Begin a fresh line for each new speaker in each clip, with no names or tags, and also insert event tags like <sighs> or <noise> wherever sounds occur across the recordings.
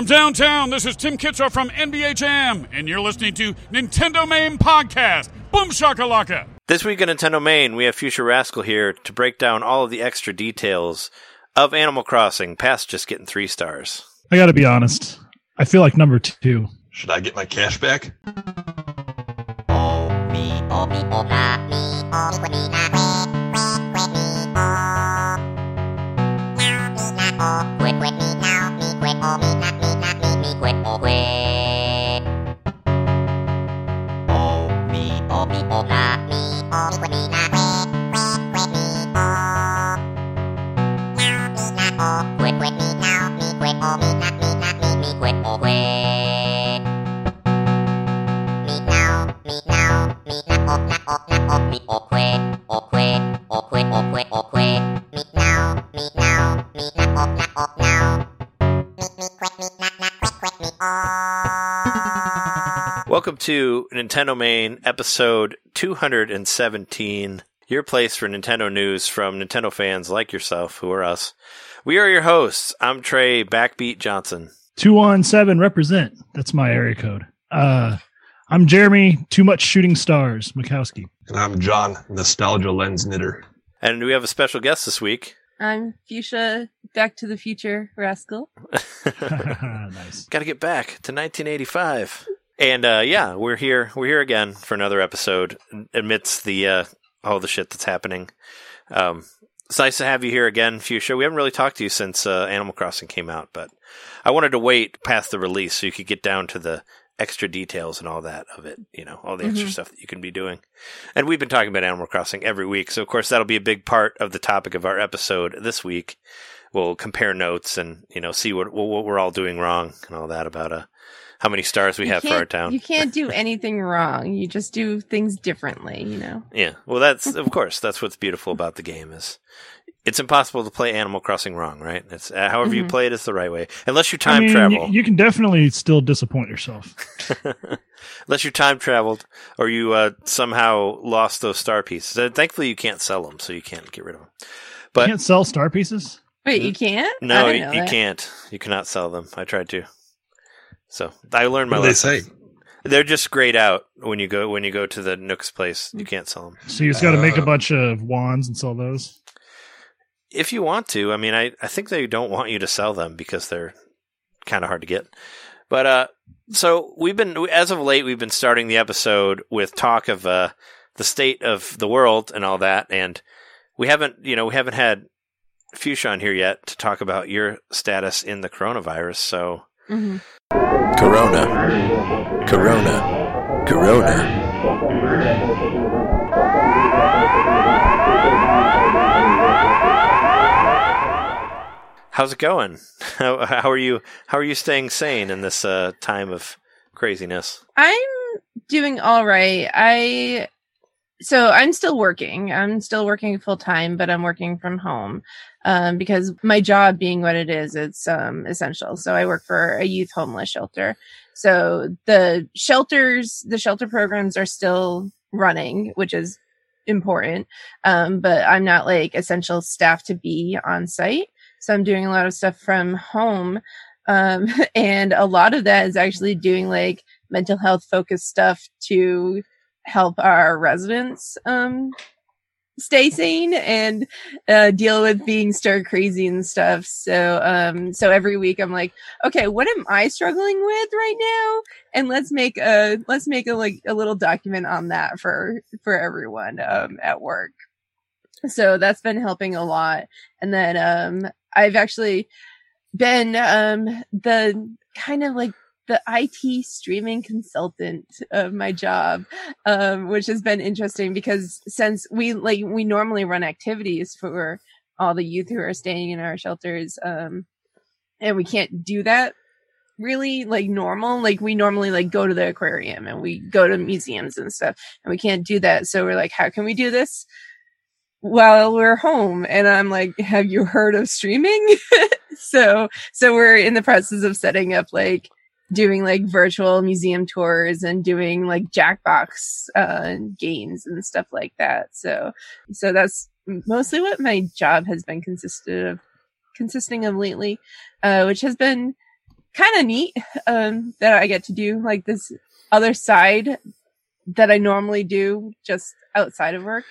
From downtown, this is Tim Kitzrow from NBA Jam, and you're listening to Nintendo Main Podcast. Boom shakalaka!
This week in Nintendo Main, we have Future Rascal here to break down all of the extra details of Animal Crossing past just getting three stars.
I got to be honest. I feel like number two.
Should I get my cash back? Meet now.
Welcome to Nintendo Main episode 217, your place for Nintendo news from Nintendo fans like yourself, who are us. We are your hosts. I'm Trey Backbeat Johnson.
217 represent. That's my area code. Uh, I'm Jeremy, too much shooting stars, Mikowski.
And I'm John, Nostalgia Lens Knitter.
And we have a special guest this week.
I'm Fuchsia, Back to the Future Rascal. <laughs> <laughs> <laughs>
nice.
Got to get back to 1985. And uh, yeah, we're here. We're here again for another episode amidst the uh, all the shit that's happening. Um, it's nice to have you here again, Fuchsia. We haven't really talked to you since uh, Animal Crossing came out, but I wanted to wait past the release so you could get down to the extra details and all that of it. You know, all the extra
Mhm.
stuff that you can be doing. And we've been talking about Animal Crossing every week, so of course that'll be a big part of the topic of our episode this week. We'll compare notes and you know see what what we're all doing wrong and all that about uh how many stars we
You
have for our town.
You can't do anything wrong. You just do things differently, you know?
Yeah. Well, that's of course that's what's beautiful about the game is it's impossible to play Animal Crossing wrong, right? It's uh, however you
Mhm.
play it is the right way, unless you
I
time
mean,
travel.
y- You, can definitely still disappoint yourself. <laughs>
unless you time traveled or you uh, somehow lost those star pieces. And thankfully, you can't sell them, so you can't get rid of them. But-
you can't sell star pieces.
Wait, you can't?
No, you, you can't. You cannot sell them. I tried to. So I learned my
What do they
lesson.
say?
They're just grayed out when you go when you go to the Nook's place. You can't sell them.
So you just got to make a
Uh.
bunch of wands and sell those.
if you want to, I mean, I, I think they don't want you to sell them because they're kind of hard to get. But uh, so we've been as of late, we've been starting the episode with talk of uh the state of the world and all that, and we haven't, you know, we haven't had Fuchsia on here yet to talk about your status in the coronavirus. So
Mhm.
Corona, Corona, Corona. How's it going? <laughs> How, how are you? How are you staying sane in this uh, time of craziness?
I'm doing all right. I so I'm still working. I'm still working full time, but I'm working from home um, because my job being what it is, it's um, essential. So I work for a youth homeless shelter. So the shelters, the shelter programs are still running, which is important. Um, but I'm not like essential staff to be on site. So I'm doing a lot of stuff from home. Um, <laughs> and a lot of that is actually doing like mental health focused stuff to help our residents um stay sane and uh deal with being stir crazy and stuff. So um so every week i'm like okay what am i struggling with right now? And let's make a let's make a like a little document on that for for everyone um at work. So that's been helping a lot. And then um i've actually been um the kind of like the IT streaming consultant of my job, um, which has been interesting because since we like we normally run activities for all the youth who are staying in our shelters, um, and we can't do that really like normal. Like we normally like go to the aquarium and we go to museums and stuff, and we can't do that. So we're like, how can we do this? While we're home, and I'm like, have you heard of streaming? <laughs> so, so we're in the process of setting up like doing like virtual museum tours and doing like Jackbox uh, games and stuff like that. So, so that's mostly what my job has been consisted of, consisting of lately, uh, which has been kind of neat um, that I get to do like this other side that I normally do just outside of work.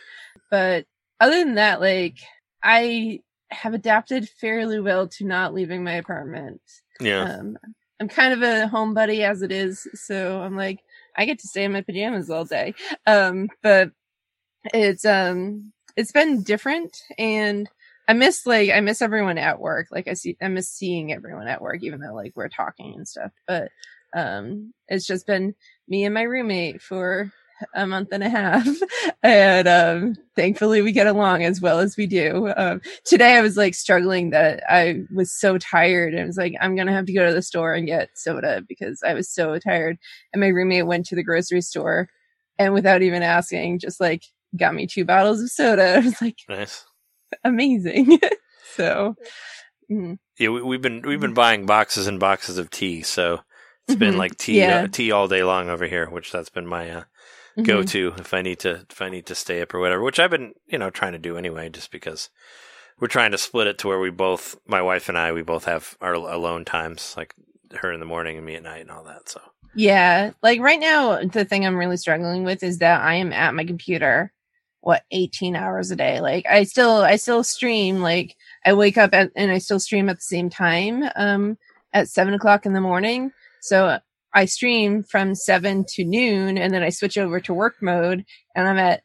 But other than that, like I have adapted fairly well to not leaving my apartment.
Yeah.
Um, I'm kind of a homebody as it is, so I'm like I get to stay in my pajamas all day. Um, but it's um it's been different and I miss like I miss everyone at work. Like I see I miss seeing everyone at work even though like we're talking and stuff. But um it's just been me and my roommate for a month and a half. <laughs> And um thankfully we get along as well as we do. Um today i was like struggling that i was so tired and I was like i'm gonna have to go to the store and get soda because i was so tired. And my roommate went to the grocery store and without even asking just like got me two bottles of soda. <laughs> I was like
Nice.
amazing. <laughs> So mm,
Yeah, we, we've been we've been buying boxes and boxes of tea, so it's been
Mhm.
like tea
Yeah.
uh, tea all day long over here, which that's been my uh,
mhm.
go to if I need to if I need to stay up or whatever. Which I've been you know trying to do anyway, just because we're trying to split it to where we both my wife and I we both have our alone times, like her in the morning and me at night and all that. So
Yeah, like right now, the thing I'm really struggling with is that I am at my computer, what 18 hours a day. Like I still, I still stream. Like I wake up at, and I still stream at the same time, um, at seven o'clock in the morning. So I stream from seven to noon, and then I switch over to work mode, and I'm at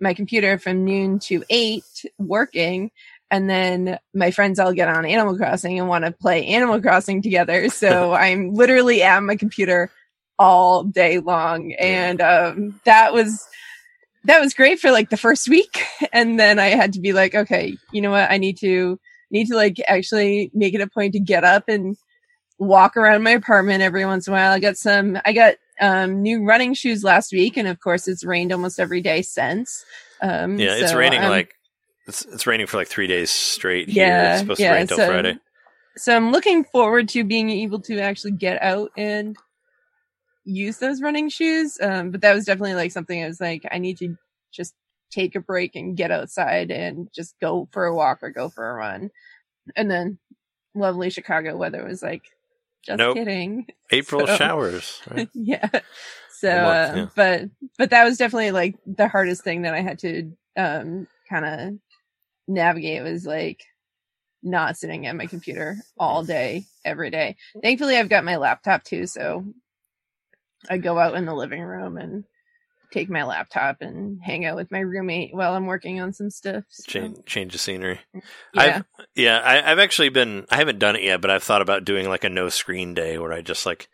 my computer from noon to eight working. And then my friends all get on Animal Crossing and want to play Animal Crossing together. <laughs> So I'm literally at my computer all day long. And um, that was that was great for like the first week. <laughs> And then I had to be like, okay, you know what? I need to need to like actually make it a point to get up and walk around my apartment every once in a while. I got some I got um new running shoes last week and of course it's rained almost every day since. Um
yeah, it's raining
I'm-
like it's it's raining for like three days straight here.
Yeah,
it's supposed
yeah,
to rain till
so-
Friday.
so I'm looking forward to being able to actually get out and use those running shoes. Um, but that was definitely like something I was like, I need to just take a break and get outside and just go for a walk or go for a run. And then lovely Chicago weather was like, just
Nope.
kidding. <laughs>
April
so-
showers. <laughs> Right?
yeah. So,
month,
uh,
yeah.
but, but that was definitely like the hardest thing that I had to, um, kind of navigate was like not sitting at my computer all day, every day. Thankfully, I've got my laptop too. So I go out in the living room and take my laptop and hang out with my roommate while I'm working on some stuff. So,
change change the scenery.
yeah.
I've yeah, I, I've actually been I haven't done it yet, but I've thought about doing like a no screen day where I just like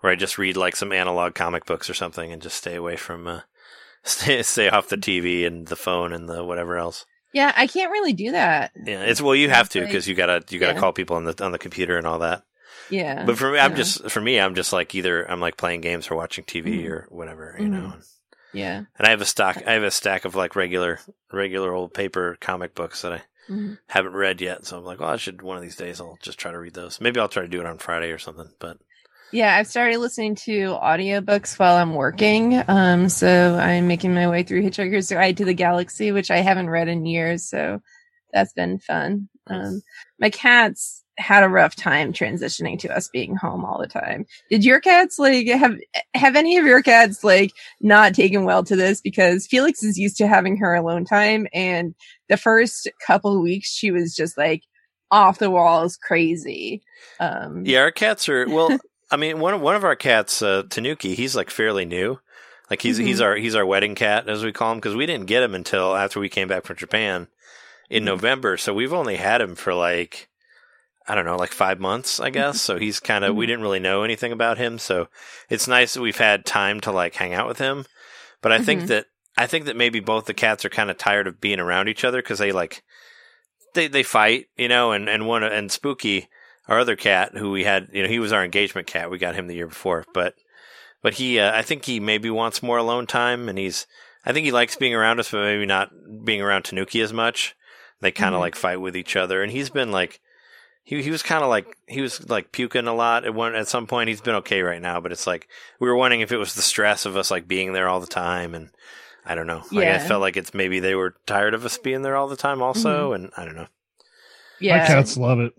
where I just read like some analog comic books or something and just stay away from uh <laughs> stay stay off the TV and the phone and the whatever else.
yeah, I can't really do that.
Yeah, it's well you have to
Like-
because you gotta you gotta
Yeah.
call people on the on the computer and all that.
Yeah.
But for me, I'm
yeah.
just for me, I'm just like either I'm like playing games or watching TV
Mhm.
or whatever, you
Mhm.
know.
Yeah.
And I have a stock, I have a stack of like regular regular old paper comic books that I
Mhm.
haven't read yet. So I'm like, well, I should one of these days. I'll just try to read those. Maybe I'll try to do it on Friday or something. But
Yeah, I've started listening to audiobooks while I'm working. Um, so I'm making my way through Hitchhiker's Guide to the Galaxy, which I haven't read in years. So that's been fun. Um, my cats had a rough time transitioning to us being home all the time. Did your cats like have have any of your cats like not taken well to this? Because Felix is used to having her alone time, and the first couple weeks she was just like off the walls crazy. Um,
yeah, our cats are well. <laughs> I mean, one of one of our cats, uh, Tanuki, he's like fairly new. Like he's he's
Mhm.
our he's our wedding cat as we call him because we didn't get him until after we came back from Japan in
Mhm.
November. So we've only had him for like I don't know, like five months, I guess. So he's kind of we
Mhm.
didn't really know anything about him. So it's nice that we've had time to like hang out with him. But I think
Mhm.
that I think that maybe both the cats are kind of tired of being around each other because they like they they fight, you know, and and one and Spooky, our other cat who we had, you know, he was our engagement cat. We got him the year before, but but he, uh, I think he maybe wants more alone time, and he's, I think he likes being around us, but maybe not being around Tanuki as much. They kind of
Mhm.
like fight with each other, and he's been like, he he was kind of like he was like puking a lot at one at some point. He's been okay right now, but it's like we were wondering if it was the stress of us like being there all the time, and I don't know. Like I felt like it's maybe they were tired of us being there all the time, also, mm-hmm. and I don't know.
yeah.
My cats love it.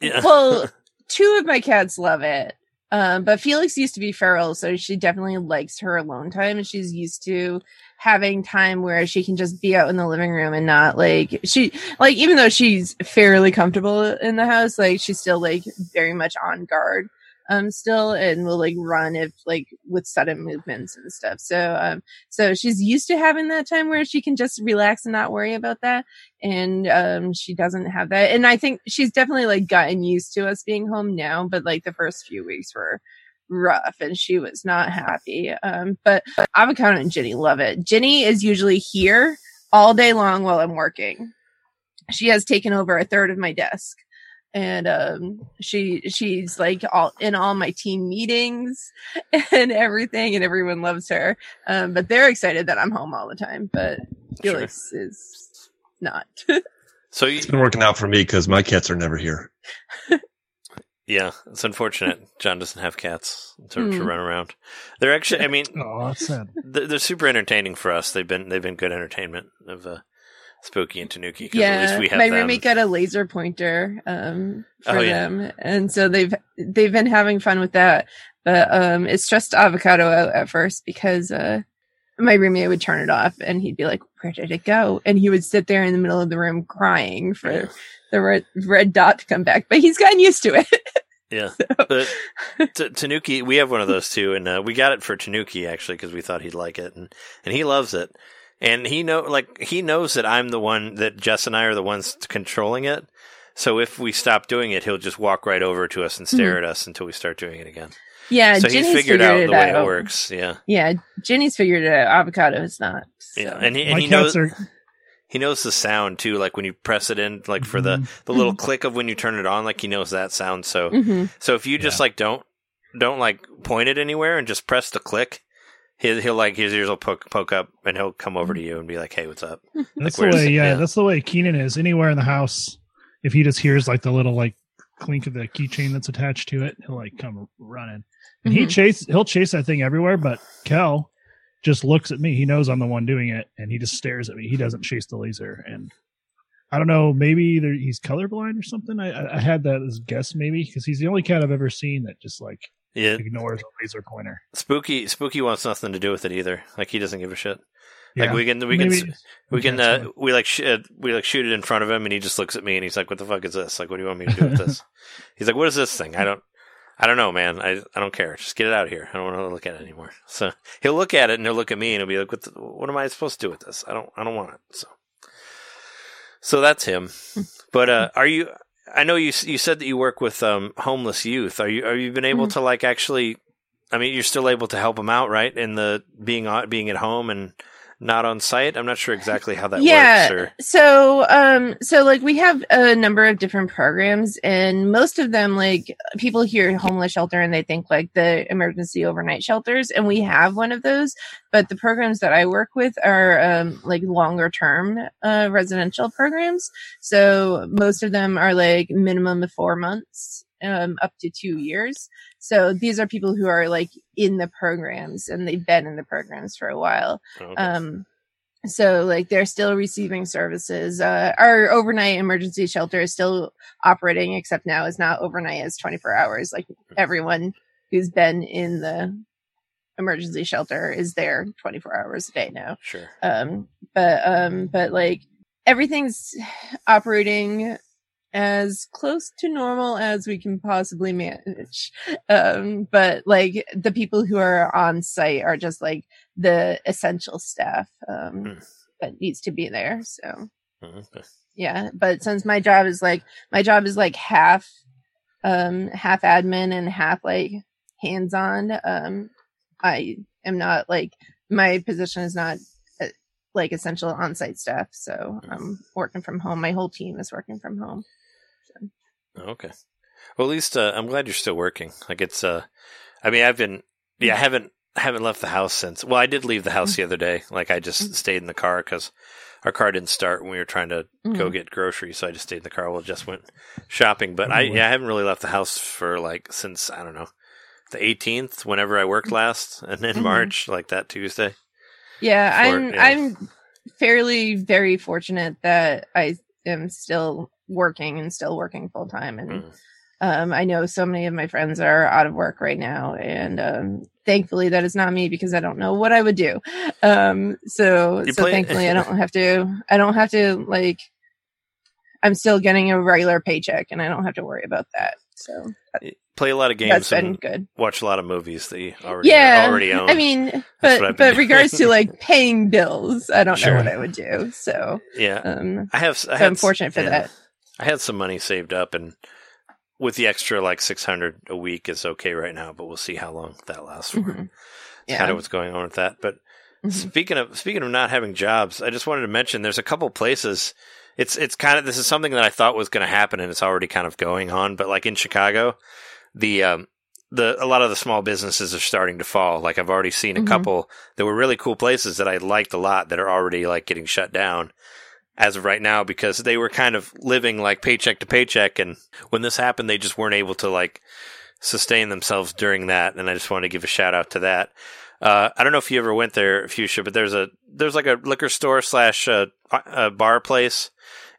Yeah. <laughs>
well <laughs> two of my cats love it. Um, but Felix used to be feral, so she definitely likes her alone time, and she's used to having time where she can just be out in the living room and not like she like even though she's fairly comfortable in the house, like she's still like very much on guard um still and will like run if like with sudden movements and stuff. So um so she's used to having that time where she can just relax and not worry about that. And um she doesn't have that. And I think she's definitely like gotten used to us being home now, but like the first few weeks were rough and she was not happy. Um but avocado and Jenny love it. Jenny is usually here all day long while I'm working. She has taken over a third of my desk and um she she's like all in all my team meetings <laughs> and everything and everyone loves her um but they're excited that i'm home all the time but
Sure.
felix is not <laughs>
So you,
It's been working out for me because my cats are never here. <laughs>
yeah, it's unfortunate John doesn't have cats to, to
Hmm.
run around. They're actually, I mean,
Oh, that's sad.
they're, they're super entertaining for us. They've been they've been good entertainment of uh, Spooky and Tanuki. 'cause at least
yeah
we have
my
them.
roommate got a laser pointer um for
Oh, yeah.
them and so they've they've been having fun with that but um it stressed avocado out at first because uh my roommate would turn it off and he'd be like where did it go and he would sit there in the middle of the room crying for
Yeah.
the red, red dot to come back but he's gotten used to it <laughs>
Yeah, but <laughs> T- Tanuki, we have one of those too, and uh, we got it for Tanuki actually because we thought he'd like it, and and he loves it, and he know like he knows that I'm the one that Jess and I are the ones controlling it. So if we stop doing it, he'll just walk right over to us and stare hmm. at us until we start doing it again.
yeah
so
Jenny's
he's figured out
it
the way
out.
it works. Yeah,
yeah Jenny's figured it out avocado is not so.
yeah, and he and
My
he knows
are.
he knows the sound too. Like when you press it in, like for the mm-hmm. the little mm-hmm. click of when you turn it on, like he knows that sound. So
Mhm.
So if you just like don't don't like point it anywhere and just press the click, he'll, he'll like his ears will poke poke up and he'll come over to you and be like, "Hey, what's up?" <laughs>
That's
where's-
the way. Yeah,
yeah.
that's the way Kenan is. Anywhere in the house, if he just hears like the little like clink of the keychain that's attached to it, he'll like come running. And he
Mhm.
chase. He'll chase that thing everywhere. But Kel just looks at me. He knows I'm the one doing it, and he just stares at me. He doesn't chase the laser. And I don't know. Maybe either he's colorblind or something. I, I- I had that as a guess, maybe because he's the only cat I've ever seen that just like
Yeah,
ignores a laser pointer.
spooky spooky wants nothing to do with it either. Like he doesn't give a shit.
Yeah,
Like we can we
maybe
can we can uh, we like sh- uh, we like shoot it in front of him and he just looks at me and he's like, "What the fuck is this? Like, what do you want me to do with <laughs> this?" he's like, "What is this thing? I don't." I don't know, man. I I don't care. Just get it out of here. I don't want to look at it anymore. So he'll look at it and he'll look at me and he'll be like, "What? The, what am I supposed to do with this? I don't. I don't want it." So, so that's him. But uh, are you? I know you. You said that you work with um, homeless youth. Are you? Are you been able
Mhm.
to like actually? I mean, you're still able to help them out, right? In the being being at home and not on site. I'm not sure exactly how that
yeah
works. Or
so um so like we have a number of different programs and most of them like people hear homeless shelter and they think like the emergency overnight shelters and we have one of those but the programs that i work with are um like longer term uh residential programs so most of them are like minimum of four months um up to two years. So these are people who are like in the programs and they've been in the programs for a while.
Okay.
um so like they're still receiving services. Uh our overnight emergency shelter is still operating except now is not overnight as 24 hours. Like everyone who's been in the emergency shelter is there 24 hours a day now.
Sure.
um but um but like everything's operating as close to normal as we can possibly manage um but like the people who are on site are just like the essential staff um
Hmm.
that needs to be there so
Mhm. Okay.
yeah but since my job is like my job is like half um half admin and half like hands on um i am not like my position is not uh, like essential on-site staff so i'm working from home my whole team is working from home
Okay. Well, at least uh, I'm glad you're still working. Like it's. Uh, I mean, I've been. Yeah, I haven't. I haven't left the house since. Well, I did leave the house the other day. Like I just stayed in the car because our car didn't start when we were trying to go
Mhm.
get groceries. So I just stayed in the car. Well, just went shopping. But I
Oh,
yeah, I haven't really left the house for like since I don't know the 18th. Whenever I worked last, and then
Mhm.
March, like that Tuesday.
yeah
For-
i'm
yeah.
i'm fairly very fortunate that i am still working and still working full time and
Mm.
Um, I know so many of my friends are out of work right now, and um, thankfully that is not me because I don't know what I would do. Um, so
You
so <laughs> thankfully I don't have to. I don't have to like. I'm still getting a regular paycheck, and I don't have to worry about that. So
Play a lot of
that's
games
been
and
good.
watch a lot of movies that you already
Yeah,
already own.
I mean, but but regards to like <laughs> paying bills, I don't
Sure.
know what I would do. So
yeah,
um,
I have. I
so
had
I'm fortunate for
yeah.
that.
I had some money saved up, and with the extra like six hundred a week is okay right now. But we'll see how long that lasts for.
Mhm.
That's
Yeah.
kind of what's going on with that. But
Mhm.
speaking of speaking of not having jobs, I just wanted to mention there's a couple places. It's it's kind of this is something that I thought was going to happen, and it's already kind of going on. But like in Chicago, the um, the a lot of the small businesses are starting to fall. Like I've already seen a
Mhm.
couple that were really cool places that I liked a lot that are already like getting shut down as of right now because they were kind of living like paycheck to paycheck and when this happened they just weren't able to like sustain themselves during that and I just wanted to give a shout out to that. Uh, I don't know if you ever went there, Fuchsia, but there's a there's like a liquor store slash uh, a bar place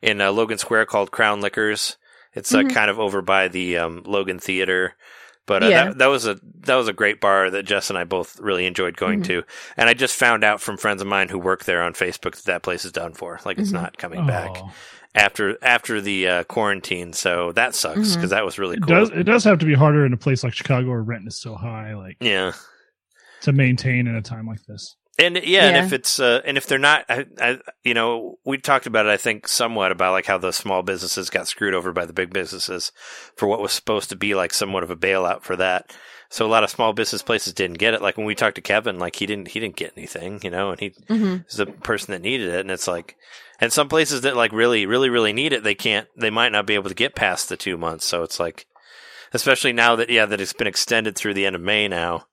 in uh, Logan Square called Crown Liquors. It's uh,
Mhm.
kind of over by the um, Logan Theater, but uh,
Yeah.
that, that was a that was a great bar that Jess and I both really enjoyed going
Mhm.
to. And I just found out from friends of mine who work there on Facebook that that place is done for. Like it's
Mhm.
not coming back
Oh.
after after the uh, quarantine. So that sucks because that was really
It
cool.
does it does have to be harder in a place like Chicago where rent is so high, like
yeah.
to maintain in a time like this.
And yeah, and if it's uh, and if they're not, I, I, you know, we talked about it. I think somewhat about like how the small businesses got screwed over by the big businesses for what was supposed to be like somewhat of a bailout for that. So a lot of small business places didn't get it. Like when we talked to Kevin, like he didn't he didn't get anything, you know, and he
Mhm.
is the person that needed it. And it's like, and some places that like really really really need it, they can't, they might not be able to get past the two months. So it's like, especially now that yeah that it's been extended through the end of May now.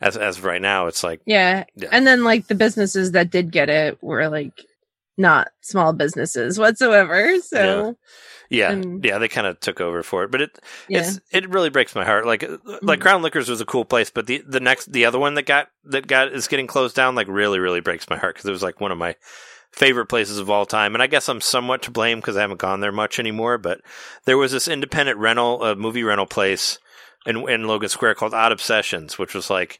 As as of right now, it's like
Yeah.
Yeah.
And then like the businesses that did get it were like not small businesses whatsoever. So
Yeah,
And-
yeah, they kind of took over for it, but it
yeah.
it's it really breaks my heart. Like like
Mhm.
Crown Liquors was a cool place, but the the next the other one that got that got is getting closed down like really really breaks my heart because it was like one of my favorite places of all time, and I guess I'm somewhat to blame because I haven't gone there much anymore. But there was this independent rental uh, movie rental place in in Logan Square called Odd Obsessions, which was like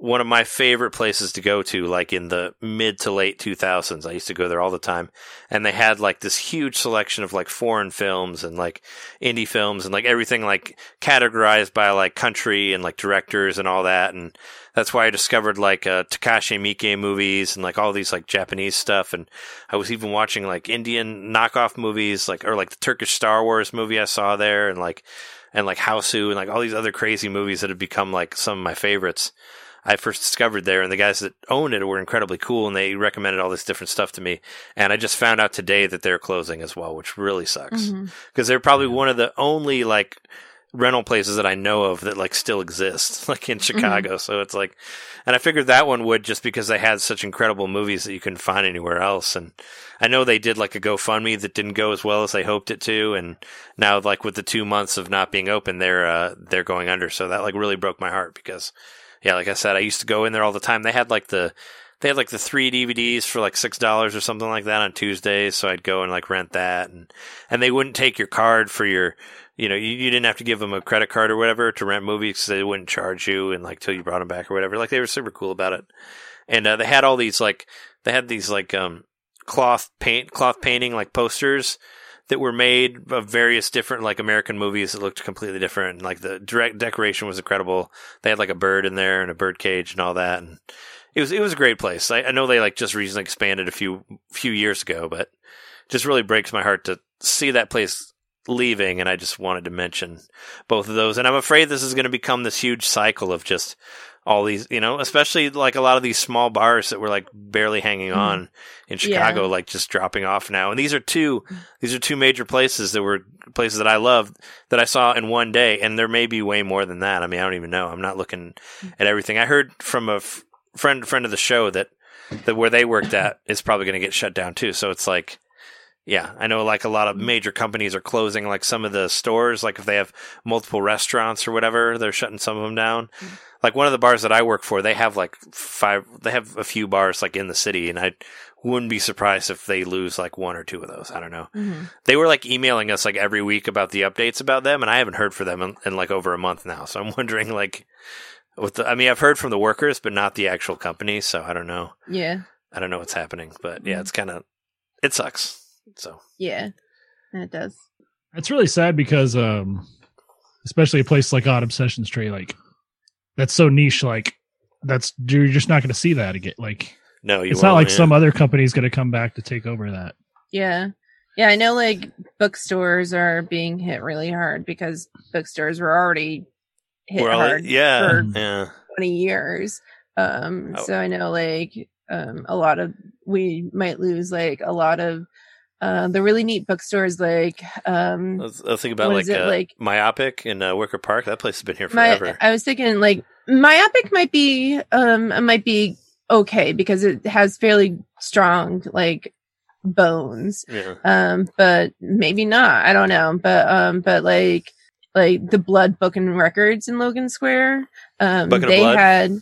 one of my favorite places to go to like in the mid to late 2000s i used to go there all the time. And they had like this huge selection of like foreign films and like indie films and like everything like categorized by like country and like directors and all that. And that's why I discovered like uh, Takashi Miike movies and like all these like Japanese stuff. And I was even watching like Indian knockoff movies like or like the Turkish Star Wars movie I saw there and like and like Hausu and like all these other crazy movies that have become like some of my favorites. I first discovered there, and the guys that owned it were incredibly cool, and they recommended all this different stuff to me. And I just found out today that they're closing as well, which really sucks because they're probably one of the only like rental places that I know of that like still exists, <laughs> like in Chicago. So it's like, and I figured that one would just because they had such incredible movies that you couldn't find anywhere else. And I know they did like a GoFundMe that didn't go as well as they hoped it to, and now like with the two months of not being open, they're uh, they're going under. So that like really broke my heart because, yeah, like I said, I used to go in there all the time. They had like the they had like the three DVDs for like six dollars or something like that on Tuesdays. So I'd go and like rent that, and and they wouldn't take your card for your, you know, you, you didn't have to give them a credit card or whatever to rent movies because they wouldn't charge you and like till you brought them back or whatever. Like they were super cool about it, and uh, they had all these like they had these like um cloth paint cloth painting like posters that were made of various different like American movies that looked completely different. And, like the direct decoration was incredible. They had like a bird in there and a bird cage and all that. And it was it was a great place. I, I know they like just recently expanded a few few years ago, but just really breaks my heart to see that place leaving. And I just wanted to mention both of those. And I'm afraid this is going to become this huge cycle of just all these, you know, especially like a lot of these small bars that were like barely hanging
Mhm.
on in Chicago,
Yeah.
like just dropping off now. And these are two, mm. these are two major places that were places that I loved that I saw in one day. And there may be way more than that. I mean, I don't even know. I'm not looking mm. at everything. I heard from a f- friend, friend of the show that, that where they worked at <coughs> is probably going to get shut down too. So it's like, Yeah, I know like a lot of mm. major companies are closing like some of the stores, like if they have multiple restaurants or whatever, they're shutting some of them down. Like one of the bars that I work for, they have like five, they have a few bars like in the city and I wouldn't be surprised if they lose like one or two of those. I don't know.
hmm
They were like emailing us like every week about the updates about them and I haven't heard from them in, in like over a month now. So I'm <laughs> wondering like with the, I mean, I've heard from the workers, but not the actual company. So I don't know.
Yeah,
I don't know what's happening, but yeah,
Mhm.
it's kind of, it sucks. So
yeah, it does.
It's really sad because, um, especially a place like Odd Obsessions Tree, like that's so niche. Like that's you're just not going to see that again. Like
no, you
it's not like
yeah.
some other company's going to come back to take over that.
Yeah. Yeah, I know like bookstores are being hit really hard because bookstores were already hit
We're all-
hard
yeah,
for
yeah.
20 years. Um
Oh.
so I know like um a lot of we might lose like a lot of uh the really neat bookstores like um
Let's, let's think about like,
it,
uh,
like-
Myopic in uh, Wicker Park. That place has been here
my
forever.
I was thinking like myopic might be um might be okay because it has fairly strong like bones.
Yeah.
um but maybe not. I don't know. But um but like like the blood book and records in logan square um they had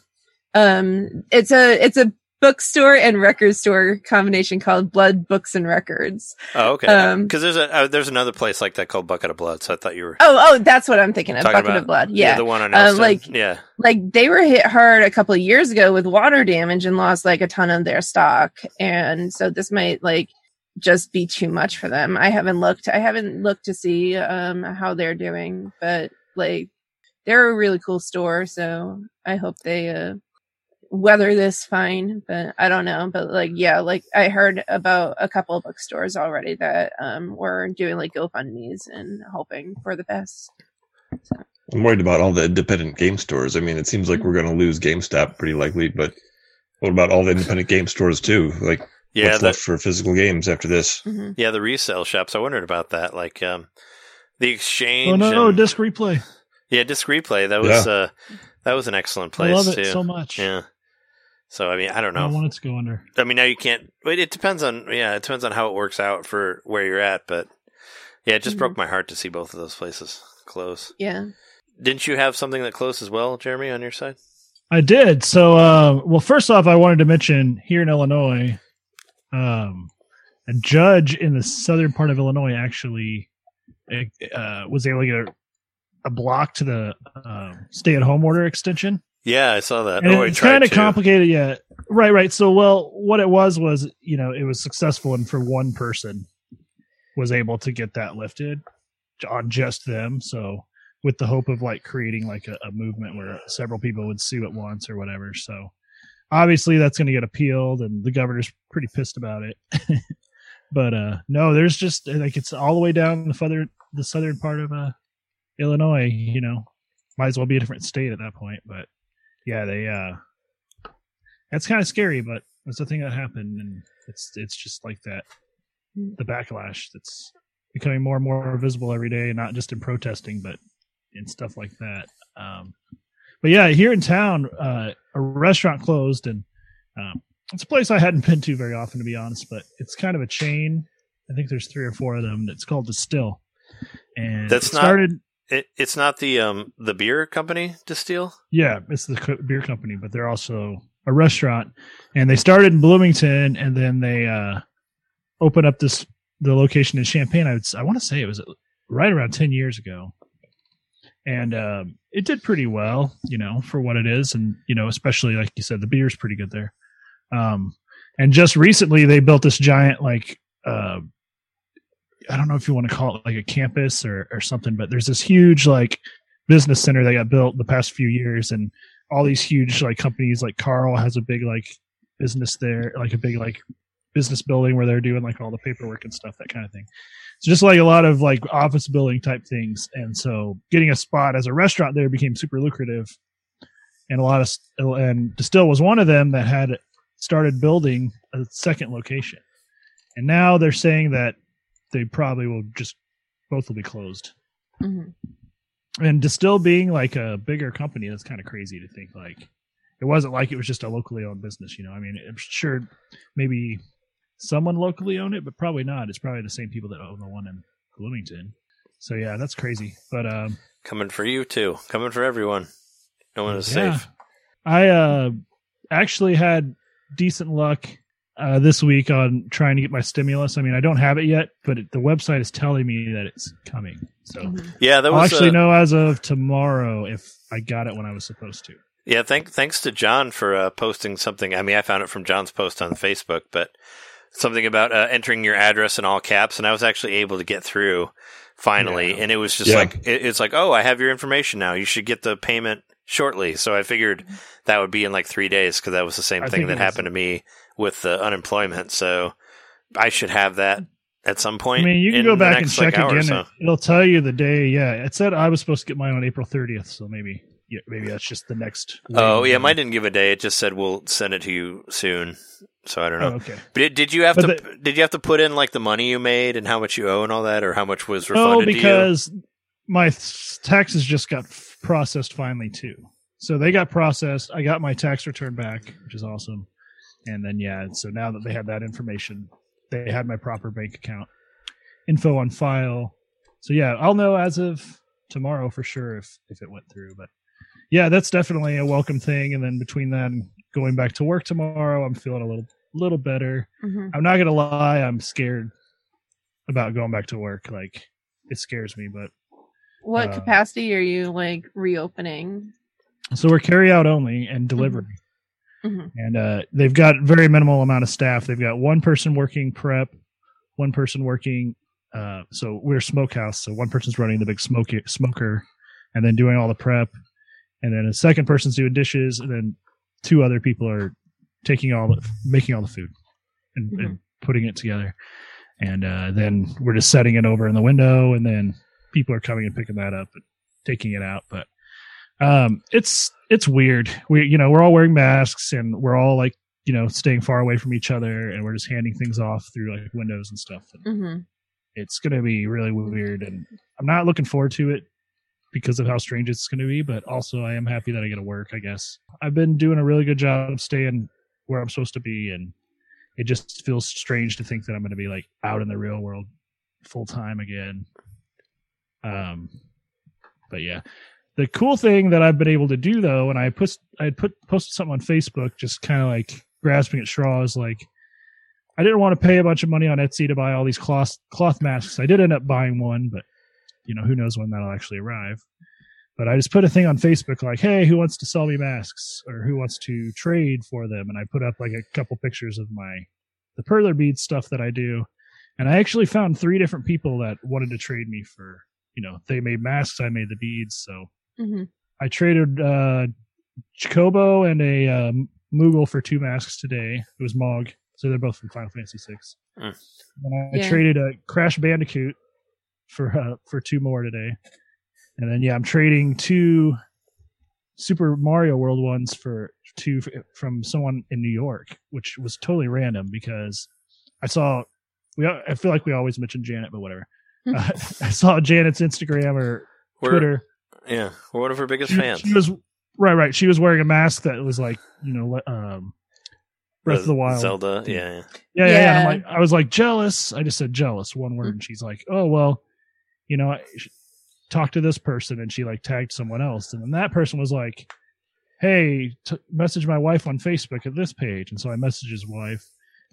um it's a it's a bookstore and record store combination called blood books and records
Oh, okay.
um,
Because there's a uh, there's another place like that called Bucket of Blood. So I thought you were
oh oh that's what i'm thinking of bucket
about-
of blood yeah
the one on
Uh, like-
yeah,
like they were hit hard a couple of years ago with water damage and lost like a ton of their stock and so this might like just be too much for them i haven't looked i haven't looked to see um how they're doing but like they're a really cool store so i hope they uh weather this fine but i don't know but like yeah like i heard about a couple of bookstores already that um were doing like gofundme's and hoping for the best
I'm worried about all the independent game stores. I mean, it seems like we're going to lose GameStop pretty likely, but what about all the independent game stores too? Like,
yeah,
what's
the,
left for physical games after this?
Mhm.
yeah. The resale shops. I wondered about that. Like um, the exchange.
Oh no,
and-
disc replay.
yeah, disc replay. That was uh, that was an excellent place
I love it
too.
so much.
Yeah. So I mean, I don't
I
know.
don't want it to go under.
I mean, now you can't. It, it depends on yeah, it depends on how it works out for where you're at. But yeah, it just
Mhm.
broke my heart to see both of those places close.
yeah
Didn't you have something that closed as well, Jeremy, on your side?
I did. So, uh, well, first off, I wanted to mention here in Illinois, um, a judge in the southern part of Illinois actually uh, was able to get a, a block to the uh, stay-at-home order extension.
Yeah, I saw that.
And
I
it's kind of complicated, yeah. Right, right. So, well, what it was was, you know, it was successful, and for one person was able to get that lifted on just them. So, with the hope of like creating like a, a movement where several people would sue at once or whatever. So, obviously, that's going to get appealed, and the governor's pretty pissed about it. <laughs> but uh no, there's just like it's all the way down the southern the southern part of uh Illinois. You know, might as well be a different state at that point, but yeah, they uh that's kind of scary, but that's the thing that happened and it's it's just like that the backlash that's becoming more and more visible every day, not just in protesting, but in stuff like that. Um but yeah, here in town, uh a restaurant closed and um it's a place I hadn't <laughs> been to very often to be honest, but it's kind of a chain. I think there's three or four of them. It's called Destihl. And
That's
it
not-
started
It, it's not the um the beer company Destihl.
Yeah, it's the co- beer company, but they're also a restaurant. And they started in Bloomington, and then they uh, opened up this the location in Champaign. I would I want to say it was right around ten years ago, and um, it did pretty well, you know, for what it is, and you know, especially like you said, the beer's pretty good there. Um, and just recently, they built this giant like. Uh, I don't know if you want to call it like a campus or, or something, but there's this huge like business center that got built the past few years and all these huge like companies like Carl has a big like business there, like a big like business building where they're doing like all the paperwork and stuff, that kind of thing. So just like a lot of like office building type things. And so getting a spot as a restaurant there became super lucrative. And a lot of, and Destihl was one of them that had started building a second location. And now they're saying that they probably will just both will be closed
Mhm.
and Destihl being like a bigger company, that's kind of crazy to think like it wasn't like it was just a locally owned business. You know, I mean, I'm sure maybe someone locally own it, but probably not. It's probably the same people that own the one in Bloomington. So yeah, that's crazy. But um,
Coming for you too. Coming for everyone. No one is
yeah.
safe.
I uh, actually had decent luck uh, this week on trying to get my stimulus. I mean, I don't have it yet, but it, the website is telling me that it's coming. So
Mhm.
Yeah, that
I'll
was
actually
uh,
know as of tomorrow if I got it when I was supposed to.
Yeah, thank, thanks to John for uh, posting something. I mean, I found it from John's post on Facebook, but something about uh, entering your address in all caps, and I was actually able to get through finally.
Yeah.
And it was just
Yeah.
like it, it's like, oh, I have your information now. You should get the payment shortly. So I figured that would be in like three days because that was the same
I
thing that happened to me with the unemployment. So I should have that at some point.
I mean, you can go back and
next, like,
check
or
again.
so.
It, it'll tell you the day. Yeah, it said I was supposed to get mine on April 30th, so maybe yeah, maybe that's just the next.
Oh yeah, mine didn't give a day. It just said we'll send it to you soon. So I don't know.
Oh, okay.
But it, did you have
But
to? did you have to put in like the money you made and how much you owe and all that, or how much was
No,
refunded to you?
because my taxes just got f- processed finally too. So they got processed. I got my tax return back, which is awesome. And then yeah, so now that they had that information, they had my proper bank account info on file. So yeah, I'll know as of tomorrow for sure if if it went through. But yeah, that's definitely a welcome thing. And then between that and going back to work tomorrow, I'm feeling a little little better.
Mhm.
I'm not gonna lie, I'm scared about going back to work. Like it scares me, but
What
Uh,
capacity are you like reopening?
so we're carry out only and delivery.
Mhm.
And uh, they've got very minimal amount of staff. They've got one person working prep, one person working. Uh, so we're smokehouse. So one person's running the big smoke smoker, and then doing all the prep, and then a second person's doing dishes, and then two other people are taking all the making all the food and, and putting it together. And uh, then we're just setting it over in the window, and then people are coming and picking that up and taking it out. But um, it's it's weird. We you know we're all wearing masks and we're all like you know staying far away from each other, and we're just handing things off through like windows and stuff. And
hmm
it's gonna be really weird, and I'm not looking forward to it because of how strange it's gonna be. But also, I am happy that I get to work. I guess I've been doing a really good job of staying where I'm supposed to be, and it just feels strange to think that I'm gonna be like out in the real world full time again. Um, but yeah, the cool thing that I've been able to do though, and I put I put posted something on Facebook, just kind of like grasping at straws, like I didn't want to pay a bunch of money on Etsy to buy all these cloth cloth masks. I did end up buying one, but you know who knows when that'll actually arrive. But I just put a thing on Facebook like, "Hey, who wants to sell me masks or who wants to trade for them?" And I put up like a couple pictures of my the perler bead stuff that I do, and I actually found three different people that wanted to trade me for. You know, they made masks, I made the beads, so
hmm
I traded uh Chocobo and a um, Moogle for two masks today. It was Mog, so they're both from Final Fantasy Six.
Mm.
And I
Yeah.
traded a Crash Bandicoot for uh, for two more today, and then yeah, I'm trading two Super Mario World ones for two from someone in New York, which was totally random because I saw. We al- I feel like we always mention Janet, but whatever. Uh, <laughs> I saw Janet's Instagram or
We're,
Twitter.
Yeah, we're one of her biggest
She,
fans.
she was right, right. She was wearing a mask that was like you know, le- um, Breath of the Wild.
Zelda. Yeah, yeah.
Yeah, yeah. yeah. And I'm like, I was like jealous. I just said jealous, one word, and she's like, oh well, you know, I sh- talk to this person, and she like tagged someone else, and then that person was like, hey, t- message my wife on Facebook at this page, and so I message his wife,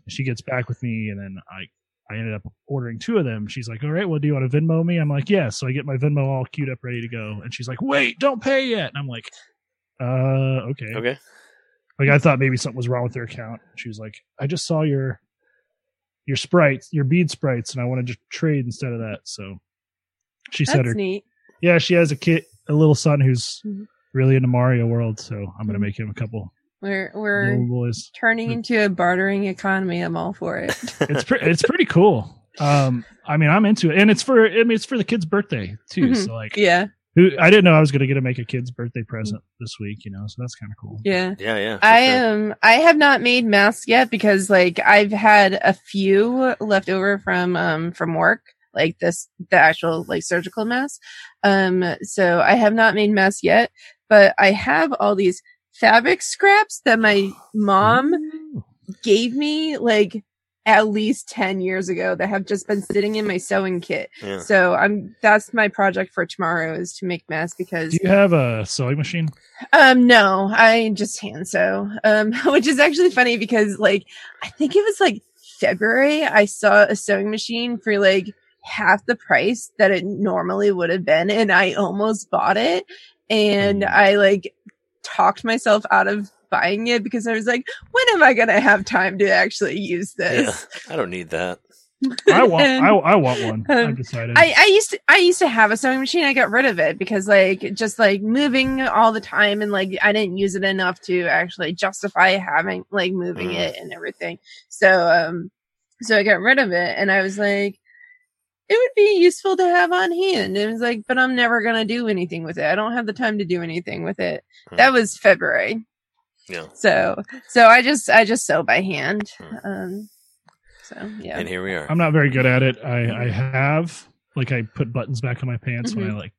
and she gets back with me, and then I. I ended up ordering two of them. She's like, "All right, well, do you want to Venmo me?" I'm like, "Yeah." So I get my Venmo all queued up, ready to go, and she's like, "Wait, don't pay yet." And I'm like, "Uh, okay."
Okay.
Like I thought maybe something was wrong with their account. She was like, "I just saw your your sprites, your bead sprites, and I wanted to trade instead of that." So she said her,
neat.
yeah, she has a kid, a little son who's
Mhm.
really into Mario World. So I'm gonna
Mhm.
make him a couple
We're we're
little boys.
turning into a bartering economy. I'm all for it. <laughs>
It's <laughs> pretty, it's pretty cool. Um, I mean, I'm into it, and it's for, I mean, it's for the kid's birthday too.
Mhm.
So like,
yeah,
who I didn't know I was gonna get to make a kid's birthday present this week, you know. So that's kind of cool.
yeah.
Yeah, yeah.
I
sure.
um I have not made masks yet because like I've had a few left over from um from work like this the actual like surgical mask um so I have not made masks yet but I have all these fabric scraps that my mom gave me like at least 10 years ago that have just been sitting in my sewing kit.
Yeah.
So I'm that's my project for tomorrow is to make masks because
Do you have a sewing machine?
um no, I just hand sew. Um <laughs> which is actually funny because like I think it was like February I saw a sewing machine for like half the price that it normally would have been and I almost bought it and I like talked myself out of buying it because I was like when am I going to have time to actually use
Yeah.
this?
I don't need that. <laughs>
I want.
And-
I, I want one.
Um,
I've decided.
I, I used to I used to have a sewing machine. I got rid of it because like just like moving all the time and like I didn't use it enough to actually justify having like moving
Mm.
it and everything. So um so I got rid of it and I was like it would be useful to have on hand. It was like, but I'm never gonna do anything with it. I don't have the time to do anything with it.
Hmm.
That was February.
Yeah.
So so I just I just sew by hand.
Hmm.
Um so yeah.
And here we are.
I'm not very good at it. I I have like I put buttons back on my pants when I like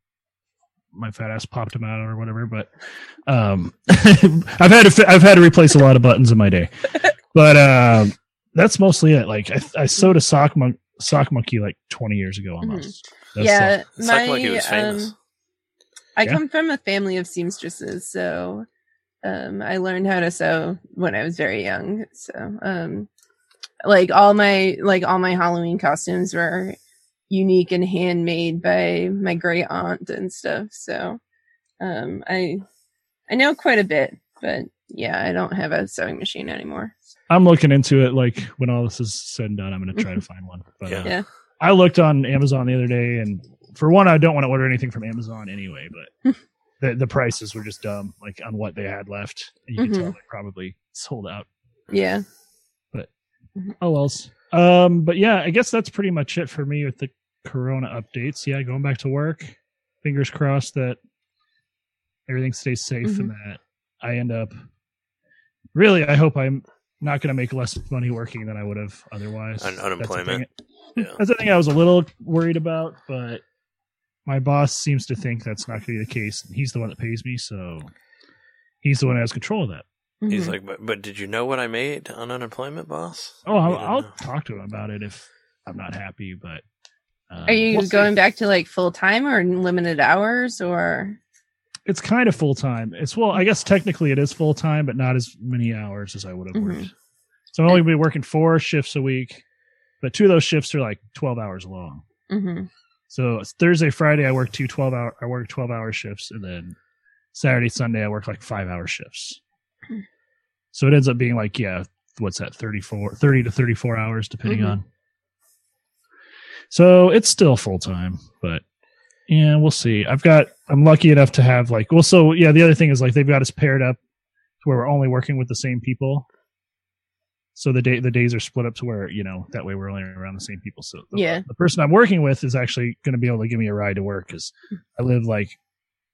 my fat ass popped them out or whatever. But um, <laughs> I've had to I've had to replace a lot of buttons in my day. <laughs> But um, that's mostly it. Like I, I sewed a sock mon- sock monkey like 20 years ago almost. That's
yeah,
It's like like he was famous.
um, I
Yeah.
come from a family of seamstresses, so um, I learned how to sew when I was very young. So, um, like all my like all my Halloween costumes were unique and handmade by my great aunt and stuff. So, um, I I know quite a bit, but yeah, I don't have a sewing machine anymore.
I'm looking into it. Like when all this is said and done, I'm going to try to find one. But
Yeah.
uh,
Yeah.
I looked on Amazon the other day, and for one, I don't want to order anything from Amazon anyway. But the the prices were just dumb, like on what they had left. You can
Mhm.
tell they probably sold out.
Yeah.
But oh else. Um, but yeah, I guess that's pretty much it for me with the Corona updates. Yeah, going back to work. Fingers crossed that everything stays safe and that I end up. Really, I hope I'm not going to make less money working than I would have otherwise.
Un-
That's the
unemployment.
thing-
Yeah. <laughs>
That's the thing I was a little worried about, but my boss seems to think that's not going to be the case. He's the one that pays me, so he's the one that has control of that.
He's
Mhm.
like, but, but did you know what I made on unemployment, boss?
Oh, I'll, I'll talk to him about it if I'm not happy, but. Uh,
Are you
we'll see.
going back to like full time or limited hours or?
It's kind of full time. It's well, I guess technically it is full time, but not as many hours as I would have worked. So I'm only be working four shifts a week, but two of those shifts are like 12 hours long.
hmm
So it's Thursday, Friday, I work two 12 hour, I work 12 hour shifts, and then Saturday, Sunday, I work like five hour shifts.
Hmm.
So it ends up being like, yeah, what's that, 34, 30 to 34 hours, depending
Mhm.
on. So it's still full time, but yeah, we'll see. I've got, I'm lucky enough to have like, well, so yeah, the other thing is like they've got us paired up to where we're only working with the same people. So the day the days are split up to where you know that way we're only around the same people. So the,
Yeah.
the person I'm working with is actually going to be able to give me a ride to work because I live like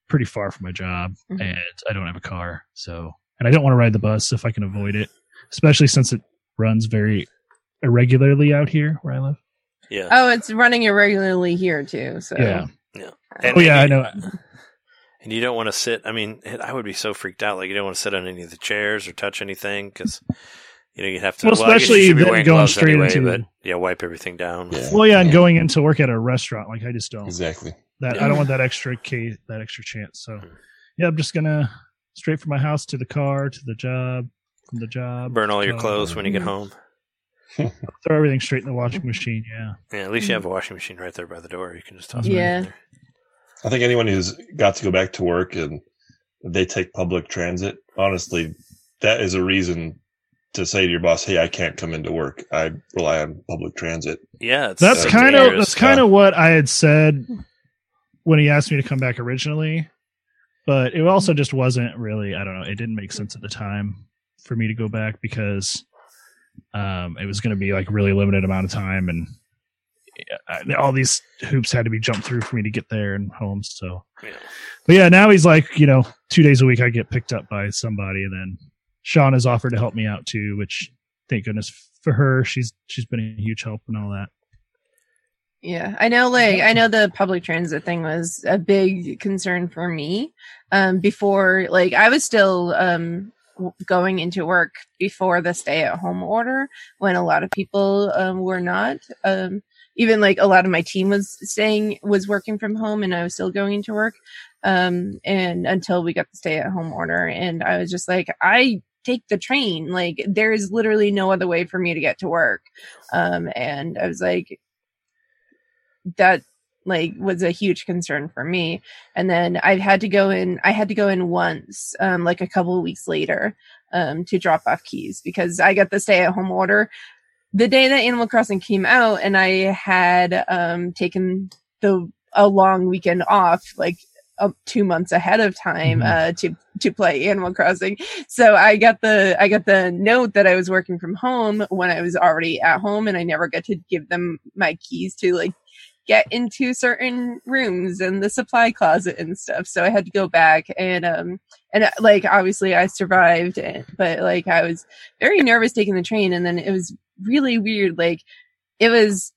pretty far from my job
Mhm.
and I don't have a car. So and I don't want to ride the bus if I can avoid it, especially since it runs very irregularly out here where I live.
Yeah.
Oh, it's running irregularly here too. So
Yeah.
And-
Oh yeah, I
and you-
know.
And you don't want to sit. I mean, I would be so freaked out. Like you don't want to sit on any of the chairs or touch anything because you know you have to.
Well,
I guess
especially
you be
going straight
anyway,
into-
but yeah, wipe everything down.
Yeah.
Well, yeah, and
Yeah.
going into work at a restaurant, like I just don't.
Exactly.
that I don't want that extra case, that extra chance. So,
Hmm.
yeah, I'm just gonna straight from my house to the car to the job, from the job.
Burn all your
Uh,
clothes when you get home. <laughs>
Throw everything straight in the washing machine. Yeah,
Yeah, at least you have a mm. washing machine right there by the door. You can just toss it
Yeah.
in there.
I think anyone who's got to go back to work and they take public transit, honestly, that is a reason to say to your boss, "Hey, I can't come into work. I rely on public transit."
Yeah, it's,
that's kind of that's kind of what I had said when he asked me to come back originally, but it also just wasn't really. I don't know. It didn't make sense at the time for me to go back because um, it was going to be like really limited amount of time and. uh, All these hoops had to be jumped through for me to get there and home. So,
Yeah.
But yeah, now he's like, you know, two days a week I get picked up by somebody, and then Sean has offered to help me out too, which thank goodness for her. She's she's been a huge help and all that.
Yeah, I know. Like, I know the public transit thing was a big concern for me. Um, before, like, I was still um w- going into work before the stay at home order when a lot of people um, were not. Um, even like a lot of my team was staying, was working from home and I was still going into work. Um, and until we got the stay at home order and I was just like, I take the train. Like there is literally no other way for me to get to work. Um, and I was like, that like was a huge concern for me. And then I had to go in, I had to go in once, um, like a couple of weeks later, um, to drop off keys because I got the stay at home order the day that Animal Crossing came out and I had, um, taken the, a long weekend off, like uh, two months ahead of time,
Mhm.
uh, to, to play Animal Crossing. So I got the, I got the note that I was working from home when I was already at home and I never got to give them my keys to like get into certain rooms and the supply closet and stuff. So I had to go back and, um, and uh, like obviously I survived, it, but like I was very nervous taking the train. And then it was really weird. Like it was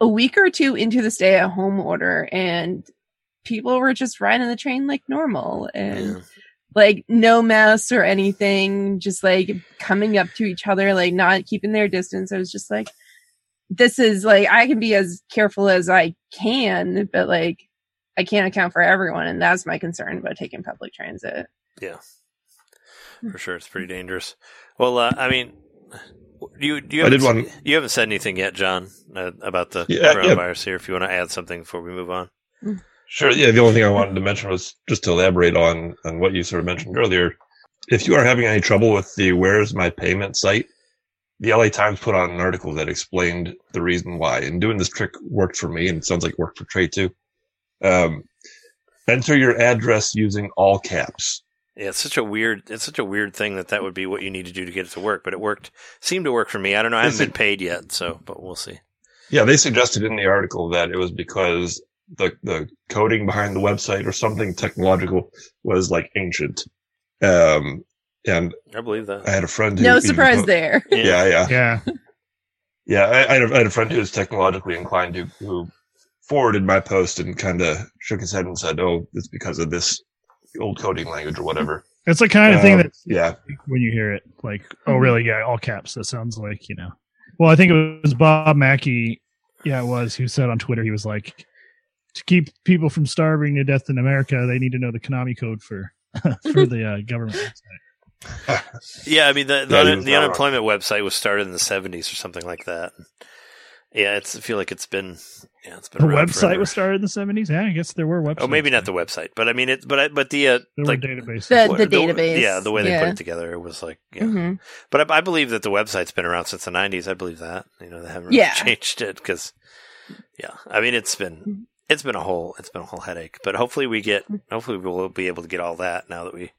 a week or two into the stay at home order and people were just riding the train like normal and
Yeah.
like no masks or anything, just like coming up to each other, like not keeping their distance. I was just like, this is like, I can be as careful as I can, but like, I can't account for everyone. And that's my concern about taking public transit.
Yeah, for sure. It's pretty dangerous. Well, uh, I mean, you you haven't,
did want-
you haven't said anything yet, John, uh, about the
Yeah, yeah.
coronavirus here. If you want to add something before we move on,
Sure. Yeah. The only thing I wanted to mention was just to elaborate on on what you sort of mentioned earlier. If you are having any trouble with the "Where's My Payment" site, the LA Times put out an article that explained the reason why. And doing this trick worked for me, and it sounds like it worked for Trey too. Um, enter your address using all caps.
yeah, it's such a weird it's such a weird thing that that would be what you need to do to get it to work. But it worked, seemed to work for me. I don't know. I haven't been paid yet, so but we'll see.
Yeah, they suggested in the article that it was because the the coding behind the website or something technological was like ancient. Um, and
I believe that.
I had a friend who
No surprise
po-
there.
Yeah, yeah.
Yeah.
Yeah, I, I, had a, I had a friend who was technologically inclined who, who forwarded my post and kind of shook his head and said, "Oh, it's because of this old coding language or whatever."
It's the kind of thing
Um,
that
yeah,
when you hear it, like, oh,
Mhm.
really? Yeah, all caps. That sounds like you know. Well, I think it was Bob Mackey. Yeah, it was. Who said on Twitter he was like, to keep people from starving to death in America, they need to know the Konami code for <laughs> for the uh, government. <laughs> website.
Yeah, I mean the the,
Yeah,
un- the
not wrong.
unemployment website was started in the seventies or something like that. Yeah, it's I feel like it's been yeah it's been
The website
forever.
was started in the seventies. Yeah, I guess there were websites.
Oh, maybe not the website, but I mean it. But I, but the uh,
There
like
were databases.
The-
what-
database,
yeah, the way they put it together, it was like yeah.
hmm
But I, I believe that the website's been around since the '90s. I believe that you know they haven't really
Yeah. <laughs>
changed it because yeah, I mean it's been it's been a whole it's been a whole headache. But hopefully we get hopefully we'll be able to get all that now that we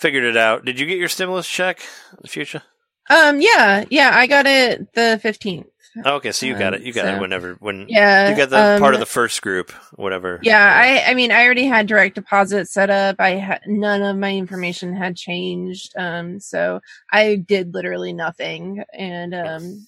figured it out. Did you get your stimulus check in the future?
Um, yeah, yeah, I got it the 15th.
Oh, okay, so you got it. You got it whenever when
Yeah.
you got the
um,
part of the first group, whatever.
Yeah, I I mean I already had direct deposit set up. I had none of my information had changed. Um so I did literally nothing and um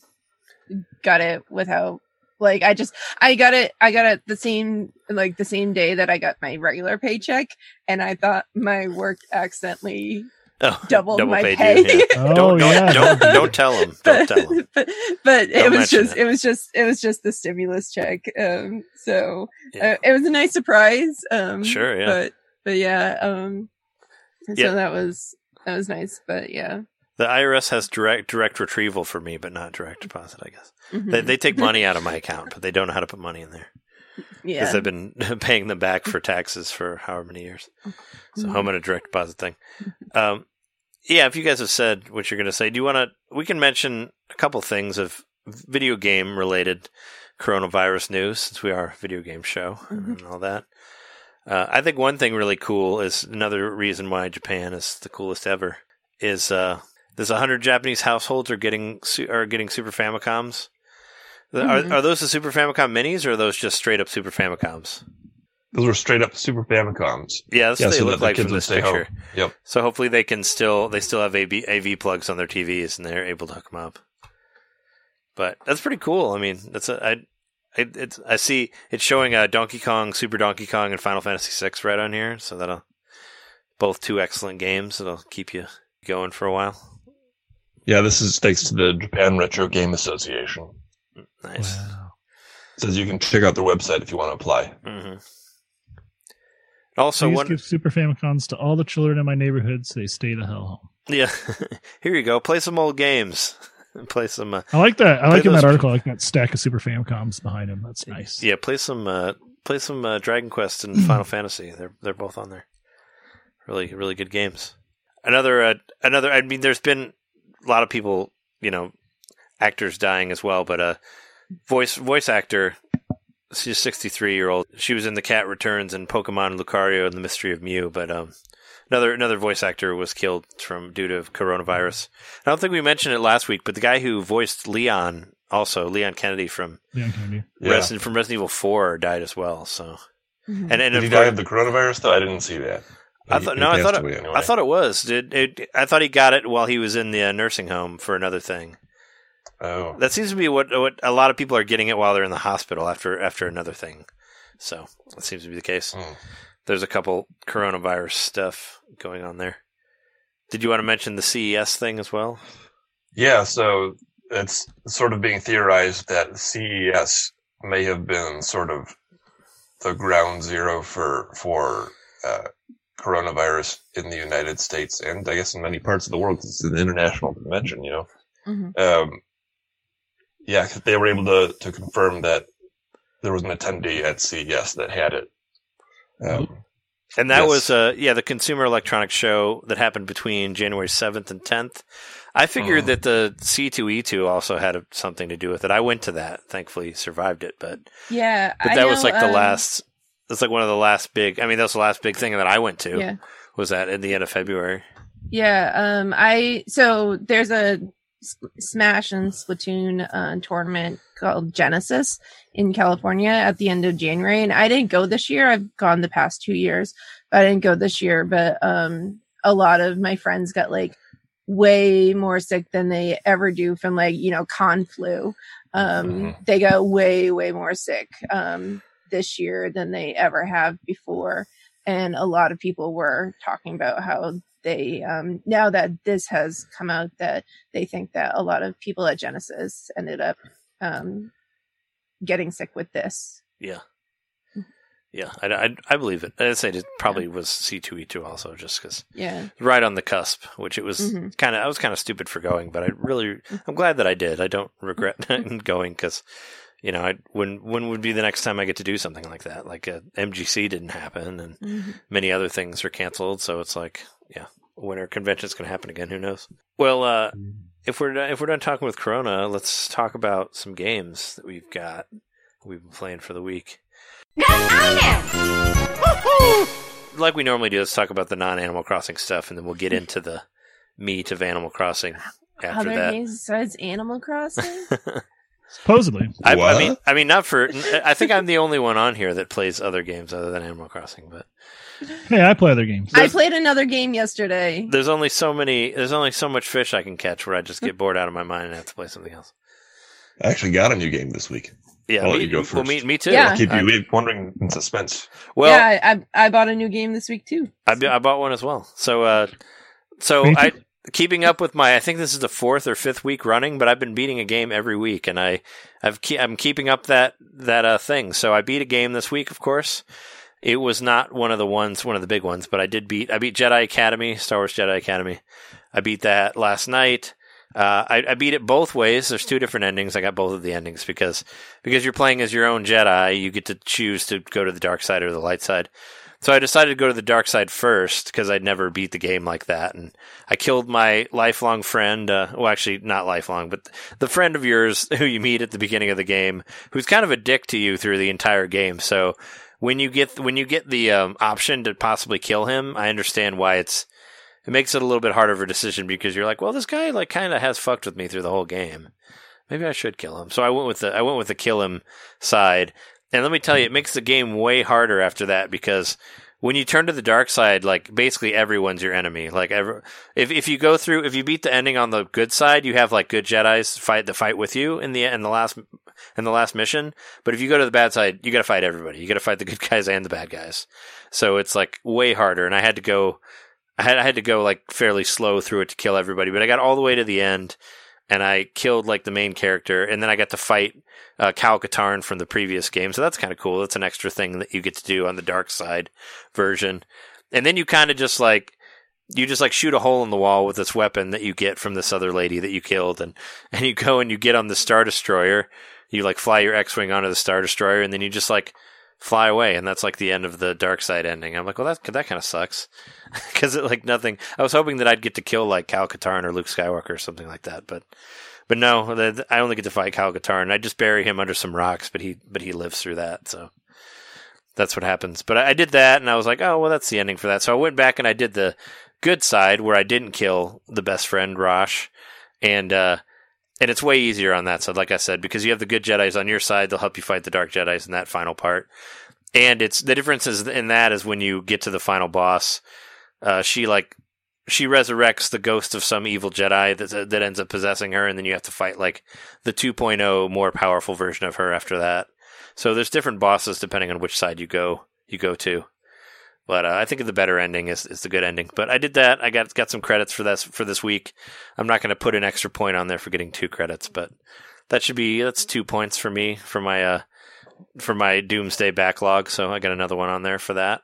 got it without like I just I got it I got it the same like the same day that I got my regular paycheck and I thought my work accidentally
oh,
doubled
double
my
paid
pay.
you, yeah. <laughs>
Oh,
don't don't,
yeah.
don't don't tell them. <laughs> Don't
but,
tell them. <laughs>
but, but it
Don't
was just
it.
it. was just it was just the stimulus check um so
Yeah.
uh, it was a nice surprise um
Sure, yeah.
but but yeah um so
Yeah.
that was that was nice but yeah
The IRS has direct direct retrieval for me, but not direct deposit. I guess
Mhm.
they they take money out of my account, but they don't know how to put money in there
Yeah, because
I've been <laughs> paying them back for taxes for however many years. So
Mhm.
I'm on a direct deposit thing. Um, yeah, if you guys have said what you're going to say, do you want to? We can mention a couple things of video game related coronavirus news since we are a video game show and all that. Uh, I think one thing really cool is another reason why Japan is the coolest ever is uh, there's hundred Japanese households are getting are getting Super Famicoms.
Mhm.
Are, are those the Super Famicom Minis or are those just straight up Super Famicoms?
those were straight up Super Famicoms.
Yeah, that's
Yeah,
what they
so
look
the
like from this
stay home.
picture.
Yep.
So hopefully they can still they still have AV, AV plugs on their TVs and they're able to hook them up. But that's pretty cool. I mean, that's a I. I, it's, I see it's showing uh, Donkey Kong, Super Donkey Kong, and Final Fantasy VI right on here. So that'll both two excellent games. It'll keep you going for a while.
Yeah, this is thanks to the Japan Retro Game Association.
Nice.
Wow.
Says you can check out their website if you want to apply.
hmm Also,
Please
one
give Super Famicoms to all the children in my neighborhood so they stay the hell home.
yeah. <laughs> Here you go. Play some old games. <laughs> play some. Uh,
I like that. I like in
those-
that article. I like that stack of Super Famicoms behind him. That's nice.
yeah, play some. Uh, play some uh, Dragon Quest and <clears throat> Final Fantasy. They're they're both on there. Really, really good games. Another uh, another. I mean, there's been a lot of people, you know, actors dying as well, but a voice voice actor. She's 63 year old. She was in The Cat Returns and Pokemon Lucario and The Mystery of Mew, but um, another another voice actor was killed from due to coronavirus. I don't think we mentioned it last week, but the guy who voiced Leon, also Leon Kennedy from
Leon Kennedy.
Yeah.
Resident from Resident Evil 4 died as well. So
Mhm.
and and
Did he
of
die of the coronavirus though? I didn't see that.
I thought no, I thought it,
anyway.
I thought it was. Did it, I thought he got it while he was in the uh, nursing home for another thing.
Oh,
That seems to be what what a lot of people are getting it while they're in the hospital after after another thing. So that seems to be the case.
Hmm.
There's a couple coronavirus stuff going on there. Did you want to mention the CES thing as well?
yeah. So it's sort of being theorized that CES may have been sort of the ground zero for for uh, coronavirus in the United States and I guess in many parts of the world. 'cause It's an international convention, you know.
Mhm.
Um, yeah, 'cause they were able to to confirm that there was an attendee at CES that had it. Um,
And that
Yes.
was uh yeah, the Consumer Electronics Show that happened between January 7th and 10th. I figured
Mhm.
that the C2E2 also had a, something to do with it. I went to that, thankfully survived it, but
Yeah,
but
I
that was like the
um,
last that's like one of the last big I mean that was the last big thing that I went to.
Yeah,
Was that in the end of February?
yeah. Um, I so there's a S- Smash and Splatoon uh, tournament called Genesis in California at the end of January, and I didn't go this year. I've gone the past two years, but I didn't go this year. But um, a lot of my friends got like way more sick than they ever do from like you know con flu. Um,
Mhm.
They got way way more sick um, this year than they ever have before, and a lot of people were talking about how they um, now that this has come out that they think that a lot of people at Genesis ended up um, getting sick with this.
Yeah. Yeah, I, I, I believe it. I'd say it probably was C2E2 also, just because
Yeah.
right on the cusp, which it was
Mhm.
kind of, I was kind of stupid for going, but I really, I'm glad that I did. I don't regret <laughs> going because, you know, I, when, when would be the next time I get to do something like that? Like uh, MGC didn't happen and
Mhm.
many other things are canceled. So it's like, yeah, when our convention's going to happen again, who knows? Well, uh, if we're done, if we're done talking with Corona, let's talk about some games that we've got we've been playing for the week. Like we normally do, let's talk about the non-Animal Crossing stuff, and then we'll get into the meat of Animal Crossing after
Other
that.
games besides Animal <laughs> Crossing?
Supposedly.
I, I mean, I mean, not for. <laughs> I think I'm the only one on here that plays other games other than Animal Crossing, but
Hey, I play other games.
I played another game yesterday.
there's only so many. There's only so much fish I can catch where I just get bored out of my mind and have to play something else.
I actually got a new game this week.
Yeah,
I'll let
me,
you go
well, me, me too.
Yeah.
I'll keep you wait- wondering in suspense.
well,
yeah, I, I bought a new game this week too.
I, I bought one as well. So, uh, so
Me too.
I keeping up with my. I think this is the fourth or fifth week running, but I've been beating a game every week, and I, I've ke- I'm keeping up that that uh, thing. So I beat a game this week, of course. It was not one of the ones, one of the big ones, but I did beat. I beat Jedi Academy, Star Wars Jedi Academy. I beat that last night. Uh, I, I beat it both ways. There's two different endings. I got both of the endings because because you're playing as your own Jedi, you get to choose to go to the dark side or the light side. So I decided to go to the dark side first because I'd never beat the game like that, and I killed my lifelong friend. Uh, well, actually, not lifelong, but the friend of yours <laughs> who you meet at the beginning of the game, who's kind of a dick to you through the entire game. So when you get when you get the um, option to possibly kill him, I understand why it's it makes it a little bit harder of a decision because you're like, well, this guy like kind of has fucked with me through the whole game. Maybe I should kill him. So I went with the I went with the kill him side. And let me tell you, it makes the game way harder after that because when you turn to the dark side, like basically everyone's your enemy. Like if if you go through, if you beat the ending on the good side, you have like good Jedi's fight the fight with you in the in the last in the last mission. But if you go to the bad side, you got to fight everybody. You got to fight the <laughs> good guys and the bad guys. So it's like way harder. And I had to go. I had I had to go like fairly slow through it to kill everybody, but I got all the way to the end and I killed like the main character, and then I got to fight uh, Kyle Katarn from the previous game, so that's kind of cool. That's an extra thing that you get to do on the dark side version, and then you kind of just like you just like shoot a hole in the wall with this weapon that you get from this other lady that you killed, and <laughs> and you go and you get on the Star Destroyer, you like fly your X wing onto the Star Destroyer, and then you just like fly away, and that's like the end of the dark side ending. I'm like, well, that that kind of sucks <laughs> because it like nothing. I was hoping that I'd get to kill like Cal Katarn or Luke Skywalker or something like that, but but no, the, I only get to fight Cal Katarn. I just bury him under some rocks, but he but he lives through that, so that's what happens. But I, I did that, and I was like, oh well, that's the ending for that. So I went back and I did the good side where I didn't kill the best friend Rosh, and uh, and it's way easier on that side, like I said, because you have the good Jedi's on your side. They'll help you fight the dark Jedi's in that final part. And it's the difference is in that is when you get to the final boss, uh, she like she resurrects the ghost of some evil Jedi that that ends up possessing her, and then you have to fight like the 2.0 more powerful version of her after that. So there's different bosses depending on which side you go you go to. But uh, I think the better ending is, is the good ending. But I did that. I got got some credits for this for this week. I'm not going to put an extra point on there for getting two credits, but that should be that's two points for me for my uh for my Doomsday backlog. So I got another one on there for that.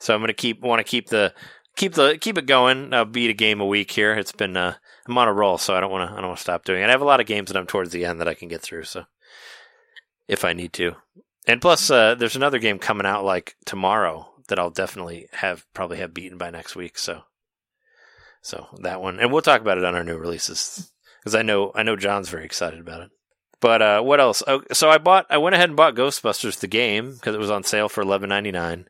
So I'm going to keep want to keep the keep the keep it going. I'll beat a game a week here. It's been uh, I'm on a roll, so I don't want to I don't want to stop doing it. I have a lot of games that I'm towards the end that I can get through. So if I need to, and plus uh, there's another game coming out like tomorrow that I'll definitely have probably have beaten by next week. So, so that one, and we'll talk about it on our new releases because I know I know John's very excited about it. But uh, what else? Oh, so I bought, I went ahead and bought Ghostbusters the game because it was on sale for eleven ninety nine.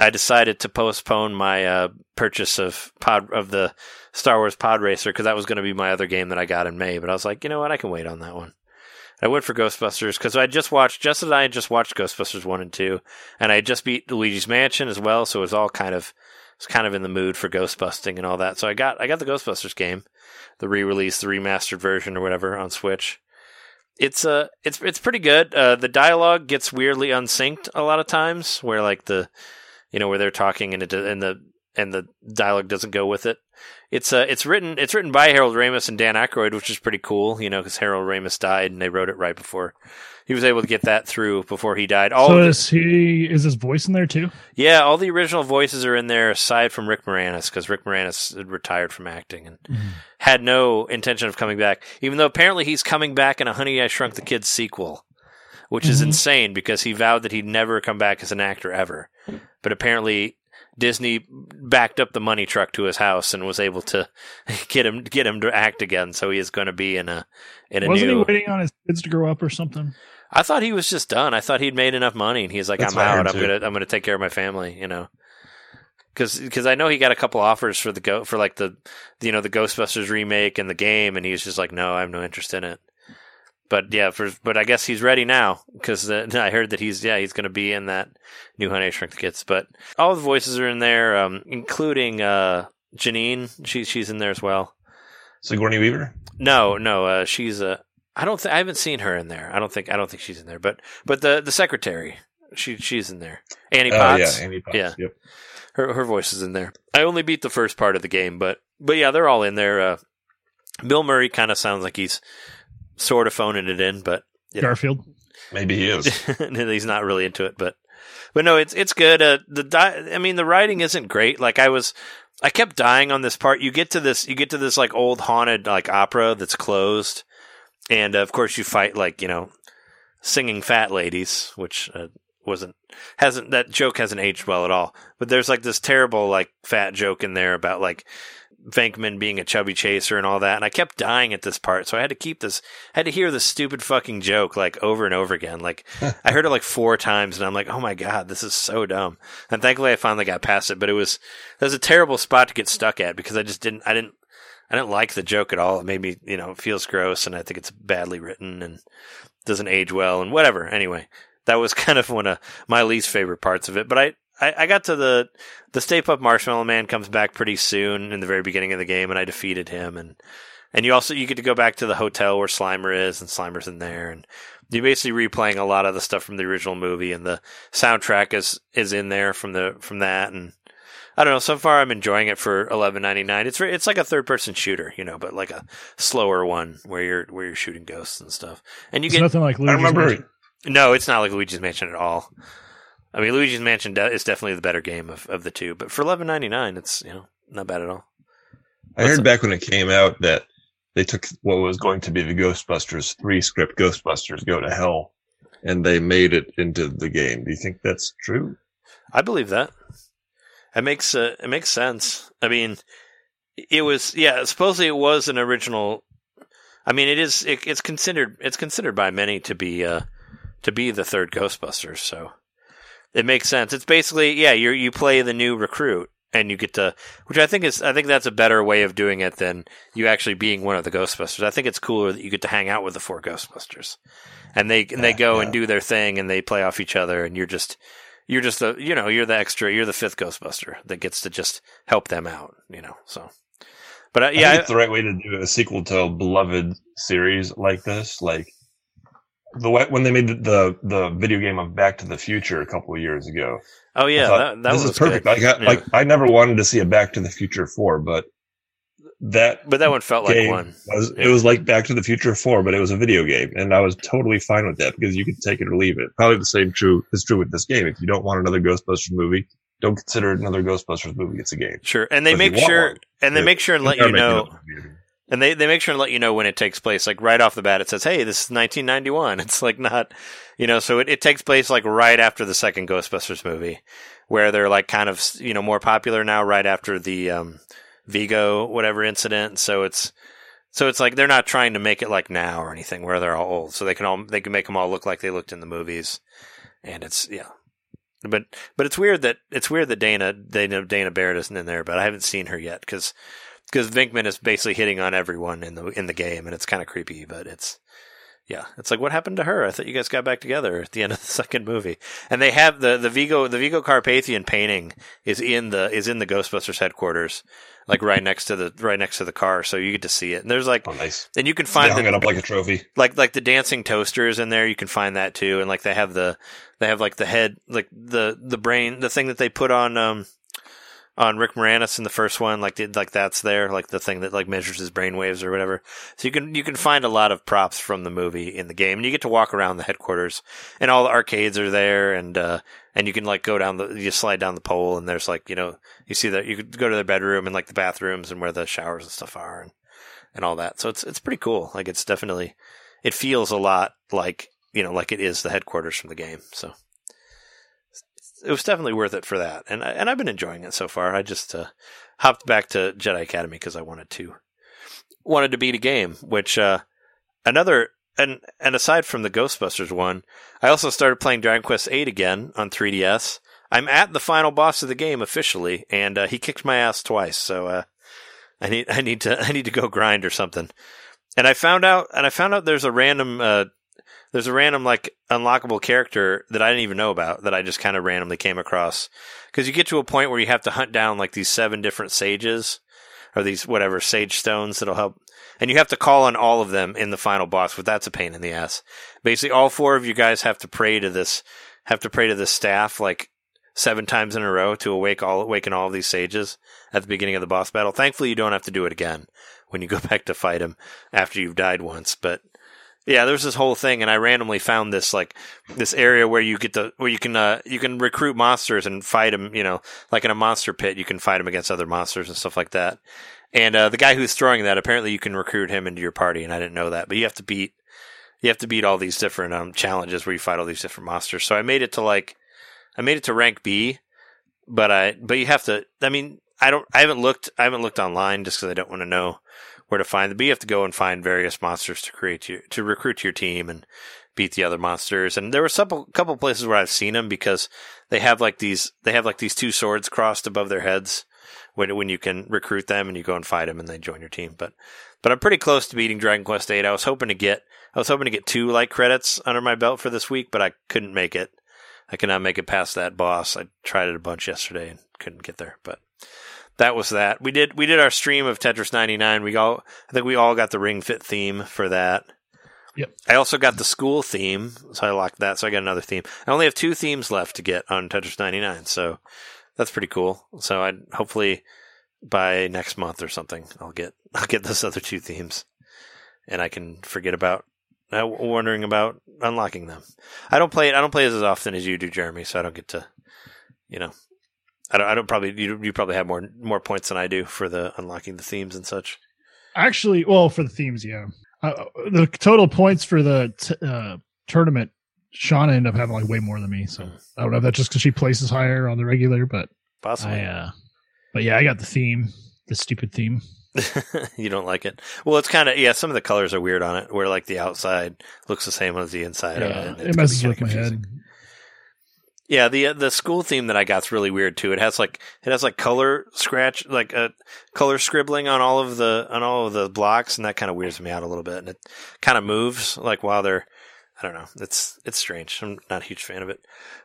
I decided to postpone my uh, purchase of pod of the Star Wars Pod Racer because that was going to be my other game that I got in May. But I was like, you know what, I can wait on that one. I went for Ghostbusters because I just watched, just as I had just watched Ghostbusters one and two, and I just beat Luigi's Mansion as well, so it was all kind of, was kind of in the mood for Ghostbusting and all that. So I got, I got the Ghostbusters game, the re-release, the remastered version or whatever on Switch. It's uh, it's it's pretty good. Uh, the dialogue gets weirdly unsynced a lot of times, where like the, you know, where they're talking and it and the and the dialogue doesn't go with it. It's uh, it's written it's written by Harold Ramis and Dan Aykroyd, which is pretty cool. You know, because Harold Ramis died and they wrote it right before he was able to get that through before he died. All
so
the,
is he is his voice in there too?
yeah, all the original voices are in there aside from Rick Moranis because Rick Moranis had retired from acting and had no intention of coming back. Even though apparently he's coming back in a Honey I Shrunk the Kids sequel, which is
Mhm.
insane because he vowed that he'd never come back as an actor ever. But apparently Disney backed up the money truck to his house and was able to <laughs> get him get him to act again. So he is going to be in a in a
Wasn't
new.
he waiting on his kids to grow up or something?
I thought he was just done. I thought he'd made enough money, and he's like,
That's
"I'm out. I'm
too.
gonna I'm gonna take care of my family." You know, because I know he got a couple offers for the go for like the you know the Ghostbusters remake and the game, and he was just like, "No, I have no interest in it." But yeah, for but I guess he's ready now because uh, <laughs> I heard that he's yeah he's going to be in that new Honey Shrunk the Kids. But all the voices are in there, um, including uh, Janine. She's she's in there as well.
Sigourney Weaver.
No, no, uh, she's uh, I don't think I haven't seen her in there. I don't think I don't think she's in there. But but the the secretary, she she's in there. Annie
Oh
Potts,
yeah, Annie Potts.
Yeah.
Yep.
her her voice is in there. I only beat the first part of the game, but but yeah, they're all in there. Uh, Bill Murray kind of sounds like he's sort of phoning it in, but you know,
Garfield.
Maybe he is. <laughs>
he's not really into it. But but no, it's it's good. Uh, the di- I mean, the writing isn't great. Like I was. I kept dying on this part. You get to this, you get to this like old haunted like opera that's closed, and uh, of course you fight like you know, singing fat ladies, which uh, wasn't hasn't that joke hasn't aged well at all. But there's like this terrible like fat joke in there about like Venkman being a chubby chaser and all that, and I kept dying at this part, so I had to keep this, I had to hear this stupid fucking joke like over and over again. Like <laughs> I heard it like four times, and I'm like, oh my god, this is so dumb. And thankfully, I finally got past it, but it was it was a terrible spot to get stuck at because I just didn't, I didn't, I didn't like the joke at all. It made me, you know, it feels gross, and I think it's badly written and doesn't age well, and whatever. Anyway, that was <laughs> kind of one of my least favorite parts of it, but I. I, I got to the the Stay Puft Marshmallow Man comes back pretty soon in the very beginning of the game, and I defeated him. And and you also you get to go back to the hotel where Slimer is, and Slimer's in there, and you're basically replaying a lot of the stuff from the original movie, and the soundtrack is is in there from the from that, and I don't know. So far, I'm enjoying it for 11.99. It's re- it's like a third person shooter, you know, but like a slower one where you're where you're shooting ghosts and stuff. And you
It's
get
nothing like
I
Luigi's
remember
Mansion.
no, it's not like Luigi's Mansion at all. I mean, Luigi's Mansion de- is definitely the better game of, of the two, but for 11.99, it's you know not bad at all.
I
What's
heard back when it came out that they took what was going to be the Ghostbusters 3 script, Ghostbusters Go to Hell, and they made it into the game. Do you think that's true?
I believe that. It makes uh, it makes sense. I mean, it was yeah. Supposedly it was an original. I mean, it is. It, it's considered. It's considered by many to be uh, to be the third Ghostbusters. So it makes sense. It's basically yeah. You you play the new recruit and you get to, which I think is. I think that's a better way of doing it than you actually being one of the Ghostbusters. I think it's cooler that you get to hang out with the four Ghostbusters, and they and they go
yeah.
and do their thing and they play off each other, and you're just you're just the you know you're the extra you're the fifth ghostbuster that gets to just help them out you know so but uh,
I
yeah
think it's the right way to do a sequel to a beloved series like this. Like the when they made the, the the video game of Back to the Future a couple of years ago.
oh yeah
thought,
that, that
this
was
is perfect.
good.
Like, I,
Yeah.
like I never wanted to see a Back to the Future four, but that
but that one felt like one
was
Yeah.
it was like Back to the Future four, but it was a video game, and I was totally fine with that because you could take it or leave it. Probably the same true is true with this game. If you don't want another Ghostbusters movie, don't consider it another Ghostbusters movie. It's a game.
sure and they
But
make sure
one,
and they make sure and let you know
up a movie.
And they, they make sure and let you know when it takes place. Like right off the bat it says hey this is 1991 <laughs> it's like not you know so it, it takes place like right after the second ghostbusters movie where they're like kind of you know more popular now right after the um vigo whatever incident. So it's so it's like they're not trying to make it like now or anything where they're all old. So they can all they can make them all look like they looked in the movies. And it's yeah. But but it's weird that it's weird that Dana Dana Dana Barrett isn't in there, but I haven't seen her yet because because Venkman is basically hitting on everyone in the in the game, and it's kind of creepy. But it's yeah, it's like what happened to her? I thought you guys got back together at the end of the <laughs> second movie, and they have the the Vigo the Vigo Carpathian painting is in the is in the Ghostbusters headquarters, like right next to the right next to the car, so you get to see it. And there's like
Oh, nice.
and you can
They
find
hung
the,
it up like a trophy.
like like the dancing toasters in there you can find that too and like they have the they have like the head like the the brain the thing that they put on um on Rick Moranis in the first one like like that's there like the thing that like measures his brain waves or whatever. So you can you can find a lot of props from the movie in the game and you get to walk around the headquarters and all the arcades are there and uh and you can like go down the you slide down the pole and there's like you know you see that you could go to their bedroom and like the bathrooms and where the showers and stuff are and and all that. So it's it's pretty cool. Like it's definitely it feels a lot like you know like it is the headquarters from the game so it was definitely worth it for that. And and I've been enjoying it so far. I just uh, hopped back to Jedi Academy because I wanted to wanted to beat a game which uh, another and and aside from the Ghostbusters one I also started playing Dragon Quest VIII again on 3DS I'm at the final boss of the game officially and uh, he kicked my ass twice so uh, I need <laughs> I need to I need to go grind or something. And I found out, and I found out there's a random, uh, there's a random like unlockable character that I didn't even know about that I just kind of randomly came across. Because you get to a point where you have to hunt down like these seven different sages, or these whatever sage stones that'll help, and you have to call on all of them in the final boss. But that's a pain in the ass. Basically, all four of you guys have to pray to this, have to pray to this staff like seven times in a row to awake all awaken all of these sages at the beginning of the boss battle. Thankfully, you don't have to do it again when you go <laughs> back to fight him after you've died once. But yeah, there's this whole thing, and I randomly found this like this area where you get the where you can uh, you can recruit monsters and fight them. You know, like in a monster pit, you can fight them against other monsters and stuff like that. And uh, the guy who's throwing that, apparently, you can recruit him into your party, and I didn't know that. But you have to beat you have to beat all these different um, challenges where you fight all these different monsters. So I made it to like I made it to rank B, but I but you have to. I mean, I don't. I haven't looked. I haven't looked online just because I don't want to know where to find them. But you have to go and find various monsters to create your to recruit your team and beat the other monsters. And there were some couple places where I've seen them because they have like these they have like these two swords crossed above their heads when when you can recruit them and you go and fight them and they join your team. But but I'm pretty close to beating Dragon Quest VIII. I was hoping to get I was hoping to get two like credits under my belt for this week, but I couldn't make it. I could not make it past that boss. I tried it a bunch yesterday and couldn't get there, but that was that. We did we did our stream of Tetris 99. We all I think we all got the Ring Fit theme for that.
Yep.
I also got the school theme, so I locked that. So I got another theme. I only have two themes left to get on Tetris 99, so that's pretty cool. So I hopefully by next month or something, I'll get <laughs> I'll get those other two themes, and I can forget about uh, wondering about unlocking them. I don't play it. I don't play it as often as you do, Jeremy. So I don't get to, you know, I don't. I don't probably you. You probably have more more points than I do for the unlocking the themes and such.
Actually, well, for the themes, yeah. Uh, the total points for the t- uh, tournament, Shauna ended up having like way more than me. So I don't know if that's just because she places higher on the regular, but
Possibly.
I, uh, but yeah, I got the theme, the stupid theme. <laughs> <laughs>
you don't like it. Well, it's kind of yeah. Some of the colors are weird on it, where like the outside looks the same as the inside. it,
Yeah, it
it's
messes with my head.
Yeah, the the school theme that I got's really weird too. It has like it has like color scratch, like a color scribbling on all of the on all of the blocks, and that kind of weirds me out a little bit. And it kind of moves like while they're, I don't know. It's it's strange. I'm not a huge fan of it.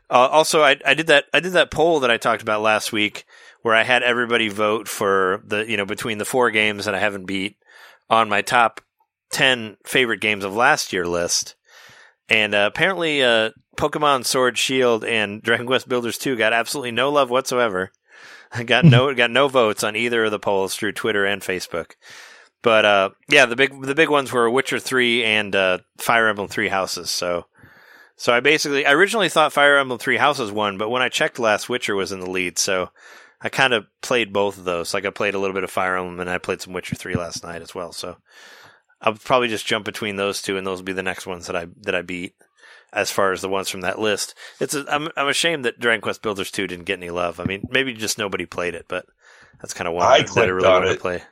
Uh, also, I I did that I did that poll that I talked about last week where I had everybody vote for the you know between the four games that I haven't beat on my top ten favorite games of last year list. And uh, apparently, uh, Pokemon Sword Shield and <laughs> Dragon Quest Builders 2 got absolutely no love whatsoever. <laughs> got no got no votes on either of the polls through Twitter and Facebook. But uh, yeah, the big the big ones were Witcher 3 and uh, Fire Emblem Three Houses. So so I basically I originally thought Fire Emblem Three Houses won, but when I checked last, Witcher was in the lead. So I kind of played both of those. Like I played a little bit of Fire Emblem and I played some Witcher 3 last night as well. So I'll probably just jump between those two, and those will be the next ones that I that I beat. As far as the ones from that list, it's a, I'm I'm ashamed that Dragon Quest Builders two didn't get any love. I mean, maybe just nobody played it, but that's kind of one
I
that I
clicked
really
on it.
play.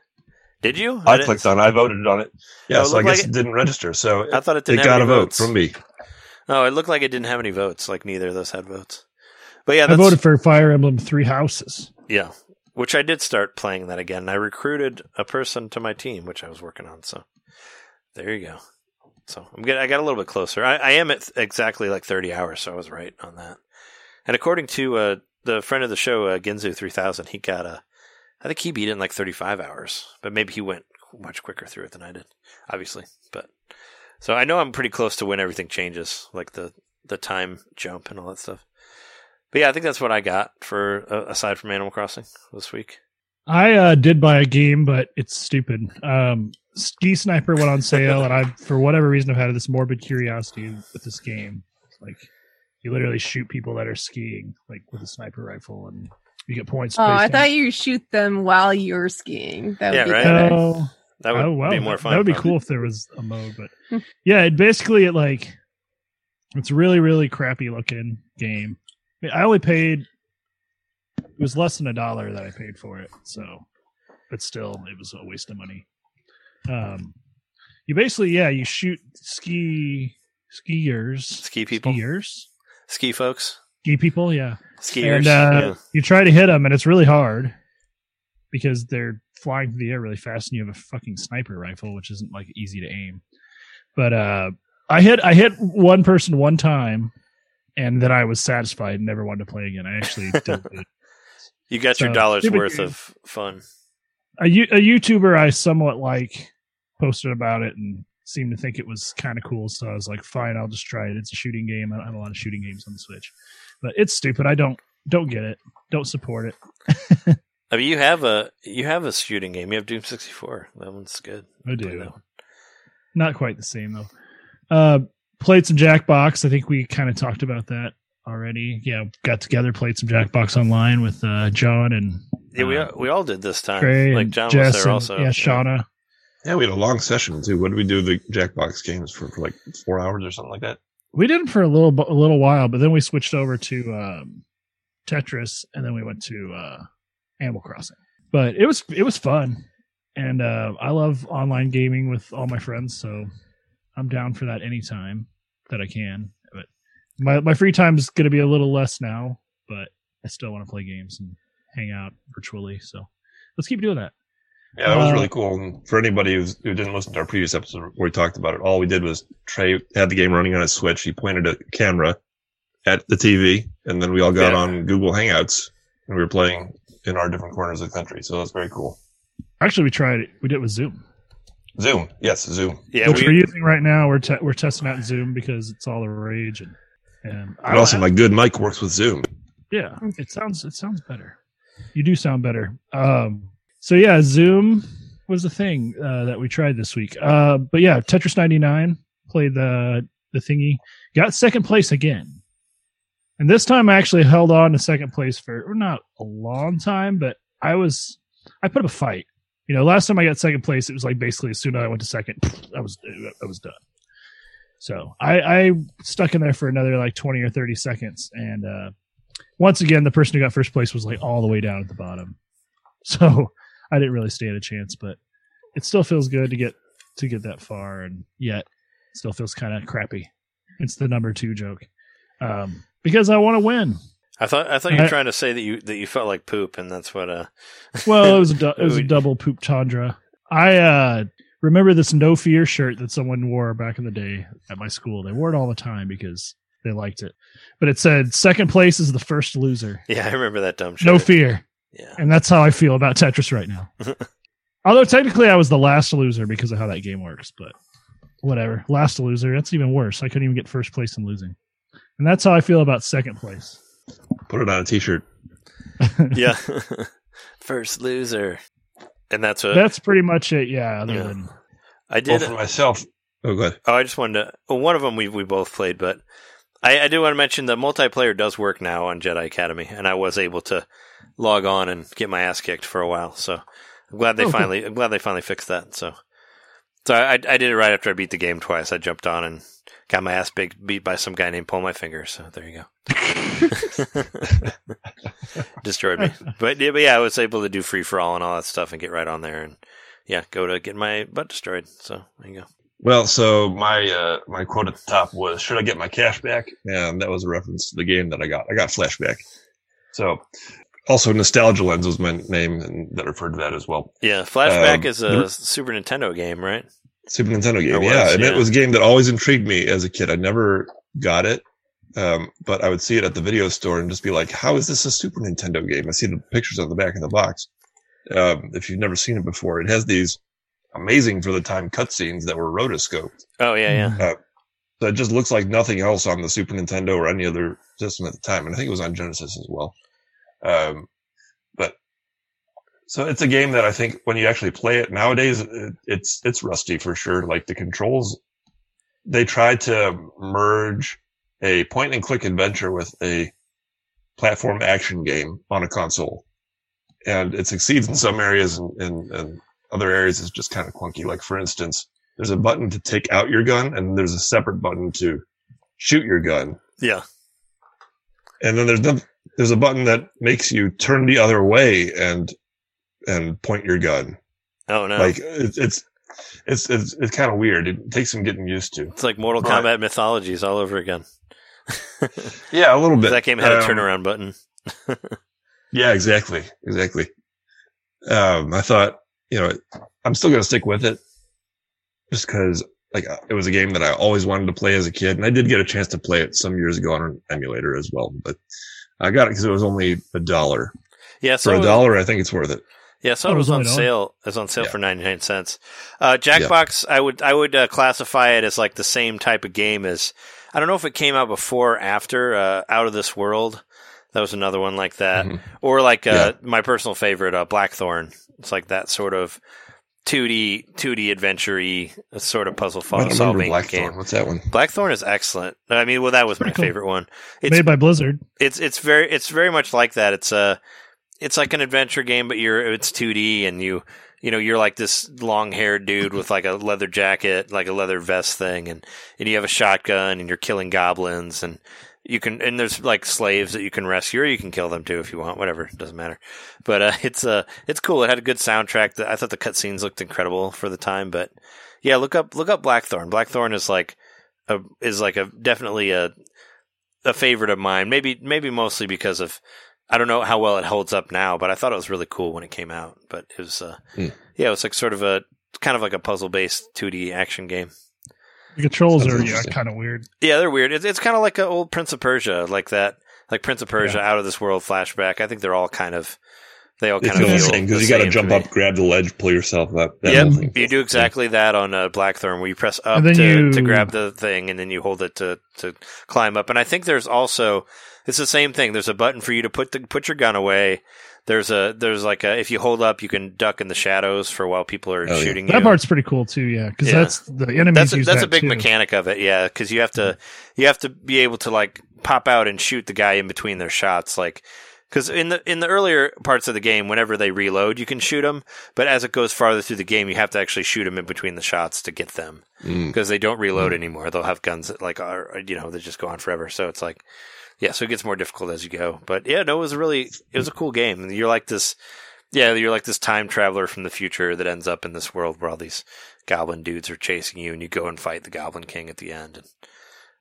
Did you?
I
didn't-
clicked on. it. I voted on it. Yeah,
Oh, it
so I guess
like
it didn't register. So
I thought it
it
didn't have
got
any
a vote from me.
Oh, it looked like it didn't have any votes. Like neither of those had votes. But yeah,
I voted for Fire Emblem Three Houses.
yeah, which I did start playing that again. I recruited a person to my team, which I was working on. So there you go. So I'm I got a little bit closer. I, I am at exactly like 30 hours, so I was right on that. And according to uh, the friend of the show, uh, Ginzu 3000, he got a, I think he beat it in like 35 hours, but maybe he went much quicker through it than I did, obviously. But so I know I'm pretty close to when everything changes, like the the time jump and all that stuff. But yeah, I think that's what I got for uh, aside from Animal Crossing this week.
I uh, did buy a game, but it's stupid. Um, Ski Sniper went on sale, and I, for whatever reason, have had this morbid curiosity with this game. Like, you literally shoot people that are skiing, like with a sniper rifle, and you get points.
Oh, I
based on-
thought you shoot them while you're skiing. That would
Yeah,
be
right?
better.
Oh,
That would
oh, well,
be more fun.
That would be
probably.
cool if there was a mode, but yeah, it basically it like it's really really crappy looking game. I, mean, I only paid it was less than a dollar that I paid for it, so but still it was a waste of money. Um, you basically yeah you shoot ski skiers
Ski people,
skiers
ski folks,
ski people yeah
skiers.
and uh,
yeah.
you try to hit them, and it's really hard because they're flying through the air really fast, and you have a fucking sniper rifle, which isn't like easy to aim. But uh, I hit I hit one person one time, and then I was satisfied and never wanted to play again. I actually. <laughs>
You got your dollar's worth
game.
of fun.
a, a YouTuber I somewhat like posted about it and seemed to think it was kind of cool. So I was like, fine, I'll just try it. It's a shooting game. I don't have a lot of shooting games on the Switch, but it's stupid. I don't don't get it. Don't support it. <laughs>
I mean, you have a you have a shooting game. You have Doom sixty four. That one's good.
I do.
that one.
Not quite the same though. Uh, played some Jackbox. I think we kind of talked about that already. Yeah, got together, played some Jackbox online with uh, John and
Yeah, we
uh,
we all did this time.
Trey
like John
Jess
was there
and,
also.
Yeah, Shauna.
Yeah, we had a long session too. What did we do the Jackbox games for, for like four hours or something like that?
We did it for a little a little while, but then we switched over to um, Tetris, and then we went to uh, Animal Crossing. But it was it was fun, and uh, I love online gaming with all my friends, so I'm down for that anytime that I can. But my my free time is going to be a little less now, but I still want to play games and hang out virtually. So let's keep doing that.
Yeah, that was
Uh,
really cool. And for anybody who's, who didn't listen to our previous episode where we talked about it, all we did was Trey had the game running on his Switch. He pointed a camera at the TV, and then we all got
Yeah.
on Google Hangouts and we were playing in our different corners of the country. So that's very cool.
Actually, we tried it. We did it with Zoom,
Zoom, yes, Zoom.
Yeah,
which
we,
we're using right now. We're te- we're testing out Zoom because it's all the rage and and I
also,
don't-
my good mic works with Zoom.
Yeah, it sounds it sounds better. You do sound better. Um, so yeah, Zoom was the thing uh, that we tried this week. Uh, but yeah, Tetris 99 played the the thingy, got second place again, and this time I actually held on to second place for not a long time, but I was I put up a fight. You know, last time I got second place, it was like basically as soon as I went to second, <laughs> I was I was done. So I, I stuck in there for another like twenty or thirty seconds, and uh, once again, the person who got first place was like all the way down at the bottom. <laughs> So I didn't really stand a chance, but it still feels good to get to get that far, and yet still feels kind of crappy. It's the number two joke um, because I want to win.
I thought I thought you were
I-
trying to say that you that you felt like poop, and that's what. Uh,
Well, it was a du- <laughs> it was a double poop tundra. I uh, remember this no fear shirt that someone wore back in the day at my school. They wore it all the time because they liked it, but it said second place is the first loser.
yeah, I remember that dumb shirt.
No fear.
Yeah,
And that's how I feel about Tetris right now. <laughs> Although technically I was the last loser because of how that game works, but whatever. Last loser, that's even worse. I couldn't even get first place in losing. And that's how I feel about second place.
Put it on a t-shirt. <laughs>
yeah. <laughs> First loser, and that's what
That's pretty much it, yeah. Other
Yeah.
than
I
Well,
did.
for myself. Oh, go ahead.
Oh, I just wanted to. Well, one of them we we both played, but I, I do want to mention the multiplayer does work now on Jedi Academy, and I was able to log on and get my ass kicked for a while. So I'm glad they
Oh, cool.
finally. I'm glad they finally fixed that. So, so I I did it right after I beat the game twice. I jumped on and got my ass big, beat by some guy named Pull My Finger. So there you go. <laughs> <laughs> Destroyed me, but yeah, but yeah, I was able to do free for all and all that stuff and get right on there and yeah, go to get my butt destroyed. So there you go.
Well, so my uh, my quote at the top was, "Should I get my cash back?" And that was a reference to the game that I got. I got Flashback. So, also Nostalgia Lens was my name, and that referred to that as well.
Yeah, Flashback
Um,
is a
there-
Super Nintendo game, right?
Super Nintendo game,
was,
yeah, and
yeah.
it was a game that always intrigued me as a kid. I never got it, um, but I would see it at the video store and just be like, "How is this a Super Nintendo game?" I see the pictures on the back of the box. Um, if you've never seen it before, it has these amazing for the time cutscenes that were rotoscoped.
Oh yeah, yeah.
So it just looks like nothing else on the Super Nintendo or any other system at the time. And I think it was on Genesis as well. Um, so it's a game that I think when you actually play it nowadays, it, it's, it's rusty for sure. Like the controls, they tried to merge a point and click adventure with a platform action game on a console. And it succeeds in some areas and, and, and other areas is just kind of clunky. Like for instance, there's a button to take out your gun and there's a separate button to shoot your gun.
Yeah.
And then there's no, there's a button that makes you turn the other way and, and point your gun.
Oh no.
Like it's, it's, it's, it's, it's kind of weird. It takes some getting used to.
it's like Mortal. Kombat mythologies all over again. <laughs>
Yeah, a little bit. <laughs>
that game had a
Um,
turnaround button. <laughs>
Yeah, exactly. Exactly. Um, I thought, you know, I'm still going to stick with it just because like uh, it was a game that I always wanted to play as a kid. And I did get a chance to play it some years ago on an emulator as well, but I got it because it was only a dollar
Yeah, so
for a dollar. I think it's worth it.
Yeah, so
Oh,
it
it
was
was
on
only a
sale. It was on sale
Yeah.
for ninety nine cents. Uh, Jackbox, I would I would uh, classify it as like the same type of game as I don't know if it came out before or after uh, Out of This World. That was another one like that,
Mhm.
or like uh,
Yeah.
my personal favorite, uh, Blackthorne. It's like that sort of two D two D adventure sort of puzzle
I
solving
Blackthorne.
game.
What's that one?
Blackthorne is excellent. I mean, well, that was my
cool.
favorite one. It's
made by Blizzard.
it's it's very it's very much like that. It's a it's like an adventure game, but you're it's 2D and you you know you're like this long haired dude with like a leather jacket, like a leather vest thing, and and you have a shotgun and you're killing goblins and you can and there's like slaves that you can rescue or you can kill them too if you want, whatever it doesn't matter. But uh, <laughs> it's uh it's cool. It had a good soundtrack. I thought the cutscenes looked incredible for the time, but yeah, look up look up Blackthorne. Blackthorne is like a is like a definitely a a favorite of mine. Maybe maybe mostly because of I don't know how well it holds up now, but I thought it was really cool when it came out. But it was uh,
Hmm.
yeah, it was like sort of a kind of like a puzzle based 2D action game.
The controls
Sounds
are yeah, kind of weird.
Yeah, they're weird. It's it's kind of like an old Prince of Persia, like that, like Prince of Persia, Out of This World flashback. I think they're all kind of They all
It
kind of
feels
feel
the same because you got to jump up, grab the ledge, pull yourself up. That
Yep, you do
the
exactly that on uh, Blackthorne, where you press up to,
you-
to grab the thing, and then you hold it to, to climb up. And I think there's also it's the same thing. There's a button for you to put the put your gun away. There's a there's like a if you hold up, you can duck in the shadows for while people are
Oh, yeah.
shooting
That
you.
part's pretty cool too. Yeah, because
Yeah.
that's the enemies.
that's a,
use
that's
that
a big
too.
mechanic of it, yeah. Because you have to you have to be able to like pop out and shoot the guy in between their shots, like. Because in the in the earlier parts of the game, whenever they reload, you can shoot them. But as it goes farther through the game, you have to actually shoot them in between the shots to get them
Mm.
because they don't reload anymore. They'll have guns that like are you know they just go on forever. So it's like yeah, so it gets more difficult as you go. But yeah, no, it was a really it was a cool game. You're like this yeah, you're like this time traveler from the future that ends up in this world where all these goblin dudes are chasing you, and you go and fight the Goblin King at the end. And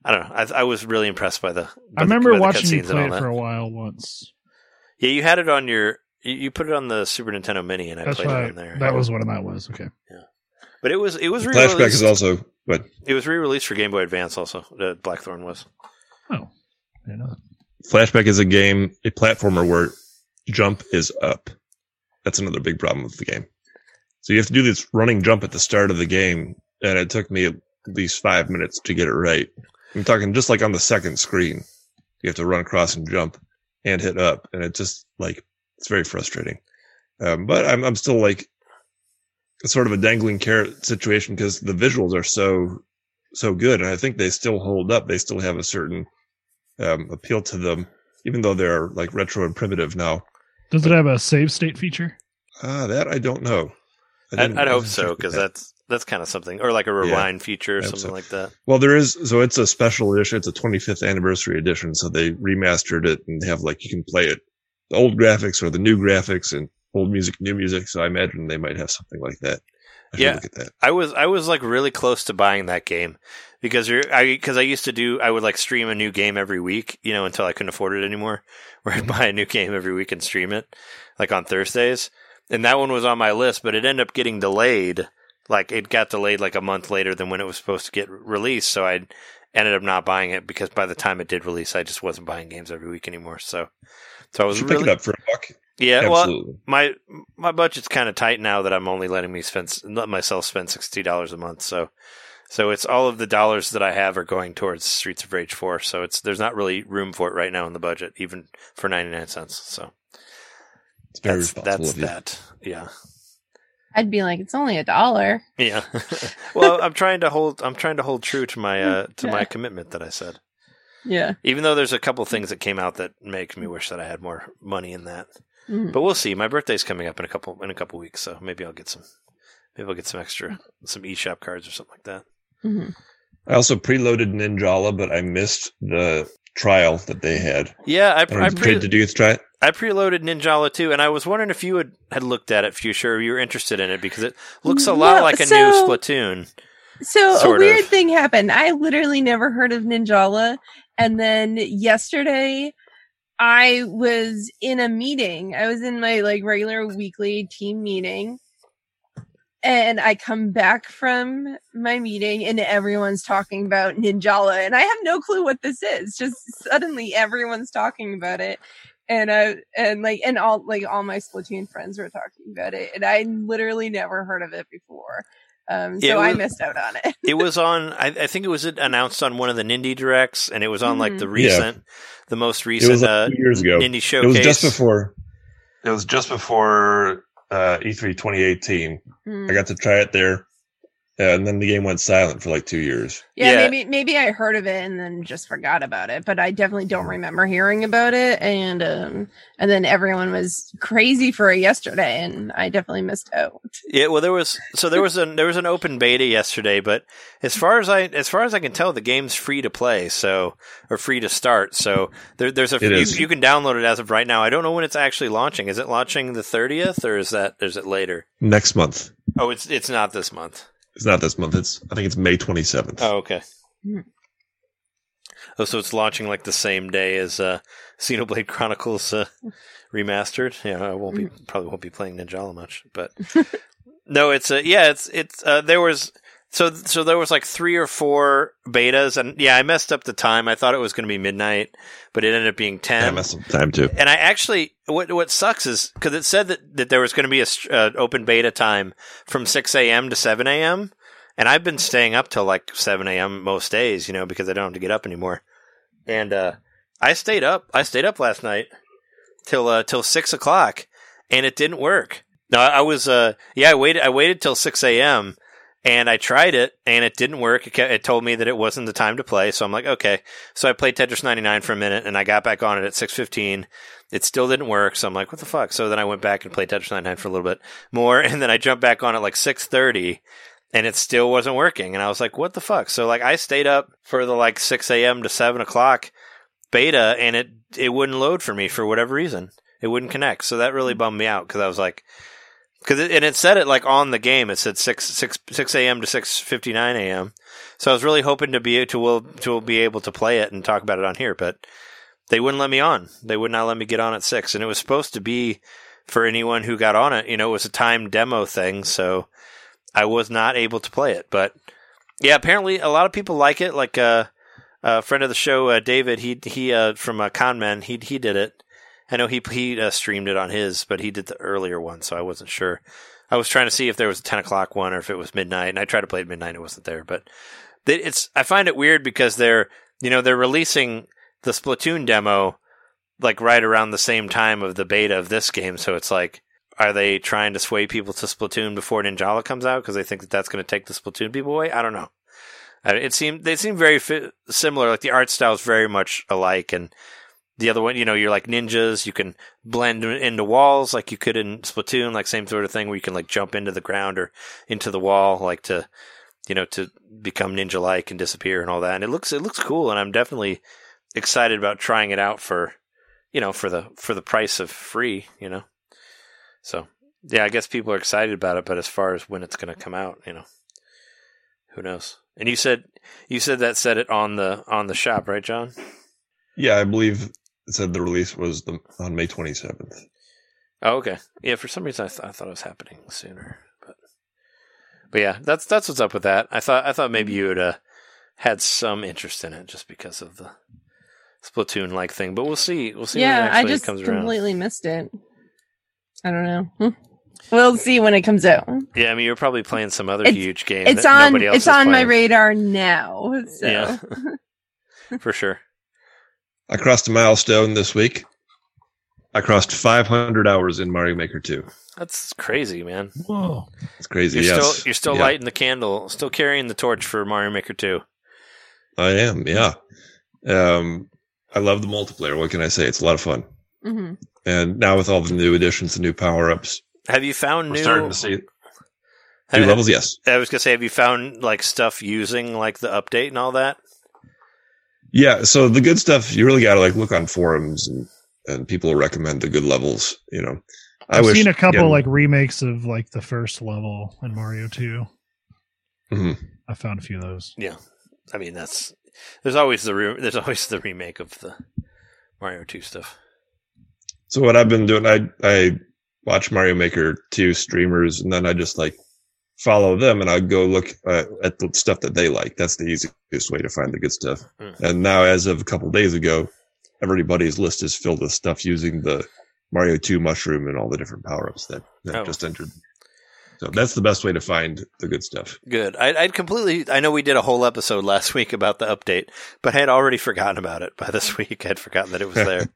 I don't know. I, I was really impressed by the. by
I
the-
remember
by the
watching you play it for a while once.
Yeah, you had it on your. You you put it on the Super Nintendo Mini, and I
That's
played it
why
on there.
that was what that was. Okay.
Yeah, but it was it was
Flashback
re-released.
is also, but
it was re-released for Game Boy Advance. Also, uh, Blackthorne was.
Oh, Didn't know.
Flashback is a game, a platformer where jump is up. That's another big problem with the game. So you have to do this running jump at the start of the game, and it took me at least five minutes to get it right. I'm talking just like on the second screen. You have to run across and jump and hit up, and it just like it's very frustrating. Um, but I'm I'm still like sort of a dangling carrot situation because the visuals are so so good, and I think they still hold up. They still have a certain um, appeal to them, even though they're like retro and primitive now.
Does it have a save state feature?
Ah, that I don't know. I
I'd, I'd hope so because
that.
that's that's kind of something, or like a rewind feature or something
so.
like that.
well, there is. So it's a special edition. It's a 25th anniversary edition. So they remastered it and have like you can play it, the old graphics or the new graphics and old music, new music. So I imagine they might have something like that. I
Yeah.
look at that.
I was I was like really close to buying that game because you're I because I used to do I would like stream a new game every week, you know, until I couldn't afford it anymore. <laughs> Where I'd buy a new game every week and stream it, like on Thursdays. And that one was on my list, but it ended up getting delayed. Like it got delayed like a month later than when it was supposed to get released. So I ended up not buying it because by the time it did release, I just wasn't buying games every week anymore. So, so I was really
pick it up for a buck.
Yeah. Well, my my budget's kind of tight now that I'm only letting me spend let myself spend sixty dollars a month. So so it's all of the dollars that I have are going towards Streets of Rage four. So it's there's not really room for it right now in the budget, even for ninety nine cents. So
it's very
that's that's
of you.
that. Yeah.
I'd be like, it's only a dollar.
Yeah. <laughs> well, I'm trying to hold I'm trying to hold true to my uh to my commitment that I said.
Yeah.
Even though there's a couple things that came out that make me wish that I had more money in that.
Mhm.
But we'll see. My birthday's coming up in a couple in a couple weeks, so maybe I'll get some maybe I'll get some extra some eShop cards or something like that.
Mhm.
I also preloaded Ninjala, but I missed the trial that they had.
Yeah, I,
I don't
I,
did,
pre-
did you to try it?
I preloaded Ninjala too, and I was wondering if you had, had looked at it, Fuchsia, or you were interested in it because it looks a lot
No,
like a new Splatoon.
So a weird
of.
thing happened. I literally never heard of Ninjala. And then yesterday I was in a meeting. I was in my like regular weekly team meeting. And I come back from my meeting and everyone's talking about Ninjala and I have no clue what this is. Just suddenly everyone's talking about it. And I and like and all like all my Splatoon friends were talking about it. And I literally never heard of it before. Um so
Yeah, it
I missed out on it.
It was on. I, I think it was announced on one of the Nindie directs, and it was on like
Mhm.
the recent, the most
It
recent
was like
uh,
years ago.
Nindie
It was just before. It was just before uh, E3 2018.
Mm.
I got to try it there, uh, and then the game went silent for like two years.
Yeah,
Yeah.
maybe maybe I heard of it and then just forgot about it, but I definitely don't remember hearing about it. And um, and then everyone was crazy for it yesterday, and I definitely missed out.
Yeah, well, there was so there was an there was an open beta yesterday, but as far as I as far as I can tell, the game's free to play, so or free to start. So there, there's a
It
you, you can download it as of right now. I don't know when it's actually launching. Is it launching the thirtieth or is that is it later?
Next month.
Oh, it's it's not this month.
It's not this month. It's I think it's May 27th.
Oh, okay.
Hmm.
Oh, so it's launching like the same day as uh, Xenoblade Chronicles uh, <laughs> remastered. Yeah, I won't be probably won't be playing Ninjala much, but <laughs> no, it's uh, yeah, it's it's uh, there was So so there was like three or four betas, and yeah, I messed up the time. I thought it was going to be midnight, but it ended up being ten.
I messed up time too.
and I actually, what what sucks is because it said that, that there was going to be a uh, open beta time from six a.m. to seven a.m. And I've been staying up till like seven a.m. most days, you know, because I don't have to get up anymore. And uh, I stayed up. I stayed up last night till uh, till six o'clock, and it didn't work. No, I was uh, yeah, I waited. I waited till six a.m. and I tried it, and it didn't work. It, ca- it told me that it wasn't the time to play, so I'm like, okay. So I played Tetris 99 for a minute, and I got back on it at 6:15. It still didn't work, so I'm like, what the fuck? So then I went back and played Tetris 99 for a little bit more, <laughs> and then I jumped back on at like 6:30, and it still wasn't working. And I was like, what the fuck? So like I stayed up for the like 6 a.m. to 7 o'clock beta, and it it wouldn't load for me for whatever reason. It wouldn't connect, so that really hmm. bummed me out because I was like, because it, and it said it like on the game. It said six six six a.m. to six fifty nine a.m. So I was really hoping to be to will to be able to play it and talk about it on here, but they wouldn't let me on. They would not let me get on at six, and it was supposed to be for anyone who got on it. You know, it was a time demo thing, so I was not able to play it. But yeah, apparently a lot of people like it. Like uh, a friend of the show, uh, David, he he uh, from uh, Conmen, he he did it. I know he he uh, streamed it on his, but he did the earlier one, so I wasn't sure. I was trying to see if there was a ten o'clock one or if it was midnight, and I tried to play at midnight. It wasn't there, but it's I find it weird because they're you know they're releasing the Splatoon demo like right around the same time of the beta of this game, so it's like. Are they trying to sway people to Splatoon before Ninjala comes out because they think that that's going to take the Splatoon people away? I don't know. It seemed they seem very fi- similar. Like the art style is very much alike, and the other one, you know, you're like ninjas. You can blend into walls like you could in Splatoon, like same sort of thing where you can like jump into the ground or into the wall, like to, you know, to become ninja-like and disappear and all that. And it looks it looks cool, and I'm definitely excited about trying it out for, you know, for the for the price of free, you know. So yeah, I guess people are excited about it, but as far as when it's going to come out, you know, who knows? And you said you said that said it on the on the shop, right, John?
Yeah, I believe it said the release was the, on May 27th.
Oh, okay. Yeah, for some reason I, th- I thought it was happening sooner, but but yeah, that's that's what's up with that. I thought I thought maybe you would uh, had some interest in it just because of the Splatoon like thing, but we'll see. We'll see. when it
yeah, I just
comes around.
completely missed it. I don't know. Hmm. We'll see when it comes out.
Yeah, I mean you're probably playing some other
It's-
huge game.
It's
that
on.
Nobody else
It's
is
on my radar now. So.
Yeah, <laughs> for sure.
I crossed a milestone this week. I crossed 500 hours in Mario Maker 2.
That's crazy, man.
Whoa.
It's crazy.
You're
yes.
still you're still
Yeah,
lighting the candle, still carrying the torch for Mario Maker 2.
I am. Yeah. Um, I love the multiplayer. What can I say? It's a lot of fun.
hmm
And now with all the new additions, the new power ups,
Have you found
we're
new?
starting to see new
have-
levels. Yes.
I was gonna say, have you found like stuff using like the update and all that?
Yeah. So the good stuff, you really got to like look on forums and, and people recommend the good levels, you know. I
I've
wish,
seen a couple
again,
like remakes of like the first level in Mario 2.
Mhm.
I found a few of those.
Yeah, I mean that's there's always the re- there's always the remake of the Mario 2 stuff.
So what I've been doing, I I watch Mario Maker two streamers, and then I just like follow them, and I go look uh, at the stuff that they like. That's the easiest way to find the good stuff.
Mhm.
And now, as of a couple days ago, everybody's list is filled with stuff using the Mario two mushroom and all the different power ups that, that
Oh.
just entered. So that's the best way to find the good stuff.
Good. I, I'd completely. I know we did a whole episode last <laughs> week about the update, but I had already forgotten about it by this <laughs> week. I'd forgotten that it was there.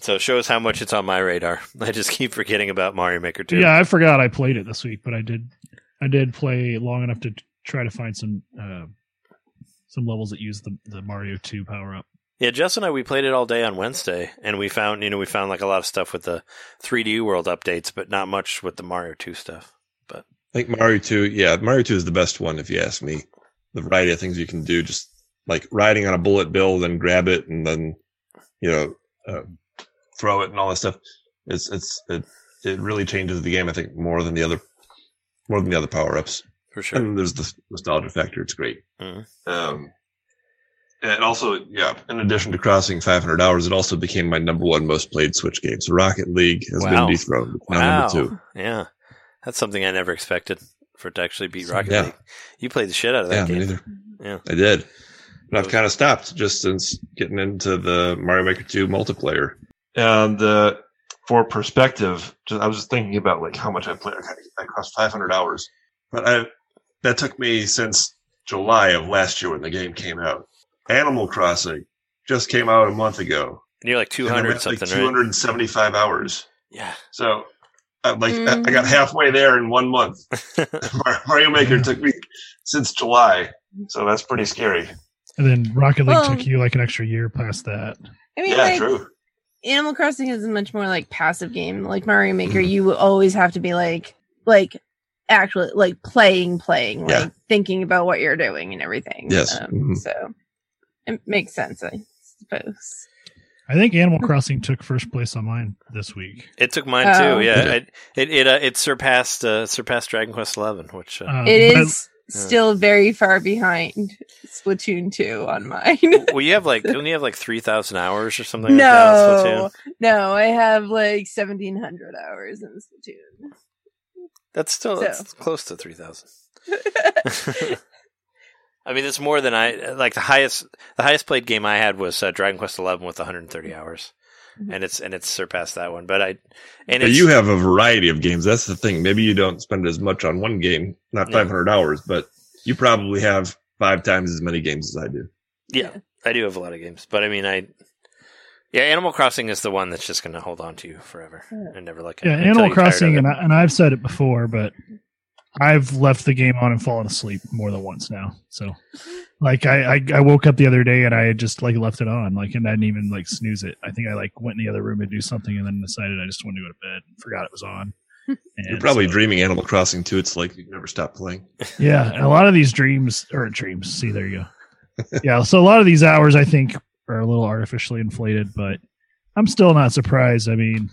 So it shows how much it's on my radar. <laughs> I just keep forgetting about Mario Maker 2.
Yeah, I forgot I played it this week, but I did. I did play long enough to try to find some uh, some levels that use the the Mario 2 power up.
Yeah, Jess and I we played it all day on Wednesday, and we found you know we found like a lot of stuff with the 3D World updates, but not much with the Mario 2 stuff.
But I think Mario 2, yeah, Mario 2 is the best one if you ask me. The variety of things you can do, just like riding on a bullet bill, then grab it and then, you know, uh, throw it and all that stuff. It's, it's, it, it really changes the game, I think, more than the other, more than the other power ups.
For sure.
And there's the nostalgia factor. It's great.
Mhm.
Um, and also, yeah, in addition to crossing 500 hours, it also became my number one most played Switch game. So Rocket League has
Wow.
been dethroned.
Wow.
number two.
Yeah, that's something I never expected. for it to actually beat Rocket
Yeah.
League. You played the shit out of
Yeah,
that
me
game.
neither.
Yeah.
I did. But I've kind of stopped just since getting into the Mario Maker 2 multiplayer. And uh, for perspective, just, I was just thinking about like how much I played. I crossed 500 hours, but I that took me since July of last year when the game came out. Animal Crossing just came out a month ago.
And you're like
and I'm
200
at,
something,
like
right?
275 hours.
Yeah.
So, I like I
Mm.
got halfway there in one month. <laughs> Mario Maker took me since July, so that's pretty scary.
And then Rocket League
Well-
took you like an extra year past that.
I mean,
Yeah,
like,
true.
Animal Crossing is a much more like passive game. Like Mario Maker, you always have to be like like actually like playing, playing, like
Yeah.
thinking about what you're doing and everything.
Yes.
Um,
Mhm.
So it makes sense, I suppose.
I think Animal Crossing took first place on mine this week.
It took mine
Oh.
too. Yeah,
Yeah.
it it it, uh, it surpassed uh, surpassed Dragon Quest Eleven, which uh,
Um,
It
but-
is still very far behind Splatoon 2 on mine.
well, you have like don't you have like three thousand hours or something? like that on
no,
Splatoon?
no, I have like 1700 hours in Splatoon.
that's still
So.
that's close to three thousand. <laughs> <laughs> I mean, it's more than I like. The highest the highest played game I had was uh, Dragon Quest Eleven with 130 hours.
Mm-hmm.
and it's and it's surpassed that one. But I and
But
it's,
you have a variety of games. That's the thing. Maybe you don't spend as much on one game, not
No.
500 hours, but you probably have five times as many games as I do.
yeah, I do have a lot of games, but I mean, I yeah, Animal Crossing is the one that's just going to hold on to you forever and never let
yeah, Animal
you're tired of
Crossing, and, I, and I've said it before, but I've left the game on and fallen asleep more than once now. So, like, I, I I woke up the other day and I had just like left it on, like, and I didn't even like snooze it. I think I like went in the other room to do something and then decided I just wanted to go to bed and forgot it was on. <laughs>
You're probably
so-
dreaming Animal Crossing too. It's like you never stop playing.
Yeah, and a lot of these dreams or dreams. See, there you go. Yeah, so a lot of these hours I think are a little artificially inflated, but I'm still not surprised. I mean,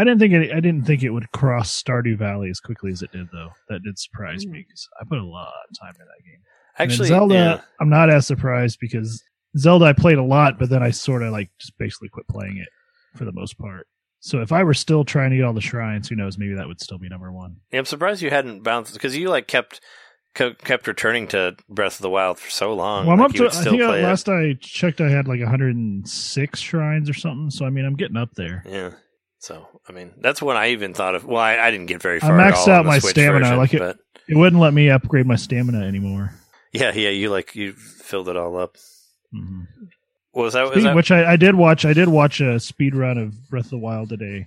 I didn't think it. I didn't think it would cross Stardew Valley as quickly as it did, though. That did surprise hmm. me because I put a lot of time in that game.
Actually,
Zelda,
yeah.
I'm not as surprised because Zelda I played a lot, but then I sort of like just basically quit playing it for the most part. So if I were still trying to get all the shrines, who knows? Maybe that would still be number one.
Yeah, I'm surprised you hadn't bounced because you like kept kept kept returning to Breath of the Wild for so long.
Well, I'm
like,
up to.
would
I
still
think uh,
I, it.
last I checked, I had like 106 shrines or something. So I mean, I'm getting up there.
Yeah. So I mean, that's when I even thought of. Well, I, I didn't get very
I
far. at
maxed
all
out my
Switch
stamina,
version,
like it-
but
It wouldn't let me upgrade my stamina anymore.
yeah, yeah, you like you filled it all up.
Mhm.
What was that? Was that
which I, I did watch. I did watch a speed run of Breath of the Wild today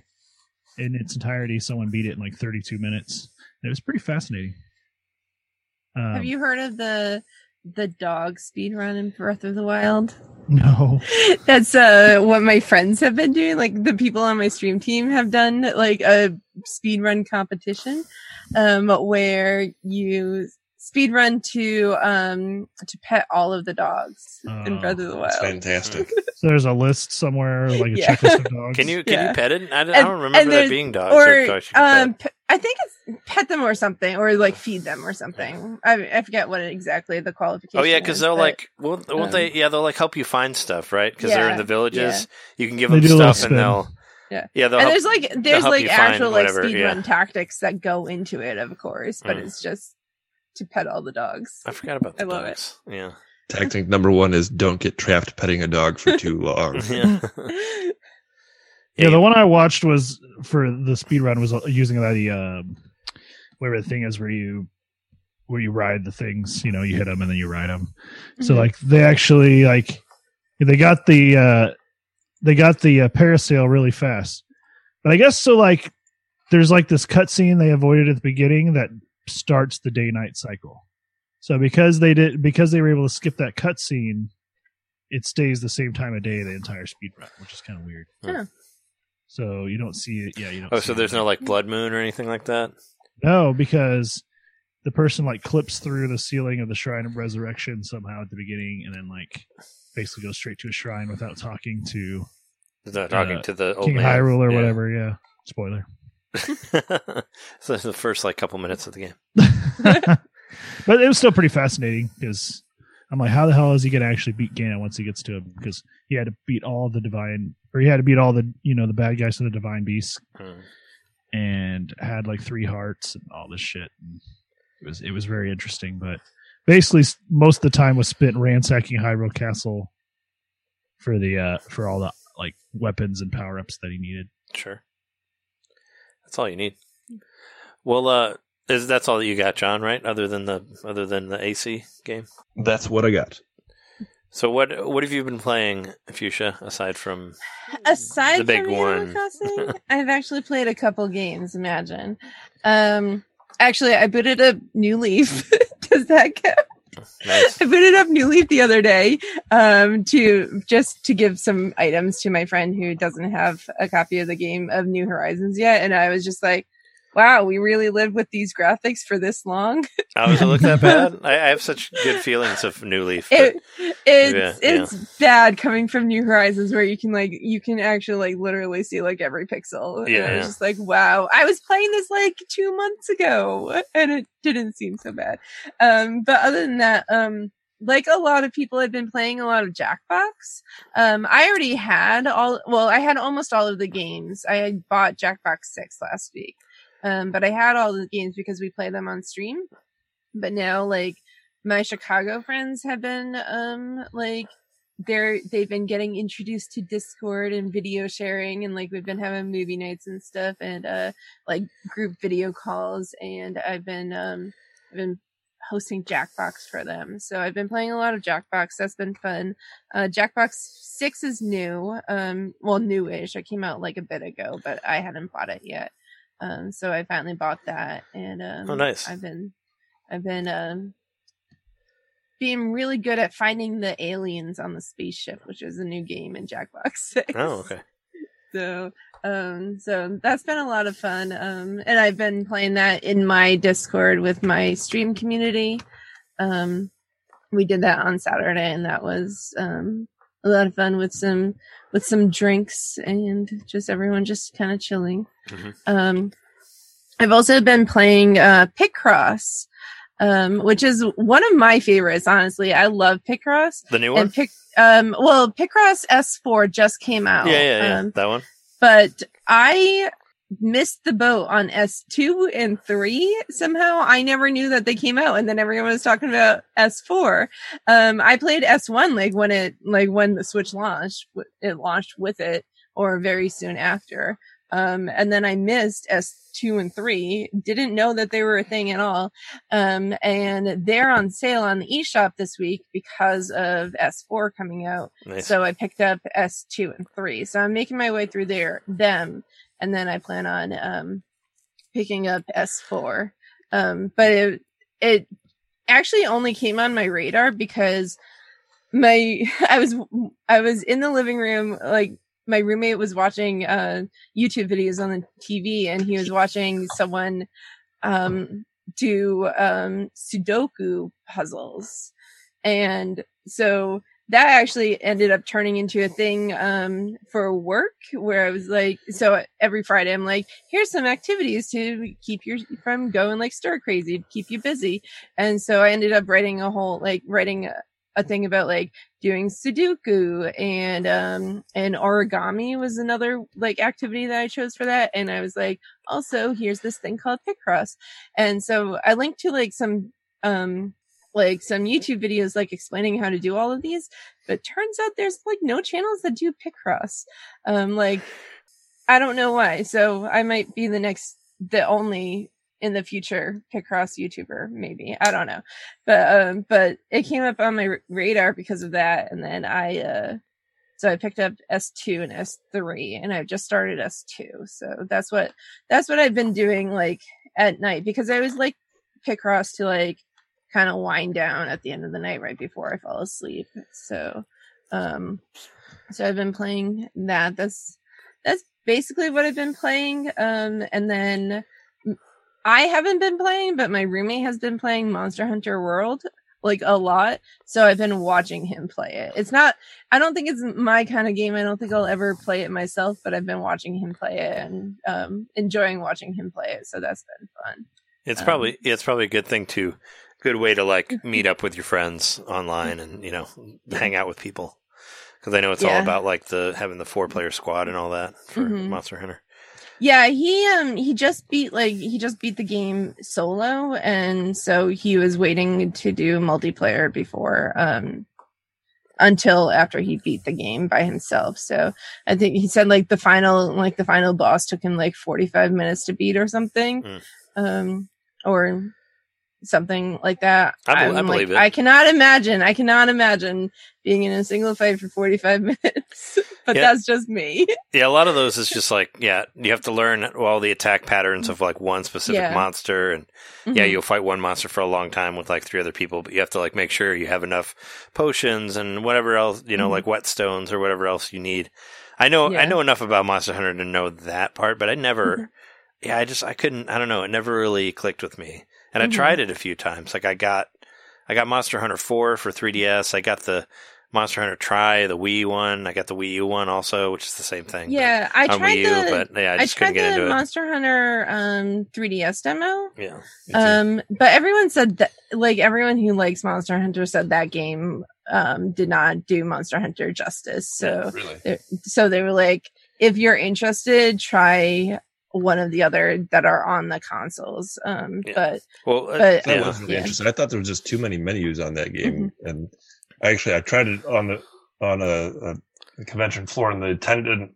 in its entirety. Someone beat it in like 32 minutes. It was pretty fascinating. Um,
Have you heard of the the dog speed run in Breath of the Wild?
No. <laughs>
That's uh what my friends have been doing. Like the people on my stream team have done like a speed run competition um where you speed run to um to pet all of the dogs in
Oh,
Breath of the
That's
Wild.
fantastic. <laughs>
So there's a list somewhere, like a
Yeah.
checklist of dogs. <laughs>
Can you can
Yeah.
you pet it? I, don't- I don't remember there
there's-
being dogs or,
Or
dogs
um
pet.
p- I think it's pet them or something or like feed them or something. I I forget what exactly the qualification
Oh yeah, because they'll
but-
like won't, won't they?
um,
Yeah, they'll like help you find stuff, right? Because they're in the villages. You can give
They
them
do a little
stuff, and they'll
Yeah.
yeah.
And
help,
there's like there's like actual like
whatever,
speed
yeah.
run tactics that go into it, of course, but
Mm.
it's just to pet all the dogs.
I forgot about the
I love it.
Yeah.
Tactic number one is don't get trapped petting a dog for too <laughs> long.
yeah. <laughs>
Yeah, the one I watched was for the speed run was using that um, whatever the thing is where you where you ride the things. You know, you hit them and then you ride them. So
Mhm.
like they actually like they got the uh they got the uh, parasail really fast. But I guess so like there's like this cutscene they avoided at the beginning that starts the day night cycle. So because they did because they were able to skip that cutscene, it stays the same time of day the entire speed run, which is kind of weird.
Huh.
So you don't see it. Yeah, you don't.
Oh,
see
so
it.
there's no like blood moon or anything like that.
no because the person like clips through the ceiling of the shrine of resurrection somehow at the beginning, and then like basically goes straight to a shrine without talking to
They're talking
Uh,
to the old
King
man.
Hyrule or
Yeah.
whatever. Yeah, spoiler. <laughs>
so the first like couple minutes of the game. <laughs>
but it was still pretty fascinating because I'm like, how the hell is he going to actually beat Ganon once he gets to him? Because he had to beat all the divine, or he had to beat all the you know the bad guys to the divine beasts,
Hmm.
and had like three hearts and all this shit. And it was it was very interesting. But basically, most of the time was spent ransacking Hyrule Castle for the uh for all the like weapons and power ups that he needed.
Sure. That's all you need. Well, uh, is that's all that you got, John? Right? Other than the other than the AC game.
That's what I got.
So what what have you been playing, Fuchsia? Aside from <laughs>
Aside
The big
from
one.
Crossing, <laughs> I've actually played a couple games. Imagine. Um, actually, I booted a New Leaf. <laughs> Does that count?
Nice.
I booted up New Leaf the other day um, to just to give some items to my friend who doesn't have a copy of the game of New Horizons yet, and I was just like, "Wow, we really lived with these graphics for this long." <laughs>
Oh, does it look that <laughs> bad? I, I have such good feelings of New Leaf. but-
It, it's
Yeah,
it's bad coming from New Horizons where you can like you can actually like literally see like every pixel. And
Yeah,
I was
yeah.
just like, wow. I was playing this like two months ago and it didn't seem so bad. Um, but other than that, um, like a lot of people have been playing a lot of Jackbox. Um, I already had all, well, I had almost all of the games. I had bought Jackbox 6 last week. Um, but I had all the games because we play them on stream. But now, like, my Chicago friends have been, um, like, they're, they've been getting introduced to Discord and video sharing and like we've been having movie nights and stuff and, uh, like group video calls and I've been, um, I've been hosting Jackbox for them. So I've been playing a lot of Jackbox. That's been fun. Uh, Jackbox 6 is new. Um, well, newish. It came out like a bit ago, but I hadn't bought it yet. Um, so I finally bought that and, um,
Oh, nice.
I've been, I've been, um, being really good at finding the aliens on the spaceship, which is a new game in Jackbox <laughs> 6
oh, okay.
so um so that's been a lot of fun um and i've been playing that in my discord with my stream community um we did that on saturday and that was um a lot of fun with some with some drinks and just everyone just kind of chilling
Mhm.
um i've also been playing uh picross um which is one of my favorites honestly i love picross
The new one.
and pick um well picross s4 just came out
yeah, yeah, yeah.
um,
that one.
but I missed the boat on S2 and 3 somehow. I never knew that they came out and then everyone was talking about S4. Um I played S1 like when it like when the Switch launched, it launched with it or very soon after. Um and then I missed S2 and 3, didn't know that they were a thing at all. Um and they're on sale on the eShop this week because of S4 coming out.
Nice.
So I picked up S2 and 3. So I'm making my way through there, them, and then I plan on um picking up S4. Um but it it actually only came on my radar because my <laughs> I was I was in the living room like my roommate was watching uh YouTube videos on the TV and he was watching someone um do um Sudoku puzzles. And so that actually ended up turning into a thing um for work where I was like so every Friday I'm like here's some activities to keep you from going like stir crazy keep you busy. And so I ended up writing a whole like writing a, a thing about like doing sudoku and um and origami was another like activity that I chose for that. And I was like also here's this thing called Picross. And so I linked to like some um like some YouTube videos like explaining how to do all of these, but turns out there's like no channels that do Picross. Um, like I don't know why. So I might be the next, the only in the future Picross YouTuber, maybe. I don't know, but um, but it came up on my radar because of that, and then I uh, so I picked up S2 and S3, and I've just started S2. So that's what that's what I've been doing like at night because I was like Picross to like kind of wind down at the end of the night right before I fall asleep. So um so I've been playing that. That's that's basically what I've been playing. Um and then I haven't been playing, but my roommate has been playing Monster Hunter World like a lot. So I've been watching him play it. It's not I don't think it's my kind of game. I don't think I'll ever play it myself, but I've been watching him play it and um enjoying watching him play it. So that's been fun.
It's
Um,
probably it's probably a good thing to good way to like meet up with your friends online and you know hang out with people because I know it's all about like the having the four player squad and all that for
Mhm.
Monster Hunter.
Yeah, he um he just beat like he just beat the game solo and so he was waiting to do multiplayer before um until after he beat the game by himself. So I think he said like the final like the final boss took him like 45 minutes to beat or something.
Mm.
Um or something like that.
I I believe
like,
it.
I cannot imagine. I cannot imagine being in a single fight for 45 <laughs> minutes. but
Yeah.
that's just me. <laughs>
Yeah, a lot of those is just like, yeah, you have to learn all the attack patterns of like one specific
Yeah.
monster, and yeah,
Mhm.
you'll fight one monster for a long time with like three other people, but you have to like make sure you have enough potions and whatever else, you know,
Mhm.
like whetstones or whatever else you need. I know, I know enough about Monster Hunter to know that part, but I never,
Mhm.
yeah, I just I couldn't, I don't know, it never really clicked with me, and I
Mhm.
tried it a few times. Like I got, I got Monster Hunter Four for 3DS. I got the Monster Hunter Tri, the Wii one. I got the Wii U one also, which is the same thing.
Yeah, I tried
Wii U,
the
but yeah, I
I,
just couldn't
tried
get
the
into it.
Monster Hunter um 3DS demo.
Yeah,
Um, but everyone said that like everyone who likes Monster Hunter said that game um did not do Monster Hunter justice. So
really.
so they were like, if you're interested, try one of the other that are on the consoles. Um,
Yeah.
but
well, uh,
but
That
yeah.
was really
Yeah.
interesting. I thought there was just too many menus on that game, and actually, I tried it on the on a, a convention floor, and the attendant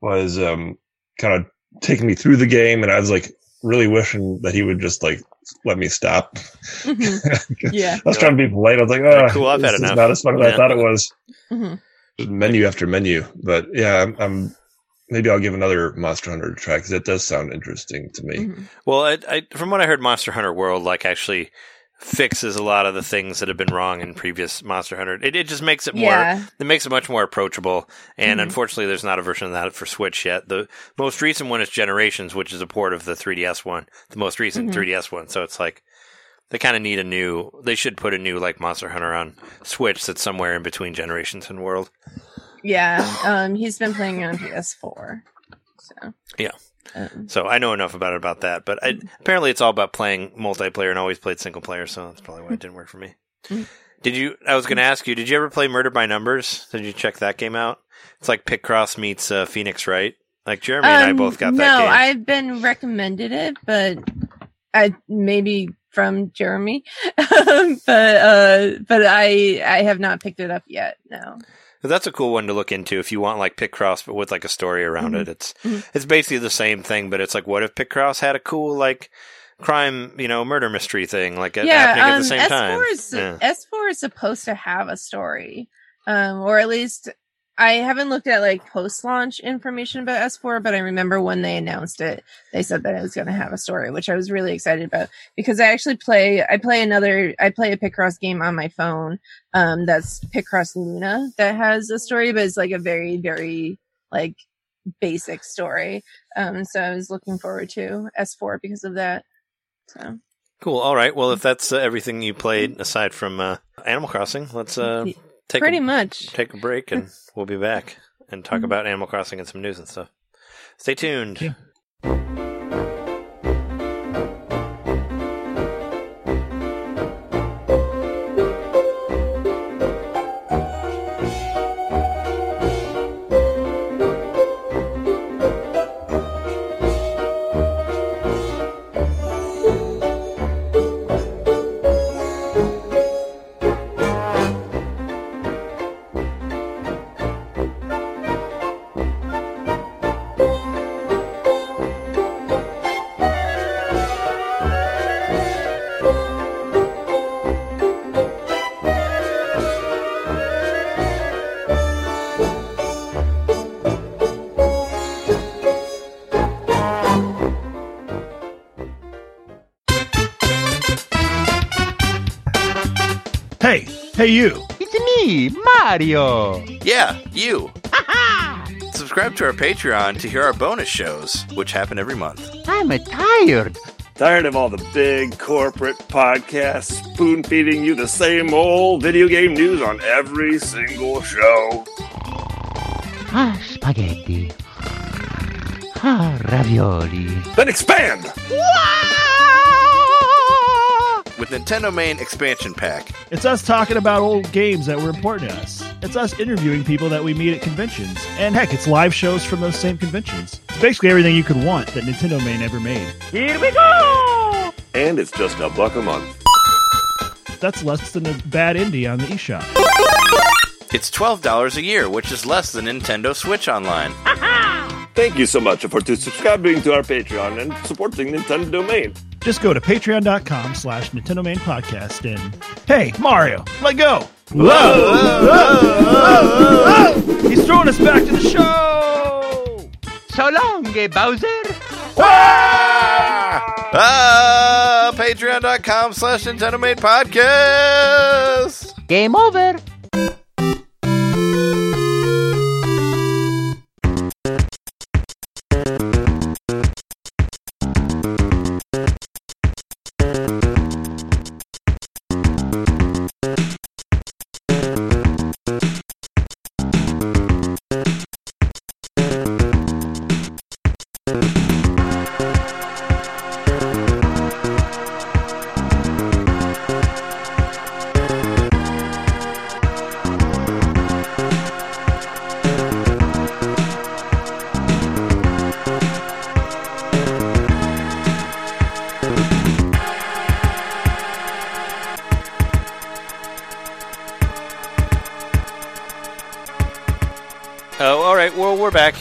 was um, kind of taking me through the game, and I was like really wishing that he would just like let me stop.
mhm, <laughs> yeah.
I was trying to be polite. I was like,
Like,
"Oh,
cool, I've
this
had
is
enough."
not as fun as
Yeah.
I thought it was."
mhm.
Menu after menu, but yeah, I'm, I'm maybe I'll give another Monster Hunter a try because it does sound interesting to me.
mhm.
well, I, I, from what I heard, Monster Hunter World like actually fixes a lot of the things that have been wrong in previous Monster Hunter. It, it just makes it more.
Yeah.
It makes it much more approachable. And
Mhm.
unfortunately, there's not a version of that for Switch yet. The most recent one is Generations, which is a port of the 3DS one, the most recent
Mhm.
3DS one. So it's like they kind of need a new. They should put a new like Monster Hunter on Switch that's somewhere in between Generations and World.
Yeah. <sighs> Um, he's been playing on PS4. So
Yeah.
Um,
So I know enough about it about that, but I, apparently it's all about playing multiplayer and always played single player, so that's probably why it <laughs> didn't work for me.
Mm.
Did you? I was going to ask you. Did you ever play Murder by Numbers? Did you check that game out? It's like Picross meets uh, Phoenix Wright. Like Jeremy and I
Um,
both got
no,
that. No,
I've been recommended it, but I maybe from Jeremy, <laughs> Um, but uh, but I I have not picked it up yet. No.
That's a cool one to look into if you want like Picross, but with like a story around
Mhm.
it. It's
Mhm.
it's basically the same thing, but it's like what if Picross had a cool like crime, you know, murder mystery thing like happening
yeah,
at
um,
the same
S4
time.
is
Yeah.
S4 is supposed to have a story, um, or at least I haven't looked at like post launch information about S4, but I remember when they announced it, they said that it was going to have a story, which I was really excited about because I actually play I play another I play a Picross game on my phone, um, that's Picross Luna that has a story, but it's like a very very like basic story. Um, so I was looking forward to S4 because of that. So.
Cool. All right. Well, if that's uh, everything you played aside from uh, Animal Crossing, let's uh, take
Pretty
a,
much.
take a break and we'll be back and talk
Mhm.
about Animal Crossing and some news and stuff. Stay tuned.
Yeah.
Mario.
Yeah, you. <laughs> Subscribe to our Patreon to hear our bonus shows, which happen every month.
I'm tired.
Tired of all the big corporate podcasts spoon feeding you the same old video game news on every single show?
Ah, spaghetti. Ah, ravioli.
Then expand!
With Nintendo Main Expansion Pack,
It's us talking about old games that were important to us. It's us interviewing people that we meet at conventions. And heck, it's live shows from those same conventions. It's basically everything you could want that Nintendo Main ever made.
Here we go!
And it's just a buck a month.
That's less than a bad indie on the eShop.
It's $12 a year, which is less than Nintendo Switch Online. <laughs>
Thank you so much for subscribing to our Patreon and supporting Nintendo Domain.
Just go to patreon.com slash Nintendo Main Podcast and hey, Mario, let go. Whoa! He's throwing us back to the show.
So long, eh, Bowser!
Ah! Patreon.com slash Nintendo Main Podcast.
Game over!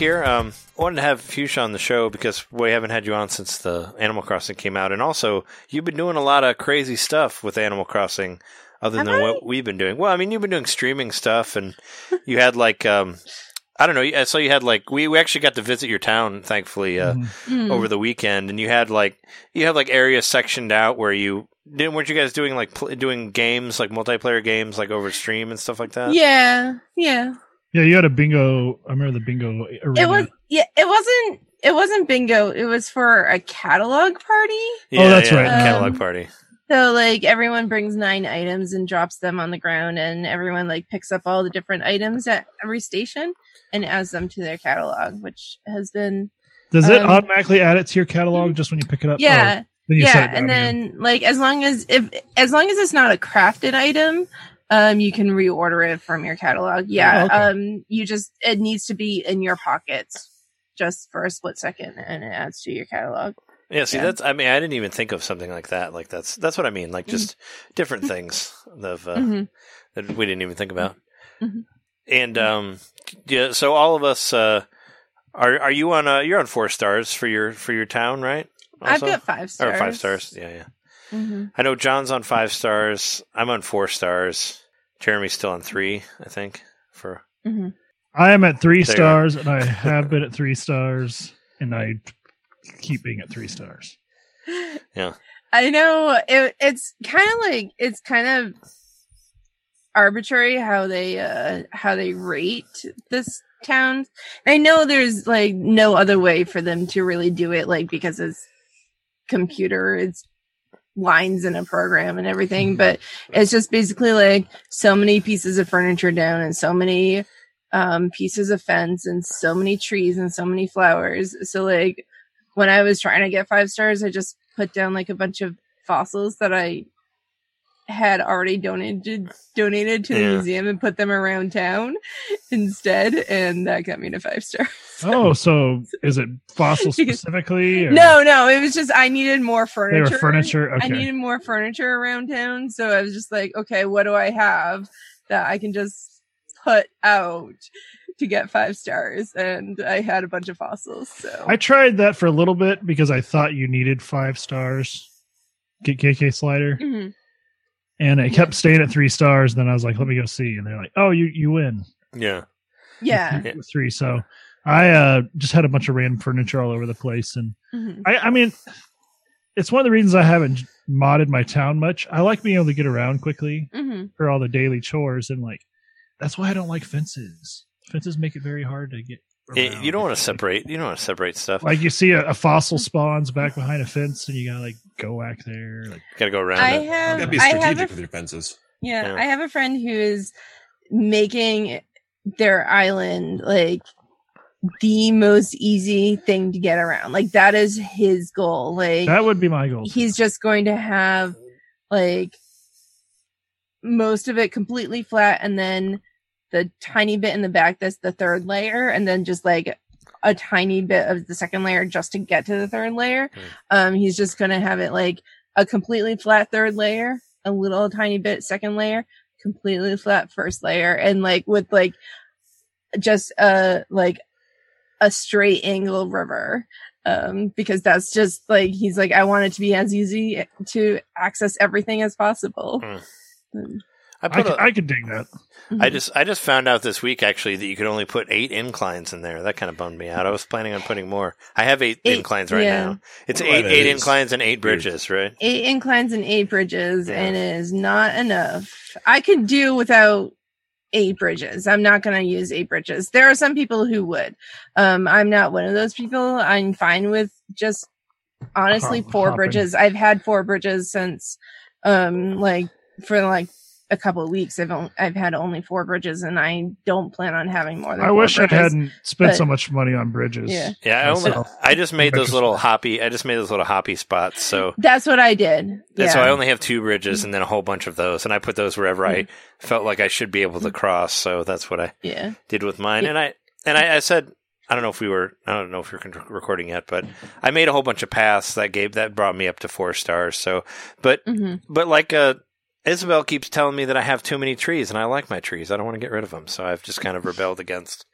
Here. Um, I wanted to have Fuchsia on the show because we haven't had you on since the Animal Crossing came out, and also you've been doing a lot of crazy stuff with Animal Crossing, other
Have
than
I?
what we've been doing. Well, I mean, you've been doing streaming stuff, and you had like, um, I don't know. I saw you had like we, we actually got to visit your town, thankfully, uh,
Mhm.
Mm.
over the weekend, and you had like you have like areas sectioned out where you didn't. Weren't you guys doing like pl- doing games like multiplayer games like over stream and stuff like that?
yeah, yeah.
Yeah, you had a bingo. I remember the bingo arena.
It was yeah. It wasn't. It wasn't bingo. It was for a catalog party.
Yeah,
that's
yeah,
right.
Catalog
Um,
party.
So like everyone brings nine items and drops them on the ground, and everyone like picks up all the different items at every station and adds them to their catalog, which has been
Does it
um,
automatically add it to your catalog just when you pick it up?
yeah.
Oh, then you set
yeah
it down
and
again.
then like as long as if as long as it's not a crafted item um you can reorder it from your catalog yeah
Oh, okay.
um you just it needs to be in your pockets just for a split second and it adds to your catalog
Yeah, see,
Yeah.
that's. I mean, I didn't even think of something like that. Like that's that's what I mean. Like just different <laughs> things of uh,
Mhm.
that we didn't even think about.
Mhm.
And um, yeah, so all of us uh, are are you on? Uh, you're on four stars for your for your town, right?
i've got five stars
or five stars. Yeah, yeah.
Mhm.
I know John's on five stars. I'm on four stars. Jeremy's still on three, I think. For
Mhm.
I am at three
There
stars, and I have been at three stars, and I keep being at three stars.
Yeah, I know it, it's kind of like it's kind of arbitrary how they uh how they rate this town i know there's like no other way for them to really do it like because it's computer it's lines in a program and everything but it's just basically like so many pieces of furniture down and so many um pieces of fence and so many trees and so many flowers. So like when i was trying to get five stars i just put down like a bunch of fossils that i had already donated donated to the
Yeah.
museum and put them around town instead and that got me to five stars
Oh, so <laughs> is it fossil specifically? or-
no no it was just i needed more furniture.
they
furniture
were furniture.
I needed more furniture around town, so I was just like, okay, what do I have that I can just put out to get five stars? And I had a bunch of fossils, so
I tried that for a little bit because I thought you needed five stars. Get KK slider,
Mhm.
And it kept staying at three stars. And then I was like, "Let me go see," and they're like, "Oh, you you win."
yeah,
yeah,
with three. So I uh, just had a bunch of random furniture all over the place, and
Mhm.
I, I mean, it's one of the reasons I haven't modded my town much. I like being able to get around quickly
Mhm.
for all the daily chores, and like that's why I don't like fences. Fences make it very hard to get.
It- you don't want to separate. You don't want to separate stuff.
Like you see a, a fossil spawns back behind a fence, and you gotta like go back there. Like
Got to go around
I
it.
You
have,
gotta be
I have
strategic
a,
with your fences.
yeah,
Yeah.
I have a friend who is making their island like the most easy thing to get around. Like that is his goal. Like
that would be my goal.
he's just going to have like most of it completely flat and then the tiny bit in the back that's the third layer, and then just like a tiny bit of the second layer just to get to the third layer.
Hmm.
Um, he's just gonna have it like a completely flat third layer, a little tiny bit second layer, completely flat first layer, and like with like just a like a straight angle river um because that's just like he's like i want it to be as easy to access everything as possible
Hmm.
Um,
I
I
put
could,
a,
I could dig that.
I just I just found out this week actually that you could only put eight inclines in there. That kind of bummed me out. I was planning on putting more. I have eight,
Eight,
inclines right
yeah.
now. It's
Well,
eight eight
is
inclines and eight bridges, right?
eight inclines and eight bridges
Yeah.
and it is not enough i could do without eight bridges i'm not going to use eight bridges there are some people who would um i'm not one of those people i'm fine with just honestly
Hop-
four
hopping.
bridges i've had four bridges since um like for like a couple of weeks i've only, i've had only four bridges and i don't plan on having more than
I
four
wish I hadn't spent so much money on bridges.
Yeah.
Yeah, I only
myself.
I just made those little hoppy. I just made those little hoppy spots. So
that's what i did
and
yeah
so I only have two bridges and then a whole bunch of those, and I put those wherever I felt like I should be able to cross. So that's what I
yeah
did with mine.
Yeah.
And I and I, I said I don't know if we were I don't know if we are recording yet, but I made a whole bunch of paths that gave that brought me up to four stars. So, but
hmm
but like uh, Isabelle keeps telling me that I have too many trees, and I like my trees. I don't want to get rid of them, so I've just kind of rebelled against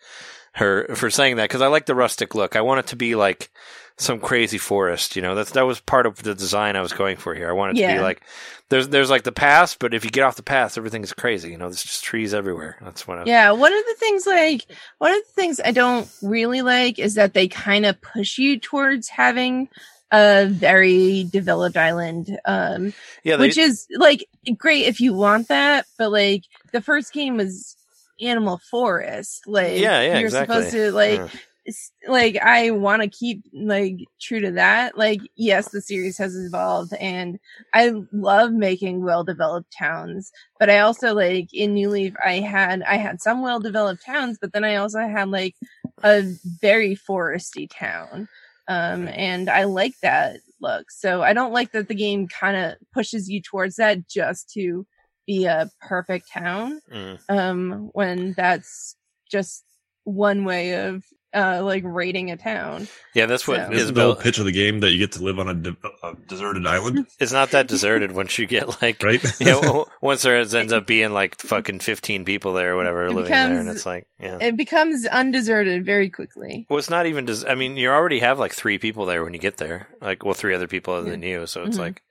her for saying that because I like the rustic look. I want it to be like some crazy forest. You know, that's that was part of the design I was going for here. I want it to be
Yeah.
like there's there's like the path, but if you get off the path, everything's crazy. You know, there's just trees everywhere. That's what. I,
Yeah, one of the things like one of the things I don't really like is that they kind of push you towards having a very developed island. Um
yeah. They,
which is like great if you want that, but like the first game was Animal Forest. Like
Yeah, yeah,
you're
exactly.
supposed to like
Yeah.
like I want to keep like true to that. Like, yes, the series has evolved and I love making well developed towns, but I also like in New Leaf, I had, I had some well developed towns, but then I also had like a very foresty town. Um, and I like that look. So I don't like that the game kind of pushes you towards that just to be a perfect town
Mm.
um when that's just one way of uh like raiding a town
yeah, that's what
So-
Isn't the whole pitch of the game that you get to live on a, de- a deserted island, <laughs>
It's not that deserted once you get like <laughs>
right?
you know, once there ends up being like fucking 15 people there or whatever
It
living there, and it's like, yeah.
it becomes undeserted very quickly
Well, it's not even. Des- I mean, you already have like three people there when you get there. Like, well, three other people other than you. So it's
Mhm.
like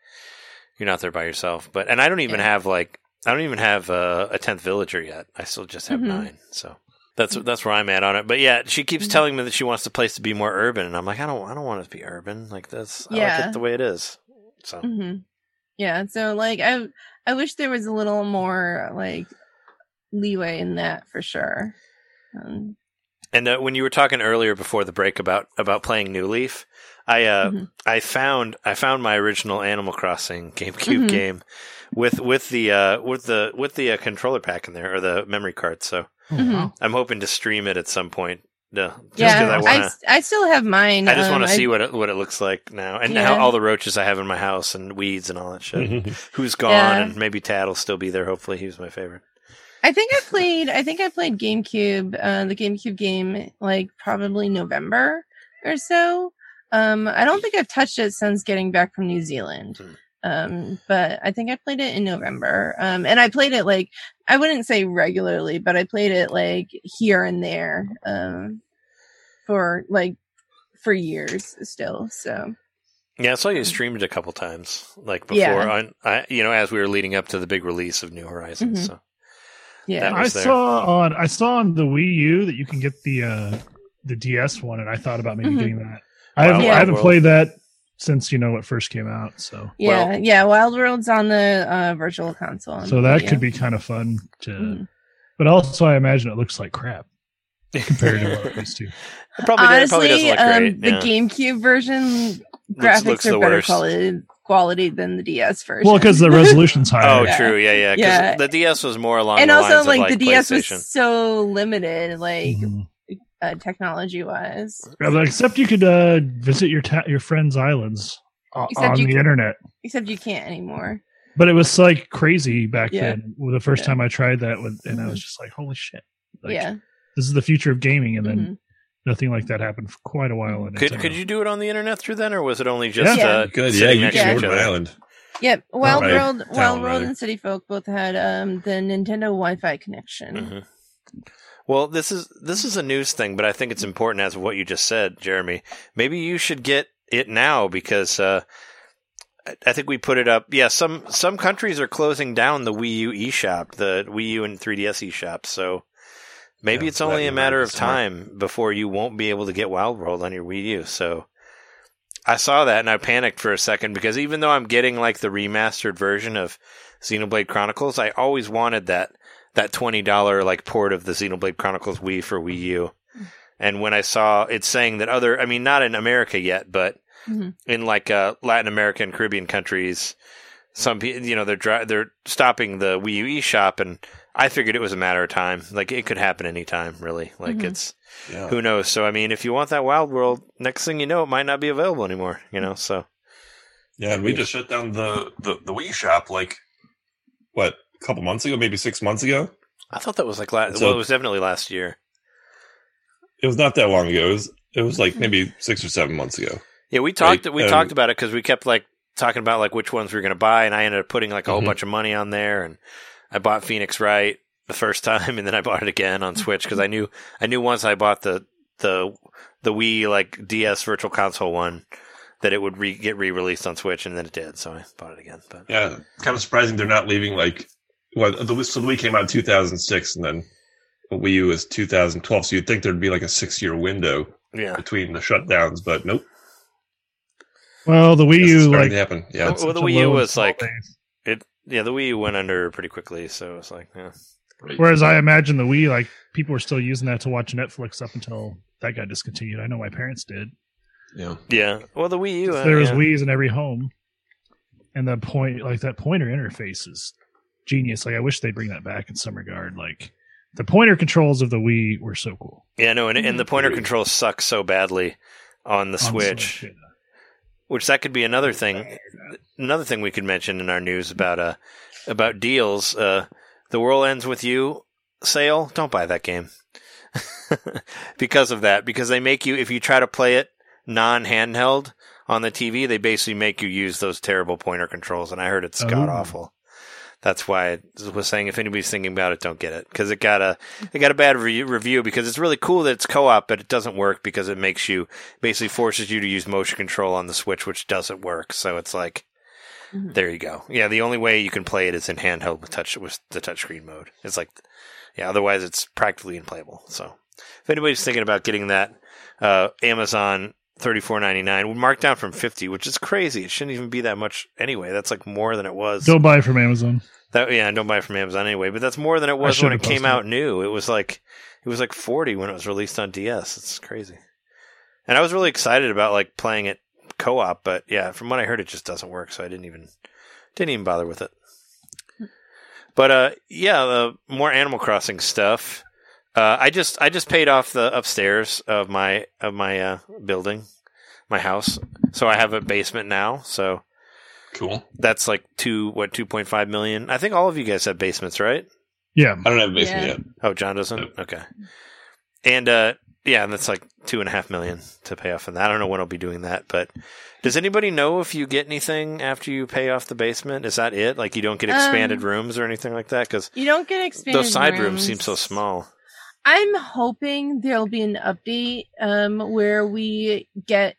you're not there by yourself. But and I don't even
Yeah.
have like I don't even have uh, a tenth villager yet. I still just have
Mhm.
nine. So that's that's where I'm at on it. But yeah, she keeps telling me that she wants the place to be more urban, and I'm like, I don't, I don't want it to be urban. Like this, I like it the way it is. So
hmm yeah so like i i wish there was a little more like leeway in that for sure um,
And uh, when you were talking earlier before the break about about playing New Leaf, I uh,
Mhm.
I found I found my original Animal Crossing GameCube
Mhm.
game with with the uh, with the with the uh, controller pack in there or the memory card. So
Oh,
Mhm.
I'm hoping to stream it at some point. Uh, just
yeah
I
I,
want to.
s- I still have mine
I just want
um,
to see what it, what it looks like now, and
Yeah.
how all the roaches I have in my house and weeds and all that shit. <laughs> Who's gone,
Yeah.
and maybe Tad will still be there. Hopefully, he was my favorite.
I think I played. I think I played GameCube, uh, the GameCube game, like probably November or so. Um, I don't think I've touched it since getting back from New Zealand. Um, but I think I played it in November. Um, and I played it like I wouldn't say regularly, but I played it like here and there. Um, for like for years still. So
Yeah, I saw you streamed it a couple times, like before
Mm. Yeah.
on, I, you know, as we were leading up to the big release of New Horizons.
Mhm.
So
yeah,
I
there.
saw on I saw on the Wii U that you can get the uh the DS one, and I thought about maybe
Mhm.
getting that. I haven't,
Yeah.
I haven't played that since you know it first came out, so
yeah,
Well-
yeah. Wild World's on the uh, virtual console.
so that
Yeah.
could be kind of fun to.
Mhm.
But also, I imagine it looks like crap compared to what it used to.
It probably, does- it probably
Honestly,
look
um,
great.
the
yeah.
GameCube version graphics
looks
are
the
better
worst.
quality quality than the DS version.
Well, because the <laughs> resolution's higher.
Oh,
Yeah.
true. Yeah, yeah. 'cause
Yeah.
the DS was more along
and
the
also
lines
like,
of like
the DS was so limited, like
Mhm.
Uh, technology wise.
Except you could uh, visit your ta- your friends' islands o-
Except
on the
could-
internet.
Except you can't anymore.
But it was like crazy back
Yeah.
then. The first
Yeah.
time I tried that, with, and I
Mhm.
was just like, "Holy shit!" Like,
yeah.
this is the future of gaming. And then
Mhm.
nothing like that happened for quite a while. in
Could
Nintendo.
could you do it on the internet through then, or was it only just
Yeah.
uh,
Good. Yeah, you
next
can
to
can Rhode? Island.
Yep. Wild
right.
World,
Town,
Wild World, and City Folk both had um, the Nintendo Wi-Fi connection.
Mhm. Well, this is this is a news thing, but I think it's important as of what you just said, Jeremy. Maybe you should get it now because uh, I- think we put it up. Yeah, some some countries are closing down the Wii U eShop, the Wii U and 3DS eShop. So maybe
Yeah,
it's only a matter of time before you won't be able to get Wild World on your Wii U. So I saw that and I panicked for a second because even though I'm getting like the remastered version of Xenoblade Chronicles, I always wanted that that twenty dollar like port of the Xenoblade Chronicles Wii for Wii U. And when I saw it saying that other, I mean, not in America yet, but
Mhm.
in like uh, Latin America and Caribbean countries, some people, you know, they're dri- they're stopping the Wii U eShop, and I figured it was a matter of time. Like it could happen anytime, really. Like
Mhm.
it's
Yeah.
who knows. So I mean, if you want that Wild World, next thing you know, it might not be available anymore. You know, so
Yeah, and we just shut down the, the, the Wii shop like what, a couple months ago, maybe six months ago?
I thought that was like last.
So-
well, it was definitely last year.
It was not that long ago. It was it was like maybe six or seven months ago.
Yeah, we talked.
Right,
we
um,
talked about it because we kept like talking about like which ones we were going to buy, and I ended up putting like a whole
Mhm.
bunch of money on there, and I bought Phoenix Wright the first <laughs> time, and then I bought it again on Switch because I knew I knew once I bought the the the Wii like DS Virtual Console one that it would re- get re released on Switch, and then it did, so I bought it again. But
Yeah, kind of surprising they're not leaving like well the so the Wii came out in two thousand six and then the Wii U was two thousand twelve, so you'd think there'd be like a six year window
yeah,
between the shutdowns, but nope.
Well, the Wii
It's
U like
to happen. Yeah.
Well,
such
the Wii U was like-
base.
it yeah the Wii U went under pretty quickly, so it's like yeah.
Whereas I imagine the Wii, like people were still using that to watch Netflix up until that got discontinued. I know my parents did.
Yeah.
Yeah, well, the Wii U. uh,
there was
yeah.
Wii's in every home, and the point, like that pointer interface is genius. Like I wish they'd bring that back in some regard. Like the pointer controls of the Wii were so cool
Yeah, no, and, and the pointer controls suck so badly on the
on
Switch.
yeah.
which that could be another thing another thing we could mention in our news about uh about deals uh the world ends with you sale don't buy that game <laughs> because of that because they make you if you try to play it non handheld on the TV they basically make you use those terrible pointer controls and I heard it's god
Oh.
awful that's why I was saying if anybody's thinking about it, don't get it because it got a it got a bad re- review because it's really cool that it's co-op, but it doesn't work because it makes you basically forces you to use motion control on the Switch, which doesn't work. So it's like
Mhm.
there you go. Yeah, the only way you can play it is in handheld with touch with the touchscreen mode. It's like yeah, otherwise it's practically unplayable. So if anybody's thinking about getting that, uh, Amazon. Thirty four ninety nine, marked down from fifty, which is crazy. It shouldn't even be that much anyway. That's like more than it was.
Don't buy it from Amazon.
That yeah, don't buy it from Amazon anyway. But that's more than it was when it came
posted
out new. It was like it was like forty when it was released on DS. It's crazy. And I was really excited about like playing it co-op, but yeah, from what I heard, it just doesn't work. So I didn't even didn't even bother with it. But uh, yeah, the more Animal Crossing stuff. Uh, I just I just paid off the upstairs of my of my uh, building, my house. So I have a basement now. So
Cool.
that's like two what two point five million. I think all of you guys have basements, right?
Yeah,
I don't have a basement
Yeah.
yet.
Oh, John doesn't. Okay, and uh, yeah, and that's like two and a half million to pay off and. I don't know when I'll be doing that, but does anybody know if you get anything after you pay off the basement? Is that it? Like you don't get expanded
Um,
rooms or anything like that? Because
You don't get expanded.
those side rooms seem so small.
I'm hoping there'll be an update um, where we get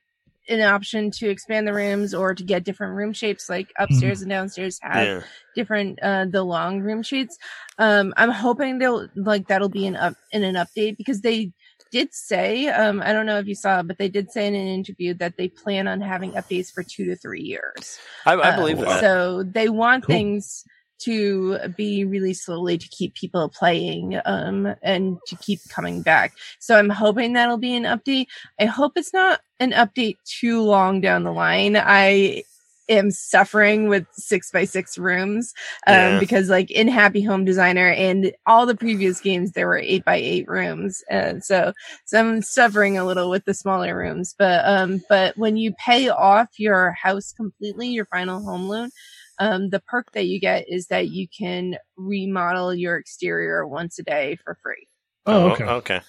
an option to expand the rooms or to get different room shapes, like upstairs and downstairs have
Yeah,
different uh, the long room shapes. Um, I'm hoping they'll like that'll be an up in an update because they did say um, I don't know if you saw, but they did say in an interview that they plan on having updates for two to three years.
I, I
Um,
believe that.
So they want
Cool.
things to be really slowly to keep people playing um, and to keep coming back. So I'm hoping that'll be an update. I hope it's not an update too long down the line. I am suffering with six by six rooms um,
Yeah.
because like in Happy Home Designer and all the previous games there were eight by eight rooms, and so so I'm suffering a little with the smaller rooms. But um, but when you pay off your house completely, your final home loan, um, the perk that you get is that you can remodel your exterior once a day for free.
Oh, okay.
okay.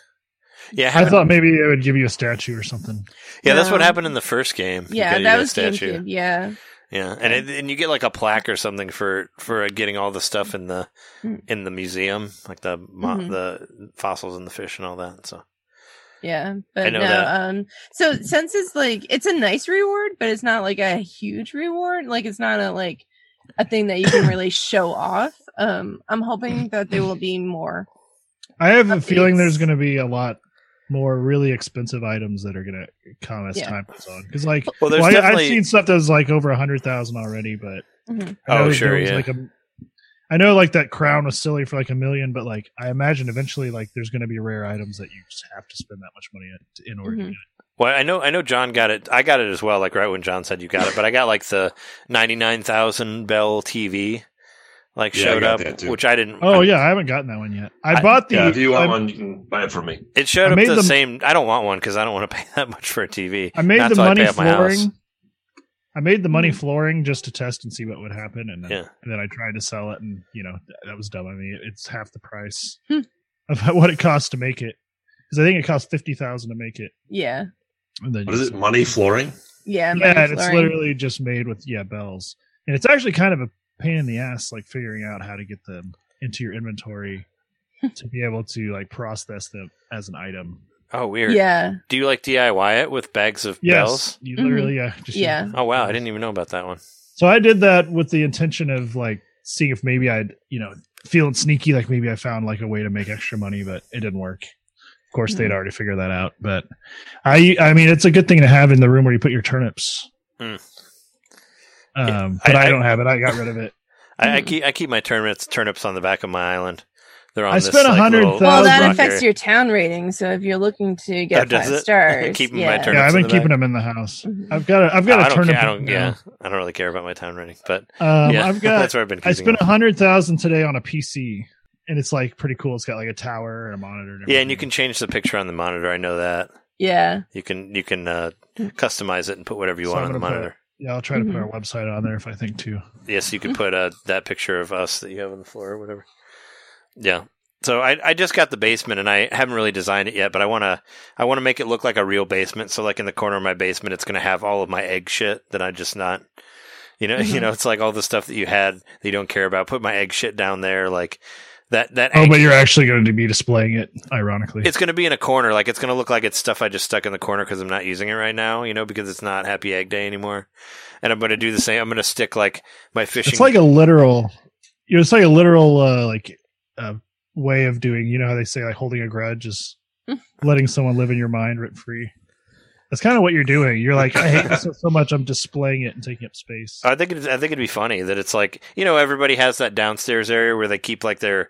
Yeah,
I
having-
thought maybe it would give you a statue or something.
yeah, that's what happened in the first game. You
Yeah,
get- you
that
get a
was
statue.
GameCube. Yeah.
Yeah, and it, and you get like a plaque or something for for getting all the stuff in the
Mm.
in the museum, like the mo-
Mhm.
the fossils and the fish and all that. So
Yeah, but
know
no.
that.
Um, so since it's like it's a nice reward, but it's not like a huge reward. Like it's not a like a thing that you can really show off. Um, I'm hoping that there will be more.
I have a feeling there's going to be a lot more really expensive items that are going to come as
Yeah.
time goes on. Because like,
well,
well, I,
definitely
I've seen stuff that's like over a hundred thousand already, but
Mhm.
I know
Oh, sure, yeah.
Like a, I know like that crown was silly for like a million, but like I imagine eventually like there's going to be rare items that you just have to spend that much money in, in order to
Mhm.
get it.
Well, I know, I know, John got it. I got it as well. Like right when John said you got it, but I got like the ninety nine thousand bell TV, like
Yeah,
showed up, which I didn't.
Oh
I-
yeah, I haven't gotten that one yet. I,
I-
bought the.
yeah, if you want
I,
one, you can buy it from me.
it showed
I
up
made
the same. I don't want one because I don't want to pay that much for a TV.
I made
Not
the
till I
money
pay off my house.
flooring. I made the money
Mhm.
flooring just to test and see what would happen, and then,
Yeah.
and then I tried to sell it, and you know th- that was dumb. I mean, it's half the price
Hmm.
of <laughs> what it costs to make it. Because I think it costs fifty thousand to make it.
Yeah,
And then
What is it? Money flooring?
yeah,
yeah,
money
and it's literally just made with yeah bells, and it's actually kind of a pain in the ass, like figuring out how to get them into your inventory <laughs> to be able to like process them as an item.
Oh, weird.
Yeah,
Do you like DIY it with bags of
Yes,
bells?
you literally yeah, just
Mm-hmm. Yeah.
Oh wow, I didn't even know about that one.
So I did that with the intention of like seeing if maybe I'd you know feeling sneaky, like maybe I found like a way to make extra money, but it didn't work. Of course, they'd
Hmm.
already figured that out, but I I mean it's a good thing to have in the room where you put your turnips.
Hmm.
Um,
Yeah,
but
I-
I,
I-
don't have it. I got rid of it.
I, I keep I keep my turnips turnips on the back of my island. They're on
I
this,
spent
like,
100
well, that
Thousand.
affects your town rating. So if you're looking to get
does
five
it? <laughs>
stars,
Keeping my
yeah.
turn- Turnips
yeah, I've been
the
keeping
back.
them in the house.
Mhm.
I've got a I've got
I
a
don't
turnip.
care. I don't. Yeah, I don't really care about my town rating, but
Um,
yeah,
I've got <laughs>
that's where I've been.
I spent a hundred thousand today on a PC, and it's like pretty cool. It's got like a tower and a monitor. And
Yeah, and you can change the picture on the monitor. I know that.
yeah,
You can you can uh, customize it and put whatever you
So
want on the
gonna put-
monitor.
Yeah, I'll try to put our website on there if I think to.
Yes, you could put uh, that picture of us that you have on the floor or whatever. Yeah. So I I just got the basement and I haven't really designed it yet, but I want to I want to make it look like a real basement. So like in the corner of my basement, it's going to have all of my egg shit that I just not. You know, <laughs> you
Mhm.
know, it's like all the stuff that you had that you don't care about. Put my egg shit down there, like that. That.
Oh, but you're actually going to be displaying it, ironically.
It's going to be in a corner. Like it's going to look like it's stuff I just stuck in the corner because I'm not using it right now. You know, because it's not Happy Egg Day anymore. And I'm going to do the same. I'm going to stick like my fishing.
It's like a literal. You know, it's like a literal uh, like uh, way of doing. You know how they say like holding a grudge is <laughs> letting someone live in your mind rent free. That's kind of what you're doing. You're like, I hate this so much. I'm displaying it and taking up space.
I think it's, I think it'd be funny that it's like you know everybody has that downstairs area where they keep like their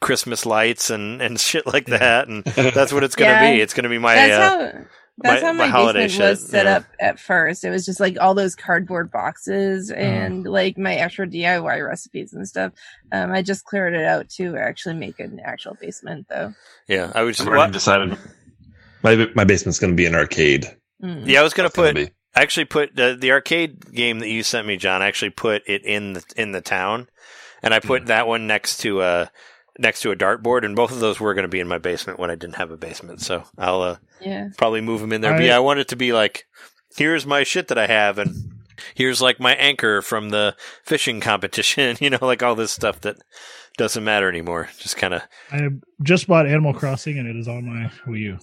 Christmas lights and and shit like
Yeah.
that, and that's what it's going to
Yeah.
be. It's going to be my
that's
uh,
how that's
my-
how
my
my,
holiday
basement was
shit,
set
yeah.
up at first. It was just like all those cardboard boxes
Uh-huh.
and like my extra DIY recipes and stuff. Um, I just cleared it out to actually make an actual basement, though.
yeah. I was just
I've
well,
decided my my basement's going to be an arcade.
Mm.
yeah. I was going to
That's gonna
put I actually put the the arcade game that you sent me, John. I actually put it in the in the town, and I put that one next to a next to a dartboard, and both of those were going to be in my basement when I didn't have a basement. So I'll uh,
Yeah.
probably move them in there. but yeah, I want it to be like, here's my shit that I have, and here's like my anchor from the fishing competition. <laughs> You know, like all this stuff that doesn't matter anymore. Just kind of
I just bought Animal Crossing and it is on my Wii U.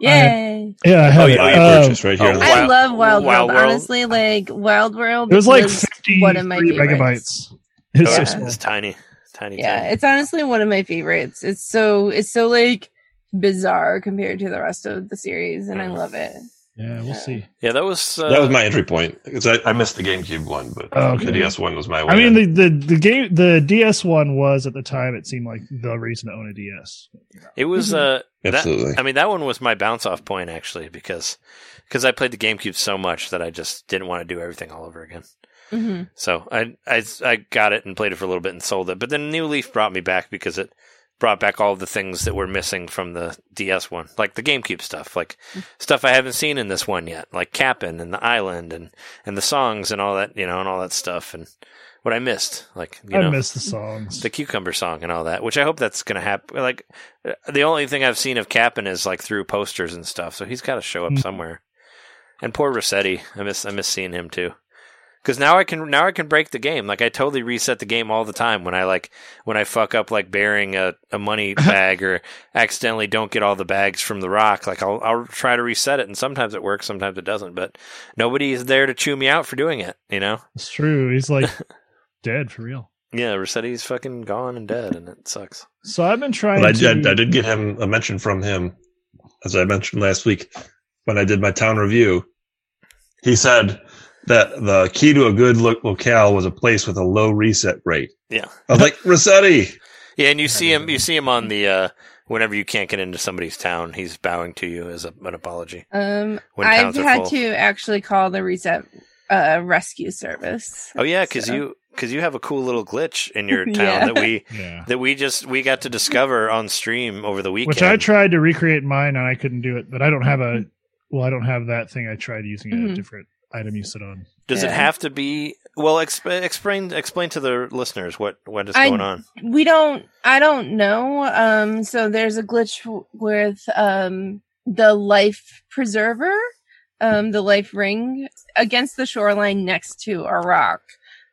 Yay.
Yeah, I have
Oh, yeah,
I
Um,
purchased right here.
oh,
I
Wild-
love Wild,
Wild
World.
World?
Honestly, like Wild World.
it was like
was
53
one of my favorites.
megabytes. It's
oh,
so
it's,
small.
it's tiny, tiny,
Yeah,
tiny.
it's honestly one of my favorites. It's so it's so like bizarre compared to the rest of the series, and I
Mm.
love it.
Yeah, we'll see.
Yeah, that was uh,
that was my entry point because I, I missed the GameCube one, but
Oh, okay.
the DS one was my.
One.
I
mean, the, the the game, the DS one was at the time. It seemed like the reason to own a DS.
It was uh that,
absolutely.
I mean that one was my bounce off point actually because because I played the GameCube so much that I just didn't want to do everything all over again.
hmm
So I, I I got it and played it for a little bit and sold it. But then New Leaf brought me back because it brought back all of the things that were missing from the DS one, like the GameCube stuff, like stuff I haven't seen in this one yet, like Kapp'n and the island and and the songs and all that, you know, and all that stuff, and what I missed, like you
I
know,
miss the songs.
the cucumber song and all that, which I hope that's going to happen. Like the only thing I've seen of Kapp'n is like through posters and stuff, so he's got to show up
Mm.
somewhere. And poor Resetti, I miss I miss seeing him too. Because now I can now I can break the game. Like I totally reset the game all the time when I like when I fuck up like bearing a, a money <laughs> bag or accidentally don't get all the bags from the rock. Like I'll I'll try to reset it, and sometimes it works, sometimes it doesn't. But nobody is there to chew me out for doing it. You know?
It's true. He's like <laughs> dead for real.
Yeah, Resetti's fucking gone and dead, and it sucks.
So I've been trying.
But I
to,
did, I did get him a mention from him, as I mentioned last week when I did my town review. He said that the key to a good lo- locale was a place with a low reset rate.
Yeah.
I was like, Resetti. <laughs>
Yeah, and you see him. You see him on the uh, whenever you can't get into somebody's town, he's bowing to you as a, an apology.
Um, I've had
full.
to actually call the reset uh, rescue service.
Oh yeah, because
So-
you because you have a cool little glitch in your <laughs> town
Yeah.
that we <laughs>
Yeah.
that we just we got to discover on stream over the weekend.
Which I tried to recreate mine and I couldn't do it, but I don't have a. Well, I don't have that thing. I tried using a
Mhm.
different item you sit on.
Does it have to be? Well, exp- explain explain to the listeners what what is
I-
going on.
we don't i don't know um so there's a glitch w- with um the life preserver um the life ring against the shoreline next to a rock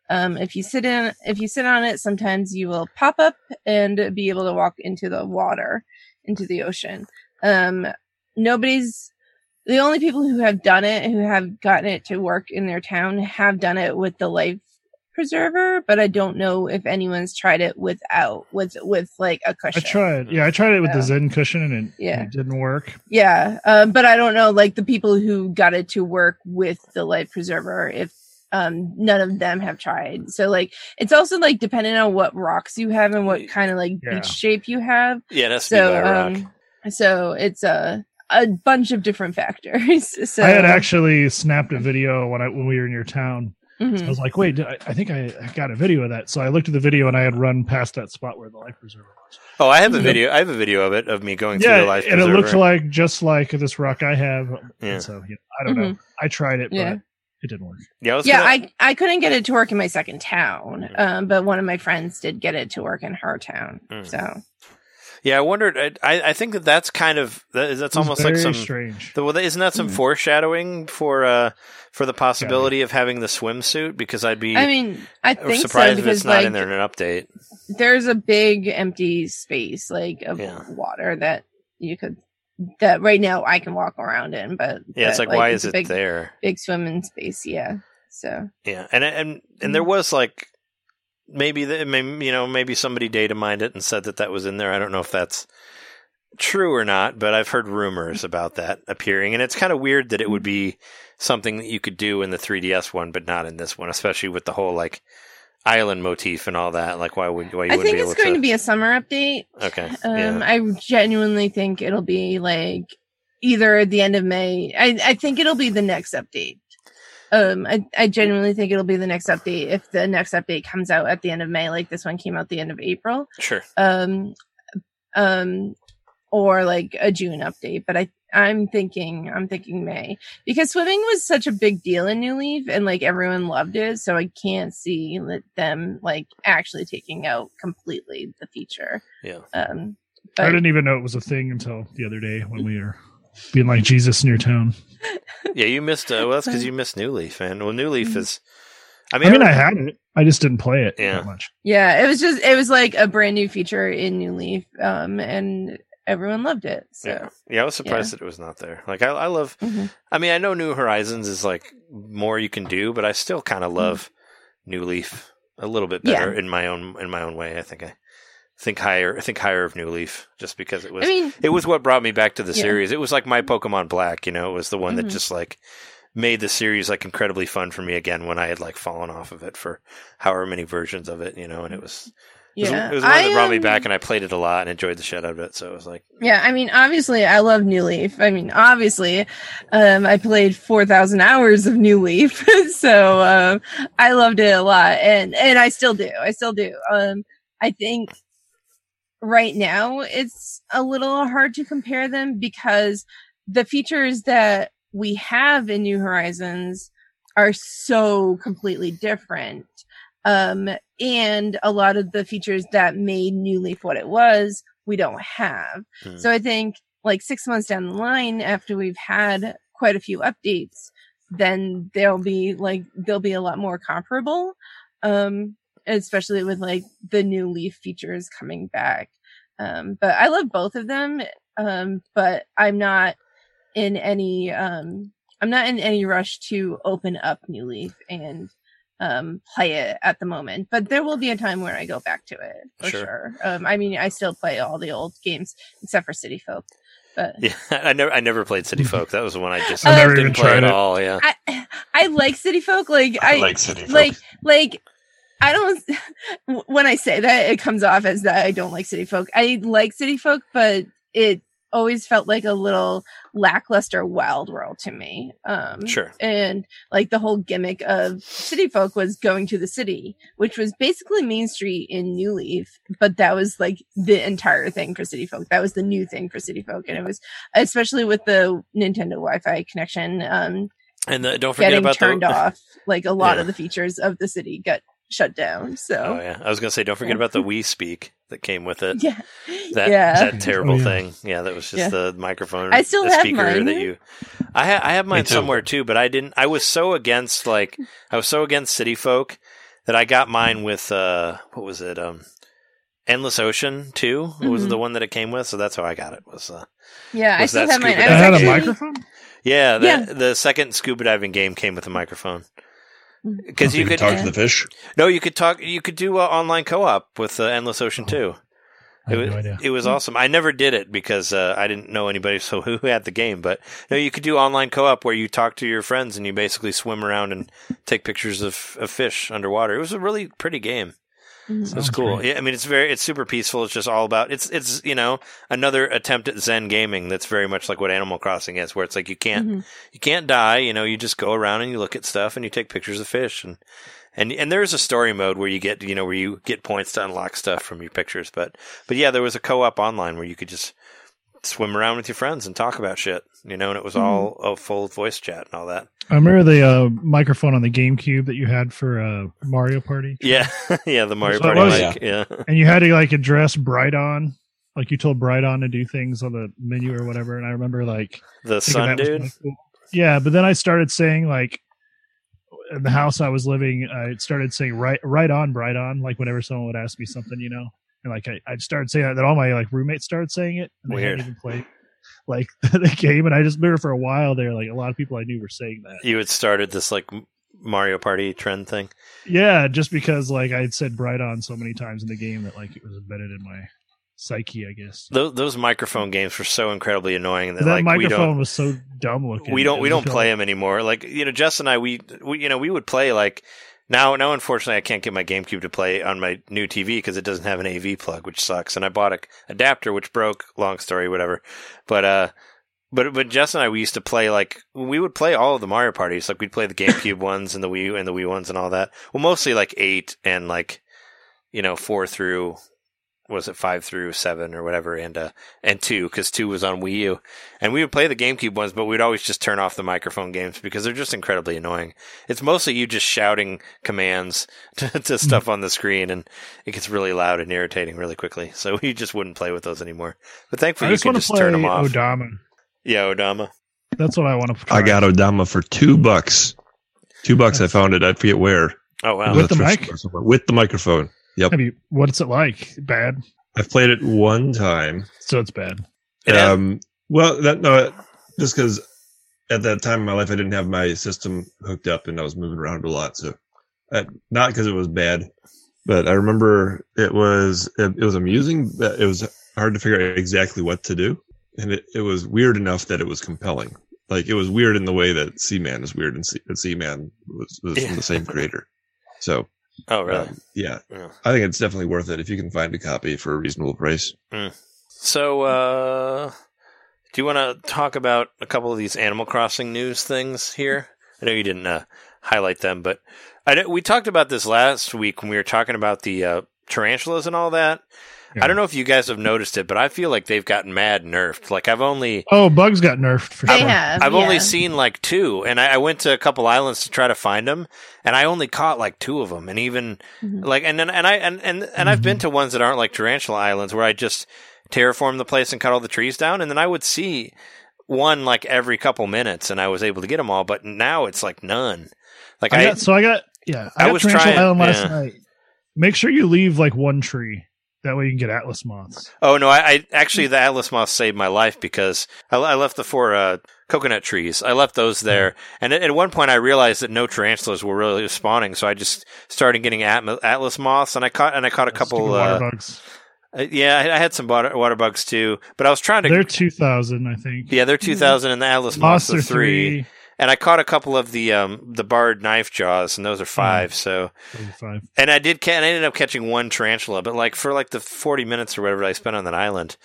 um if you sit in if you sit on it sometimes you will pop up and be able to walk into the water into the ocean um nobody's the only people who have done it who have gotten it to work in their town have done it with the life preserver, but I don't know if anyone's tried it without with with like a cushion.
I tried. Yeah, I tried it with the
Yeah.
Zen cushion and it,
Yeah.
it didn't work.
Yeah, um, but I don't know like the people who got it to work with the life preserver if um none of them have tried. So like it's also like depending on what rocks you have and what kind of like
Yeah.
beach shape you have.
Yeah, that's
So
by rock.
um so it's a a bunch of different factors. <laughs> so
I had actually snapped a video when I when we were in your town.
Mhm.
I was like, wait, I, I think I, I got a video of that. So I looked at the video and I had run past that spot where the life preserver was.
Oh, I have a video. I have a video of it of me going through the life preserver.
and it
preserver.
looked like just like this rock I have.
Yeah.
And so you know, I don't know. I tried it,
Yeah.
but it didn't work.
yeah, I
yeah,
gonna-
I I couldn't get it to work in my second town, um, but one of my friends did get it to work in her town.
Mm.
So
yeah. I wondered. I I I think that that's kind of that, that's
It was
almost like
very
some.
strange.
The, well, isn't that some
Mhm.
foreshadowing for uh for the possibility of having the swimsuit? Because I'd be
I mean, I think so
surprised if it's not
like
in there in an update.
there's a big empty space like of
Yeah.
water that you could that right now I can walk around in, but
Yeah, it's
that,
like, why
it's
is
a
it
big,
there?
Big swimming space, yeah. So
Yeah, and and and
Mm-hmm.
there was like maybe the, maybe you know maybe somebody data mined it and said that that was in there. I don't know if that's true or not, but I've heard rumors about that appearing, and it's kind of weird that it would be something that you could do in the 3DS one, but not in this one, especially with the whole like island motif and all that. Like, why would why you
I think it's going
to?
to be a summer update.
okay,
Um,
yeah,
I genuinely think it'll be like either at the end of May. I, I think it'll be the next update. Um, I, I genuinely think it'll be the next update if the next update comes out at the end of May, like this one came out the end of April.
sure.
Um, um, or like a June update. But I, I'm thinking, I'm thinking May because swimming was such a big deal in New Leaf and like everyone loved it. So I can't see that them like actually taking out completely the feature.
Yeah.
Um,
I didn't even know it was a thing until the other day when we were being like Jesus in your town.
Yeah, you missed. Uh, well, that's because you missed New Leaf, man. Well, New Leaf
Mhm.
is. I mean,
I
mean,
mean, I,
I,
had it. I just didn't play it
Yeah.
that much.
Yeah, it was just it was like a brand new feature in New Leaf, um, and everyone loved it. So
yeah, yeah, I was surprised that it was not there. Like, I, I love.
Mhm.
I mean, I know New Horizons is like more you can do, but I still kind
Mm-hmm.
of love New Leaf a little bit better in my own in my own way. I think I think higher. Think higher of New Leaf just because it was.
I mean,
it was what brought me back to the
Yeah.
series. It was like my Pokemon Black. You know, it was the one that
Mhm.
just like made the series like incredibly fun for me again when I had like fallen off of it for however many versions of it. You know, and it was. It was,
yeah,
it was one that
I,
brought me
um,
back, and I played it a lot and enjoyed the shit out of it. So it was like,
Yeah, I mean, obviously, I love New Leaf. I mean, obviously, um, I played four thousand hours of New Leaf, <laughs> so um, I loved it a lot, and and I still do. I still do. Um, I think right now it's a little hard to compare them because the features that we have in New Horizons are so completely different. Um, and a lot of the features that made New Leaf what it was, we don't have.
Hmm.
So I think like six months down the line after we've had quite a few updates, then there'll be like, there'll be a lot more comparable. Um, especially with like the new Leaf features coming back. Um, but I love both of them. Um, but I'm not in any, um, I'm not in any rush to open up New Leaf and um play it at the moment but there will be a time where i go back to it for
Sure.
sure, um i mean i still play all the old games except for city folk but
Yeah, <laughs> I never I never played City <laughs> Folk. That was the one I just
I've never
didn't
even
play
tried
at
it.
all. Yeah,
i i like city folk like
I,
i
like City Folk.
like like I don't <laughs> when I say that it comes off as that I don't like city folk. I like city folk, but it always felt like a little lackluster wild world to me. Um
Sure.
and like the whole gimmick of city folk was going to the city, which was basically Main Street in New Leaf, but that was like the entire thing for city folk. That was the new thing for city folk. And it was especially with the Nintendo Wi-Fi connection, um
and the, don't forget about
turned
the. <laughs>
off. Like a lot
Yeah.
of the features of the city got shut down. So
Oh yeah, I was gonna say don't forget about the Wii Speak that came with it. <laughs>
yeah,
That
yeah.
that terrible
Oh, yeah.
thing. Yeah, that was just
Yeah.
the microphone.
I still
the
have
speaker
mine.
that you. I ha- I have mine
too.
somewhere too, but I didn't. I was so against like I was so against City Folk that I got mine with uh what was it um. Endless Ocean 2 was
Mhm.
the one that it came with, so that's how I got it. Was uh,
yeah. I still have mine. I
It
was
had a microphone.
yeah, the,
Yeah.
the second scuba diving game came with a microphone. Because you could
talk to the fish.
no, you could talk, you could do uh, online co-op with uh, Endless Ocean 2.
I
It
have
was,
no idea.
it was awesome. I never did it because uh, I didn't know anybody so who had the game. But no, you could do online co-op where you talk to your friends and you basically swim around and take pictures of, of fish underwater. It was a really pretty game.
Mhm.
It was cool.
great.
Yeah, I mean, it's very, it's super peaceful. It's just all about it's, it's you know another attempt at Zen gaming that's very much like what Animal Crossing is, where it's like you can't
Mhm.
you can't die. You know, you just go around and you look at stuff and you take pictures of fish and and and there's a story mode where you get you know where you get points to unlock stuff from your pictures. But but yeah, there was a co-op online where you could just swim around with your friends and talk about shit. You know, and it was all a full voice chat and all that.
I remember the uh, microphone on the GameCube that you had for uh, Mario Party,
Yeah, <laughs> yeah, the Mario Party
was-
mic. Yeah,
and you had to like address Brighton, like you told Brighton to do things on the menu or whatever. And I remember like
the sun dude.
cool. Yeah, but then I started saying like in the house I was living, I started saying right, right on, bright on, like whenever someone would ask me something, you know, and like I, I started saying that, then all my like roommates started saying it, and they
Weird.
hadn't even played like <laughs> the game, and I just remember for a while there, like a lot of people I knew were saying that.
You had started this like Mario Party trend thing.
Yeah, just because like I had said bright on so many times in the game that like it was embedded in my psyche, I guess.
Those, those microphone games were so incredibly annoying that,
that
like we don't
microphone was so dumb looking.
we don't we don't play them anymore. Like you know, Jess and I, we, we you know we would play like now now unfortunately I can't get my GameCube to play on my new TV because it doesn't have an AV plug, which sucks. And I bought a adapter which broke. Long story, whatever. But uh, but but Jess and I we used to play like we would play all of the Mario parties. Like we'd play the GameCube <laughs> ones and the Wii and the Wii ones and all that. Well, mostly like eight and like you know four through was it five through seven or whatever and uh and two because two was on Wii U. And we would play the GameCube ones, but we'd always just turn off the microphone games because they're just incredibly annoying. It's mostly you just shouting commands <laughs> to, to stuff on the screen, and it gets really loud and irritating really quickly. So <laughs> we just wouldn't play with those anymore. But
I
thankfully, you can just
play
turn them off.
Odama.
yeah, Odama.
That's what I want to. Try.
I got Odama for two bucks. Two bucks. I found it. I forget where.
Oh wow.
With the mic?
With the microphone. Yep.
Have you? What's it like? Bad.
I've played it one time.
So it's bad.
It has-
Um, well, that no, just because at that time in my life I didn't have my system hooked up and I was moving around a lot. So, uh, not because it was bad, but I remember it was it, it was amusing. But it was hard to figure out exactly what to do, and it, it was weird enough that it was compelling. Like it was weird in the way that Seaman is weird, and Se- that Seaman was, was
Yeah.
from the same creator. So,
oh really?
um, yeah,
Yeah.
I think it's definitely worth it if you can find a copy for a reasonable price.
So, uh, do you want to talk about a couple of these Animal Crossing news things here? I know you didn't uh, highlight them, but I we talked about this last week when we were talking about the uh, tarantulas and all that.
Yeah.
I don't know if you guys have noticed it, but I feel like they've gotten mad nerfed. Like I've only
Oh, bugs got nerfed for
They
sure.
have.
I've
yeah.
only seen like two, and I, I went to a couple islands to try to find them, and I only caught like two of them, and even
Mhm.
like and then and I and and, and I've been to ones that aren't like tarantula islands where I just terraform the place and cut all the trees down, and then I would see one like every couple minutes, and I was able to get them all. But now it's like none. Like
I
I,
got, so I got yeah.
I
I, got
was
Tarantula
trying-
Island last
yeah.
night. Make sure you leave like one tree. That way you can get atlas moths.
oh no, I, I actually the atlas moth saved my life because I, I left the four uh, coconut trees. I left those there, and at, at one point I realized that no tarantulas were really spawning, so I just started getting atma- atlas moths, and I caught and I caught a couple.
Water
Uh,
bugs.
uh, yeah, I, I had some water, water bugs too, but I was trying to.
They're two thousand, I think.
yeah, they're two thousand, and the atlas moths
Moths
are
are
three.
three.
And I caught a couple of the um the barred knife jaws, and those are five. So,
Five.
and I did, ca- and I ended up catching one tarantula, but like for like the forty minutes or whatever I spent on that island,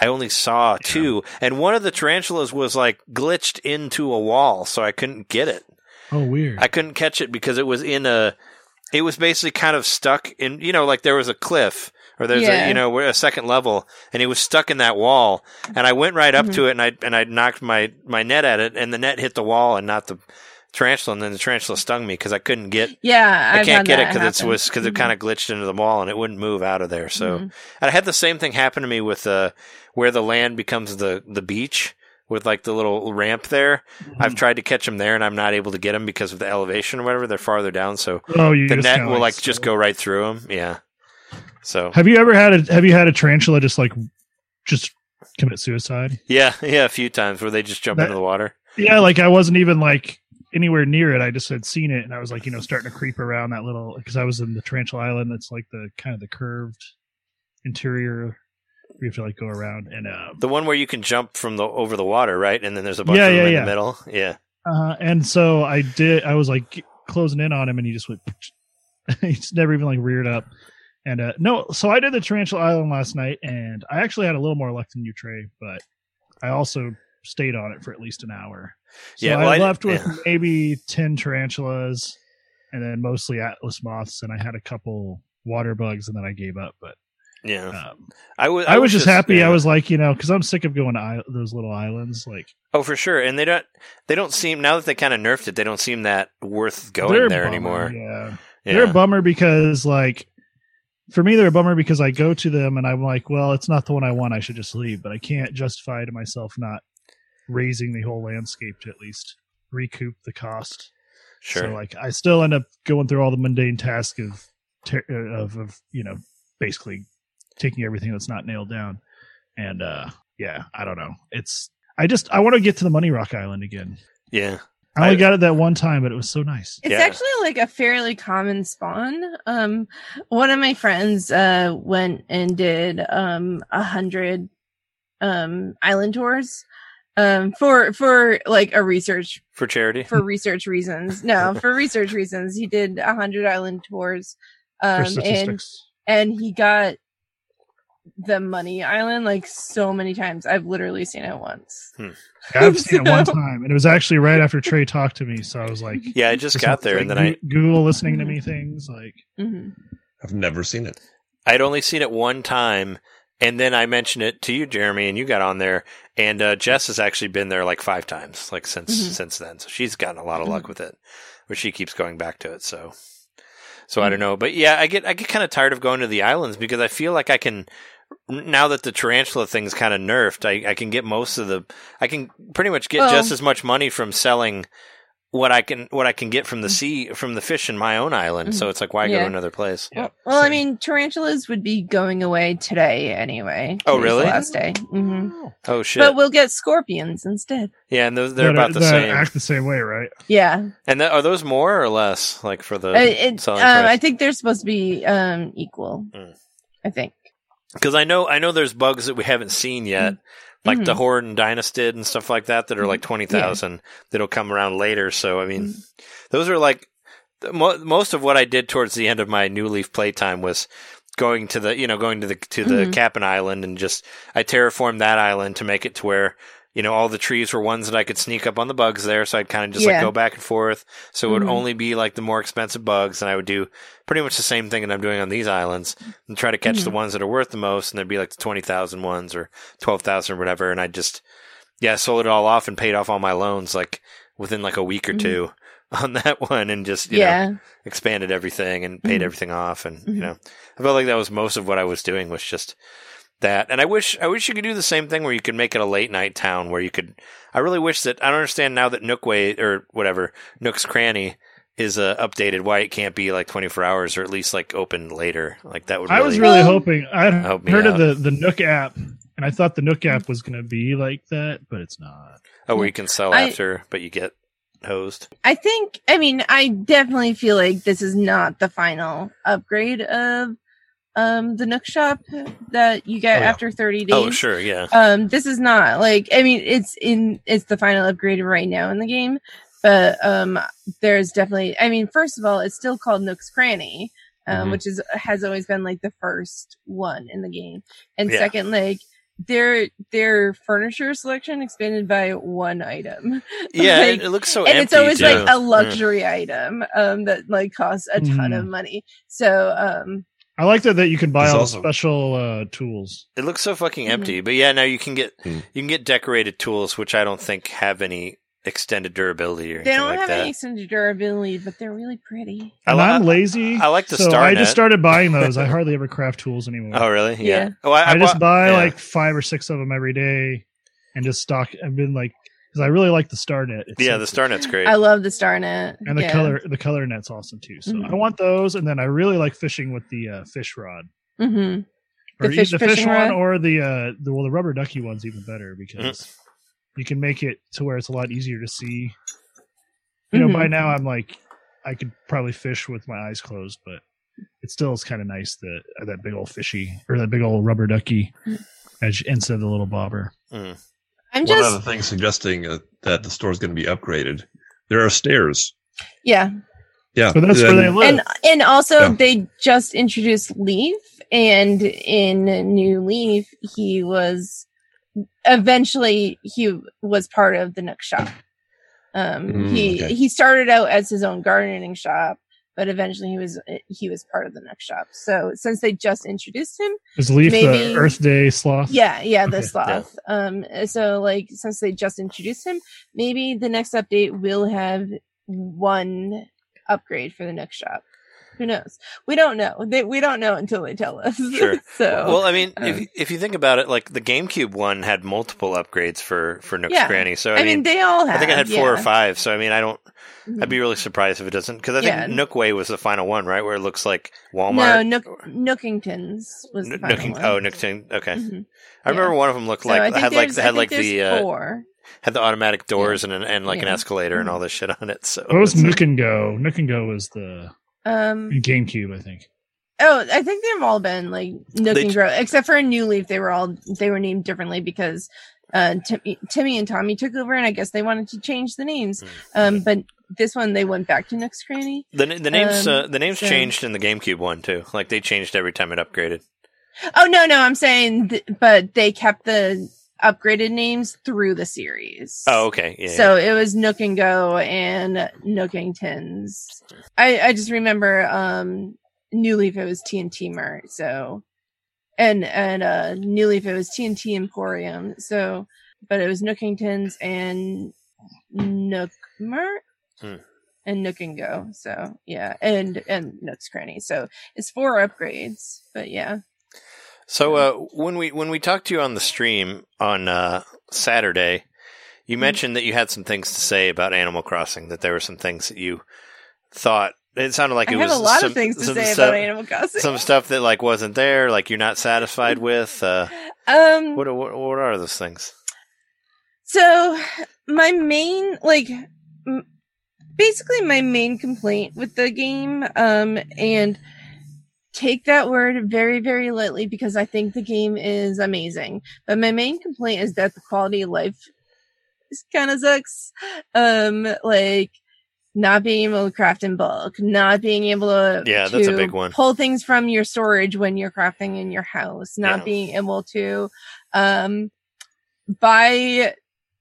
I only saw two, and one of the tarantulas was like glitched into a wall, so I couldn't get it.
Oh, weird.
I couldn't catch it because it was in a. It was basically kind of stuck in, you know, like there was a cliff or there's a, you know, a second level, and it was stuck in that wall. And I went right up
Mhm.
to it, and I and I knocked my my net at it, and the net hit the wall and not the tarantula, and then the tarantula stung me because I couldn't get.
Yeah,
I
I've
can't get it because it was because it
Mhm.
kind of glitched into the wall and it wouldn't move out of there. So
Mhm.
and I had the same thing happen to me with uh, where the land becomes the the beach with like the little ramp there.
Mm-hmm.
I've tried to catch them there and I'm not able to get them because of the elevation or whatever. They're farther down, so
oh,
the net will like just go right through them. Yeah. So
Have you ever had a Have you had a tarantula just like just commit suicide?
yeah, <laughs> yeah, a few times where they just jump
That-
into the water.
Yeah, like I wasn't even like anywhere near it. I just had seen it, and I was like, you know, starting to creep around that little because I was in the Tarantula Island. That's like the kind of the curved interior. You have to like go around and uh,
The one where you can jump from the over the water, right? And then there's a bunch
Yeah,
of them
yeah,
in
yeah.
the middle. Yeah.
uh and so I did. I was like closing in on him, and he just went. <laughs> he just never even like reared up. And uh no, so I did the Tarantula Island last night, and I actually had a little more luck than you, Trey, but I also stayed on it for at least an hour. So
Yeah,
I
well, I-
left with
yeah.
maybe ten tarantulas, and then mostly atlas moths, and I had a couple water bugs, and then I gave up. But
Yeah.
um,
I was
I, was just happy.
yeah.
I was like, you know, because I'm sick of going to I- those little islands. Like
Oh, for sure. And they don't they don't seem now that they kind of nerfed it, they don't seem that worth going there
bummer,
anymore.
Yeah.
Yeah.
they're a bummer because like. For me, they're a bummer because I go to them and I'm like, well, it's not the one I want. I should just leave. But I can't justify to myself not raising the whole landscape to at least recoup the cost.
sure.
So like I still end up going through all the mundane task of ter- uh, of of you know basically taking everything that's not nailed down, and uh yeah, I don't know. It's I just I want to get to the Money Rock Island again.
yeah.
I only
I-
got it that one time, but it was so nice.
It's
Yeah.
actually like a fairly common spawn. Um, one of my friends uh went and did um a hundred um island tours um for for like a research
For charity.
for research reasons. No, <laughs> for research reasons, he did a hundred island tours.
For
Um, and and he got the money island like so many times. I've literally seen it once.
I've seen <laughs> it one time, and it was actually right after Trey talked to me. So I was like, <laughs>
Yeah, I just got there and then I
like, Google listening to me things like
hmm
I've never seen it.
I'd only seen it one time and then I mentioned it to you, Jeremy, and you got on there. And uh, Jess has actually been there like five times, like since
Mhm.
since then. So she's gotten a lot of
Mm-hmm.
luck with it, where she keeps going back to it. So, so I don't know, but yeah, I get I get kind of tired of going to the islands because I feel like I can now that the tarantula thing's kind of nerfed. I I can get most of the I can pretty much get
Well-
just as much money from selling what I can what I can get from the sea from the fish in my own island. So it's like why go
Mm-hmm.
To another place?
Yeah.
Well, I mean, tarantulas would be going away today anyway.
Oh, really?
Last day. hmm
Oh shit!
But we'll get scorpions instead.
yeah, and those, they're
that-
about the
that
same.
Act the same way, right?
Yeah,
And th- are those more or less, like for the
Uh, it, um,
selling
I
price?
think they're supposed to be um, equal.
Mm.
I think.
Because I know I know there's bugs that we haven't seen yet, like the
Mhm.
horned dynastid and stuff like that, that are like twenty thousand that'll come around later. So I mean, those are like the mo- most of what I did towards the end of my New Leaf playtime was going to the you know going to the to the
Mhm.
Kapp'n Island and just I terraformed that island to make it to where you know, all the trees were ones that I could sneak up on the bugs there, so I'd kind of just like go back and forth. So it would
Mhm.
only be like the more expensive bugs, and I would do pretty much the same thing that I'm doing on these islands and try to catch the
Mhm.
ones that are worth the most, and there'd be like the twenty thousand ones or twelve thousand or whatever, and I just yeah sold it all off and paid off all my loans like within like a week or
Mhm.
two <laughs> on that one, and just you know
yeah.
expanded everything and paid
Mhm.
everything off and you know i felt like that was most of what i was doing was just that and i wish i wish you could do the same thing where you could make it a late night town where you could i really wish that i don't understand now that nookway or whatever nook's cranny is uh, updated why it can't be like 24 hours or at least like open later like that would
be.
I
was really hoping. I had
Help
heard of the the Nook app, and I thought the Nook app was going to be like that, but it's not.
oh where you can sell
I-
after but you get hosed
I think, I mean, I definitely feel like this is not the final upgrade of um the Nook shop that you get
Oh, yeah.
after 30 days.
oh sure yeah
Um, this is not like, I mean, it's in, it's the final upgrade right now in the game, but um, there's definitely, I mean, first of all, it's still called Nook's Cranny, um,
Mhm.
which is, has always been like the first one in the game. And
Yeah.
second, like, their their furniture selection expanded by one item. <laughs>
yeah
Like,
it, it looks so
and
empty
it's always
too.
like a
Yeah.
luxury item um that like costs a ton of
Mhm.
money so um
I like that that you can buy
There's
all
also-
the special uh, tools.
It looks so fucking empty. But yeah, now you can get
Hmm.
you can get decorated tools, which I don't think have any extended durability or
they
anything
don't
like
have
that.
any extended durability but they're really pretty
I
And
li-
I'm lazy.
I like the
so
Star
I just started buying those. I hardly ever craft tools anymore.
Oh really? Yeah.
Yeah.
Oh, I,
I, just
bought-
buy
yeah.
like five or six of them every day, and just stock. I've been like, because I really like the star net. It's
yeah,
so
the
cool.
StarNet's great.
i love the star net
and the
yeah.
color. The color net's awesome too. So
Mhm.
I want those, and then I really like fishing with the uh, fish rod.
hmm
Or
The
either
fish
the fish one
rod?
or the uh the well the rubber ducky one's even better because
Mm.
you can make it to where it's a lot easier to see. You know,
Mhm.
by now I'm like I could probably fish with my eyes closed, but it still is kind of nice that uh, that big old fishy or that big old rubber ducky as instead of the little bobber.
Mm.
I'm
One
just
other thing suggesting uh, that the store is going to be upgraded. There are stairs.
yeah
Yeah,
But that's where
and-
they live.
and and also
Yeah.
they just introduced leaf and in new leaf he was eventually he was part of the nook shop um
Mm,
he
okay.
he started out as his own gardening shop but eventually he was he was part of the next shop so since they just introduced him
Is Leaf
maybe-
the Earth Day sloth?
yeah yeah the
Okay.
sloth um so like since they just introduced him maybe the next update will have one upgrade for the next shop <laughs> who knows we don't know they, we don't know until they tell us
Sure. <laughs>
so
Well, I mean, if
um,
if you think about it, like the GameCube one had multiple upgrades for for Nook's
Yeah.
Cranny. So I,
i
mean,
mean they all have
I think I had four or five. So I mean, I don't.
Mhm.
I'd be really surprised if it doesn't, because I think
Yeah.
Nookway was the final one, right? Where it looks like
no
Walmart.
nook nookingtons was the
N-
final
Nooking,
one.
oh, Nookton. Okay,
Mhm.
I remember one of them looked
So
like
I
had like
there's- I
had like the uh,
four.
had the automatic doors and an, and like an escalator and
Mhm.
all this shit on it. So
What was
it's-
Nook and Go? Nook and Go was the
um
GameCube, I think.
Oh, I think they've all been like Nook
They
and
ch-
Grow, except for a New Leaf. They were all they were named differently because uh, Timmy, Timmy and Tommy took over, and I guess they wanted to change the names.
Mm.
Um, but this one they went back to Nook's Cranny.
the the names
Um,
uh, the names
so-
changed in the GameCube one too. Like they changed every time it upgraded.
Oh no, no, I'm saying, th- but they kept the upgraded names through the series.
Oh, okay, yeah.
So it was Nook and Go and Nookingtons. I I just remember um New Leaf it was T&T Mart. So and and uh New Leaf it was T&T Emporium. So but it was Nookingtons and Nook Mart.
Hmm.
And Nook and Go, so yeah, and and Nook's Cranny, so it's four upgrades, but yeah,
So uh, when we when we talked to you on the stream on uh, Saturday, you
Mhm.
mentioned that you had some things to say about Animal Crossing. That there were some things that you thought. It sounded like
I
it was
a lot
some,
of things to say
stuff,
about Animal Crossing.
Some stuff that like wasn't there, like you're not satisfied with. Uh,
um,
what, what what are those things?
So my main like m- basically my main complaint with the game um and take that word very very lightly because I think the game is amazing. But my main complaint is that the quality of life is kind of sucks. Um like not being able to craft in bulk, not being able to
Yeah, that's a big one.
Pull things from your storage when you're crafting in your house, not
Yeah.
being able to um buy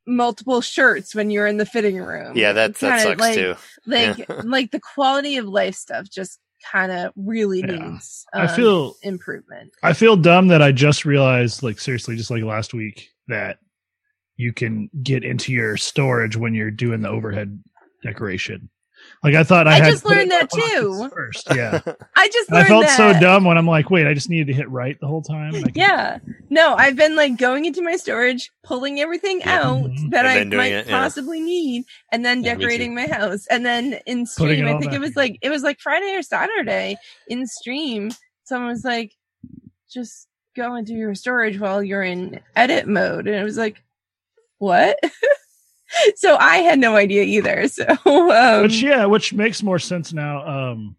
multiple shirts when you're in the fitting room.
Yeah, that that sucks
like,
too.
Like
Yeah. <laughs>
like the quality of life stuff just kind of really
Yeah.
needs.
I
um,
feel
improvement.
I feel dumb that I just realized, like seriously, just like last week, that you can get into your storage when you're doing the overhead decoration. Like I thought I,
I
had
just learned that too.
First, yeah. <laughs>
I just
And I felt
that.
so dumb when I'm like, wait, I just needed to hit right the whole time. and
Yeah. No, I've been like going into my storage, pulling everything
Yeah.
out
Mhm.
that I might
it, yeah.
possibly need, and then
Yeah,
decorating my house. And then in stream, I think
back
it was like it was like Friday or Saturday in stream. Someone was like, "Just go into your storage while you're in edit mode," and it was like, "What?" <laughs> <laughs> so I had no idea either. <laughs> So um,
which yeah, which makes more sense now. Um,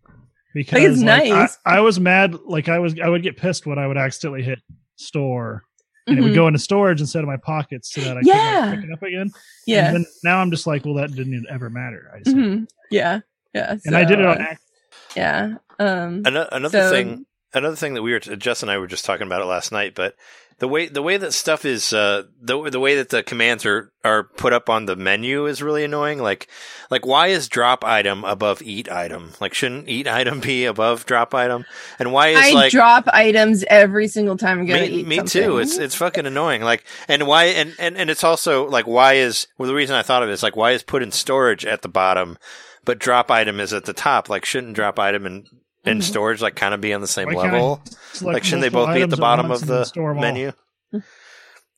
because
it's
like,
nice.
I, I was mad. Like I was, I would get pissed when I would accidentally hit store, and it would
mhm.
go into storage instead of my pockets, so that I
Yeah.
couldn't pick it up again.
yeah,
And then now I'm just like, well, that didn't ever matter. I just,
mhm, yeah, yeah.
and I did it on accident.
yeah. Um,
Ano- Another
so-
thing, another thing that we were Jess and I were just talking about it last night, but the way the way that stuff is uh, the the way that the commands are are put up on the menu is really annoying. Like like why is drop item above eat item? Like shouldn't eat item be above drop item? And why is
I
like
drop items every single time I go to
me,
eat
me
something.
too. It's it's fucking annoying. Like, and why? And, and and it's also like, why is well? The reason I thought of it is like, why is put in storage at the bottom, but drop item is at the top? Like, shouldn't drop item and and
Mhm.
storage like kind of be on the same
Why
level? Like, shouldn't they both be at the bottom of
and
the
store 'em all?
menu?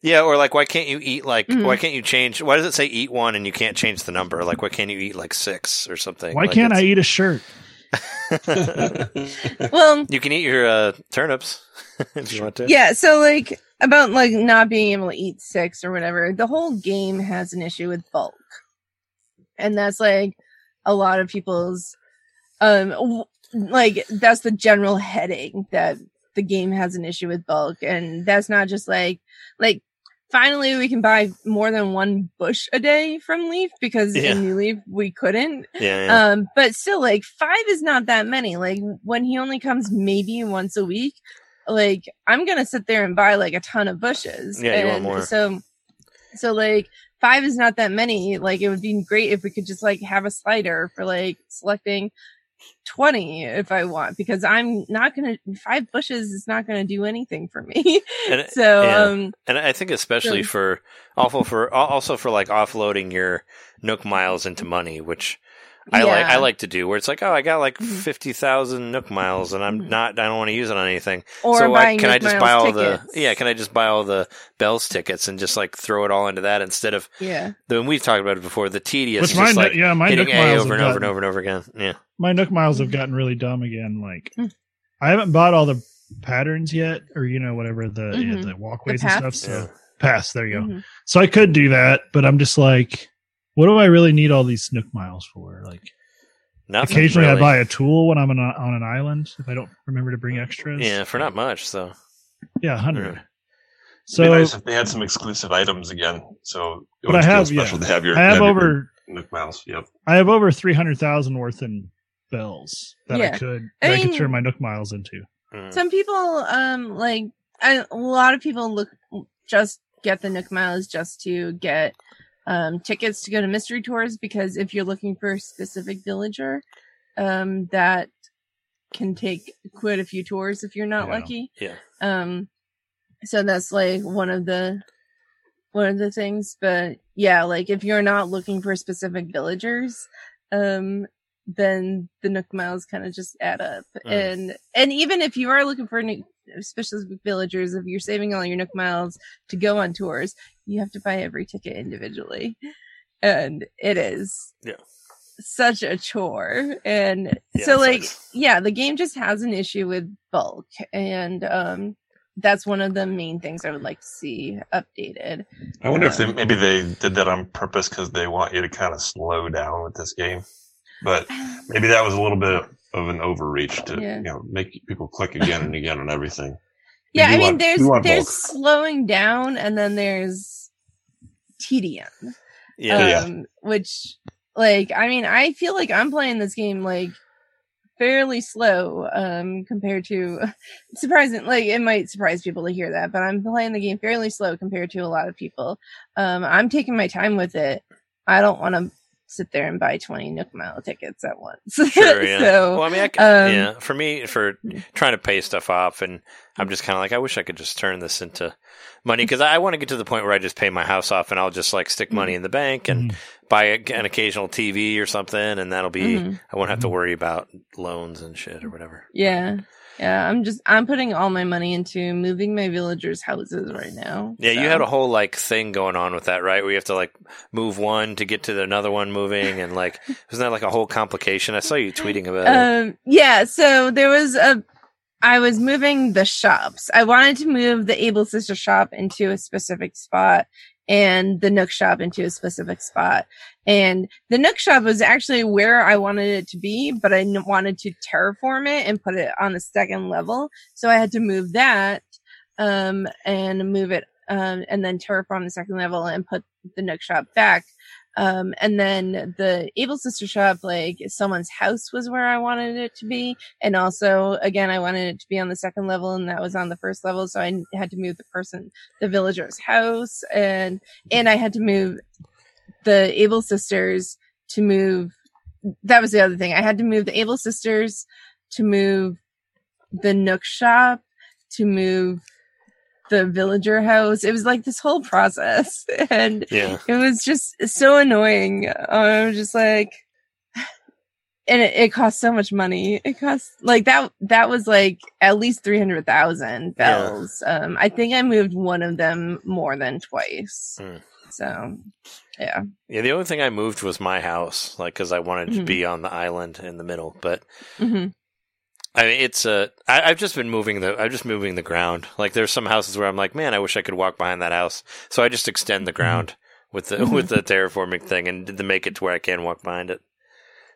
Yeah, or like, why can't you eat like?
Mhm.
Why can't you change? Why does it say eat one and you can't change the number? Like, why can't you eat like six or something?
Why
Like,
can't I eat a shirt? <laughs>
Well,
You can eat your uh, turnips <laughs> if you want to.
yeah. So like about like not being able to eat six or whatever. The whole game has an issue with bulk, and that's like a lot of people's um w- like that's the general heading that the game has an issue with bulk, and that's not just like like. Finally, we can buy more than one bush a day from Leaf because
Yeah.
in New Leaf we couldn't.
yeah, yeah.
Um, but still, like five is not that many. Like when he only comes maybe once a week, like I'm gonna sit there and buy like a ton of bushes.
Yeah, you want more.
So, so like five is not that many. Like it would be great if we could just like have a slider for like selecting 20 if I want, because I'm not gonna five bushes is not gonna do anything for me. <laughs>
And
so,
yeah.
um,
And I think especially
So-
for awful for also for like offloading your Nook miles into money, which I like I like to do where it's like, oh, I got like
Mhm.
fifty thousand Nook miles and I'm
Mhm.
not I don't want to use it on anything.
or
so I,
buying
can I just
Miles
buy all
tickets.
the yeah, can I just buy all the Bells tickets and just like throw it all into that instead of
yeah.
the we've talked about it before, the tedious just
my
like
yeah, my
hitting
Nook
A
miles
over
have
and over and
gotten-
over and over again. Yeah.
my Nook miles have gotten really dumb again. Like
Mm.
I haven't bought all the patterns yet, or you know whatever the yeah,
Mhm.
the walkways
The
and stuff. So
Yeah.
pass. There you go.
Mhm.
So I could do that, but I'm just like, what do I really need all these Nook miles for? Like
Nothing
occasionally
really.
I buy a tool when I'm on, a, on an island if I don't remember to bring extras.
Yeah, for not much, so
yeah, hundred.
Yeah.
So
It'd be nice if they had some exclusive items again. So it
But
would
I have-
special
yeah.
to have your.
I have
your
over
Nook Mouse. Yep.
I have over three hundred thousand worth in bells that I
Yeah.
could
I
that I could
mean-
turn my Nook miles into.
mm.
some people um like I, a lot of people look just get the nook miles just to get um tickets to go to mystery tours because if you're looking for a specific villager um that can take quite a few tours if you're not
Yeah.
lucky
Yeah.
um so that's like one of the one of the things but yeah like if you're not looking for specific villagers um then the nook miles kind of just add up
Mm.
and and even if you are looking for new specific villagers if you're saving all your nook miles to go on tours you have to buy every ticket individually and it is
Yeah.
such a chore and
Yeah,
so like
sucks.
yeah the game just has an issue with bulk and um that's one of the main things i would like to see updated
I wonder if they,
Um,
maybe they did that on purpose because they want you to kind of slow down with this game. But <sighs> maybe that was a little bit of an overreach to
Yeah.
you know make people click again and again on everything. <laughs> We
yeah i mean
want-
there's there's
bulk.
slowing down and then there's tedium
Yeah.
Yeah.
um which like i mean i feel like i'm playing this game like fairly slow um compared to <laughs> surprising like it might surprise people to hear that but i'm playing the game fairly slow compared to a lot of people um i'm taking my time with it i don't want to sit there and buy 20 nook mile tickets at once <laughs>
Sure, yeah.
so
well, I mean, I c
um,
yeah. For me, for trying to pay stuff off, and I'm just kind of like, I wish I could just turn this into money because I want to get to the point where I just pay my house off, and I'll just like stick money in the bank and
Mhm.
buy a, an occasional TV or something, and that'll be.
Mhm.
I won't have to worry about loans and shit or whatever.
yeah yeah i'm just i'm putting all my money into moving my villagers houses right now
Yeah, you had a whole like thing going on with that, right? Where you have to like move one to get to the another one moving, and like <laughs> wasn't that like a whole complication? I saw you tweeting about it.
um yeah so there was a i was moving the shops i wanted to move the able sister shop into a specific spot and the nook shop into a specific spot. And the nook shop was actually where i wanted it to be but I wanted to terraform it and put it on the second level. So i had to move that um and move it um and then terraform the second level and put the nook shop back um, and then the Able Sister shop, like someone's house was where I wanted it to be. And also, again, I wanted it to be on the second level and that was on the first level. So I had to move the person, the villager's house and, and I had to move the Able Sisters to move. That was the other thing. I had to move the Able Sisters to move the Nook shop to move the villager house. It was like this whole process. <laughs> And
yeah,
it was just so annoying. I was just like, <sighs> and it, it cost so much money. It cost like that. That was like at least three hundred thousand
Yeah.
bells. Um, I think I moved one of them more than twice.
Hmm.
So, yeah,
yeah. The only thing I moved was my house, like because I wanted to
Mhm.
be on the island in the middle. But
hmm
I mean, it's uh, I, I've just been moving the, I'm just moving the ground. Like there's some houses where I'm like, man, I wish I could walk behind that house. So I just extend the ground with the
Mhm.
with the terraforming thing and to make it to where I can walk behind it.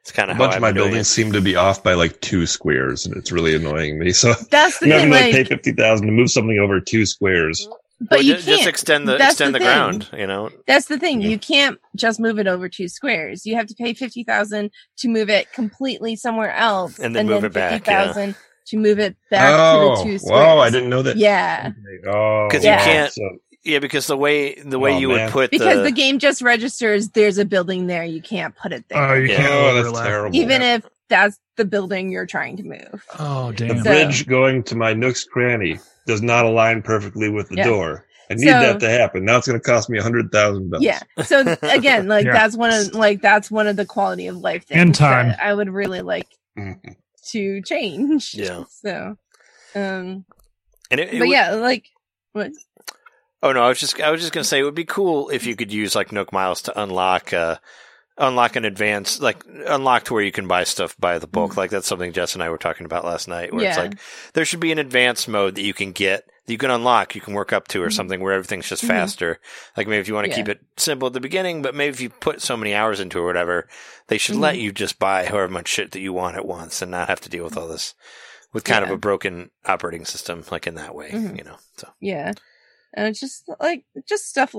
It's kind
A
of how
bunch of my buildings
it.
seem to be off by like two squares, and it's really annoying me. So
that's the <laughs>
I'm
thing.
gonna like, pay
Like,
fifty thousand to move something over two squares.
But
Well,
you
ju-
can't
just extend the
That's
extend the,
the thing.
ground. You know,
That's the thing.
Yeah.
You can't just move it over two squares. You have to pay fifty thousand to move it completely somewhere else,
And then move it back, yeah.
to move it back
oh,
to the oh, two squares.
whoa! I didn't know that.
Yeah,
Oh,
'Cause
you
can't-
So,
yeah, because the way the way
Oh,
you
man.
would put
because
the,
the game just registers there's a building there. You can't put it there.
Oh, you
Yeah.
can't
oh, that's terrible.
even if that's the building you're trying to move.
Oh
the
damn!
So-
bridge going to my Nook's cranny does not align perfectly with the
Yeah.
door. I need
So-
that to happen. Now it's going to cost me a hundred thousand bells.
Yeah. So <laughs> again, like
Yeah.
that's one of like that's one of the quality of life things
And time.
that I would really like
Mhm.
to change.
Yeah. <laughs>
So, um,
and it, it
but
would-
yeah, like what?
Oh no, I was just I was just gonna say it would be cool if you could use like Nook Miles to unlock uh unlock an advance like unlock to where you can buy stuff by the bulk. Like that's something Jess and I were talking about last night. Where it's
Mm-hmm.
Like there should be an advanced mode that you can get that you can unlock, you can work up to or
Mhm.
something where everything's just
Mhm.
faster. Like maybe if you want to
Yeah.
keep it simple at the beginning, but maybe if you put so many hours into it or whatever, they should let
Mhm.
you just buy however much shit that you want at once and not have to deal with all this with kind of a broken operating system like in that way,
Mhm.
you know. So
Yeah. And it's just like just stuff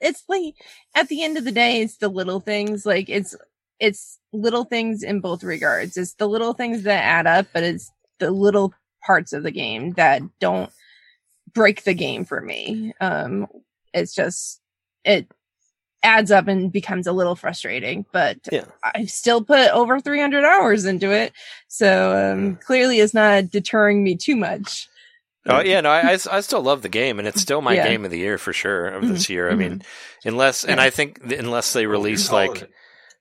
it's like at the end of the day it's the little things like it's it's little things in both regards. It's the little things that add up, but it's the little parts of the game that don't break the game for me. Um it's just it adds up and becomes a little frustrating, but
Yeah.
I've still put over 300 hours into it. So um clearly it's not deterring me too much.
Oh yeah, no, I, I, I still love the game, and it's still my
Yeah.
game of the year for sure of this year. I mean, unless and I think unless they release like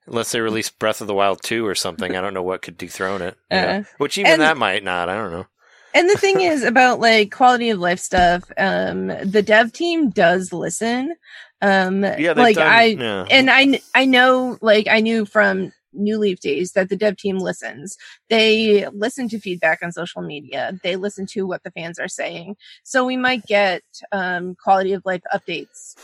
unless they release Breath of the Wild two or something, I don't know what could dethrone it. you know?
Uh,
Which even
and-
that might not. I don't know.
and the thing is about like quality of life stuff um the dev team does listen um
Yeah,
like
done,
i
yeah.
and i i know like i knew from new leaf days that the dev team listens. They listen to feedback on social media. They listen to what the fans are saying. So we might get um quality of life updates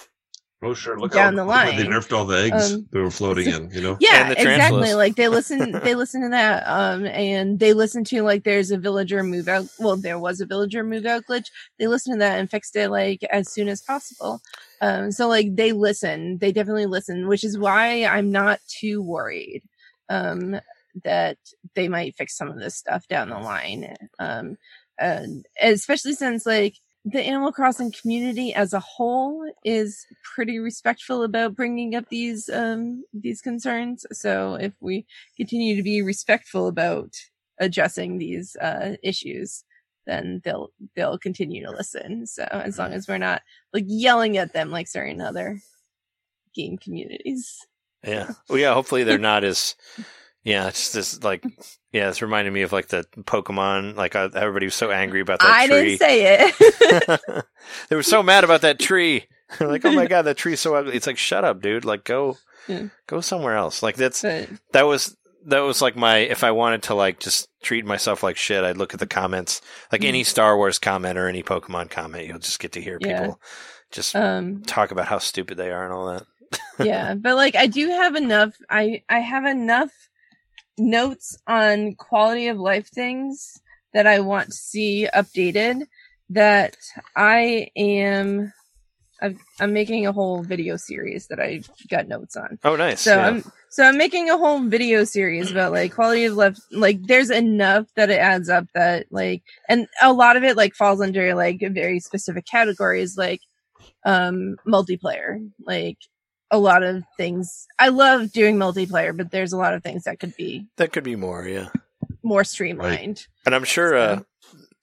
Oh sure, look
Down
how
the
look how they nerfed all the eggs
Um,
that were floating in. You know. <laughs>
yeah
And the
exactly. like they <laughs> listen they listen to that um and they listen to like there's a villager move out well there was a villager move out glitch. They listened to that and fixed it like as soon as possible. Um so like they listen. They definitely listen which is why i'm not too worried um that they might fix some of this stuff down the line. Um, and especially since like the Animal Crossing community as a whole is pretty respectful about bringing up these um these concerns. So if we continue to be respectful about addressing these uh issues, then they'll they'll continue to listen. So as long as we're not like yelling at them like certain other game communities.
Yeah. Well, yeah. Hopefully they're not as. Yeah, it's just like yeah. It's reminding me of like the Pokemon. Like uh, everybody was so angry about that
I
tree.
didn't say it. <laughs>
they were so mad about that tree. <laughs> They're like, oh my god, that tree's so ugly. It's like, shut up, dude. Like, go,
Yeah.
go somewhere else. Like that's
but
that was that was like my if I wanted to like just treat myself like shit, I'd look at the comments. Like any Star Wars comment or any Pokemon comment, you'll just get to hear
Yeah.
people just
um
talk about how stupid they are and all that.
Yeah but like i do have enough i i have enough notes on quality of life things that i want to see updated that i am I've, i'm making a whole video series that i got notes on
Oh, nice.
so
yeah.
i'm so i'm making a whole video series about like quality of life like there's enough that it adds up that like and a lot of it like falls under like very specific categories like um multiplayer like a lot of things i love doing multiplayer but there's a lot of things that could be
that could be more. Yeah,
more streamlined
and I'm sure. Uh,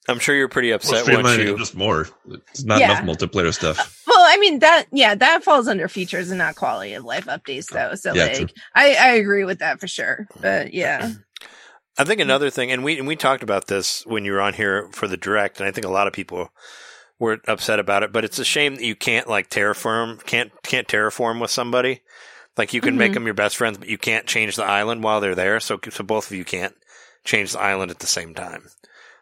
I'm sure you're pretty
Well,
upset once
streamlining
you.
just more. It's not
Yeah.
enough multiplayer stuff. <laughs>
well i mean that yeah that falls under features and not quality of life updates though so
Yeah,
like i i agree with that for sure but yeah
I think another thing, and we and we talked about this when you were on here for the direct, and I think a lot of people were upset about it. But it's a shame that you can't like terraform, can't can't terraform with somebody. Like you can make
Mhm.
them your best friends, but you can't change the island while they're there. So so both of you can't change the island at the same time.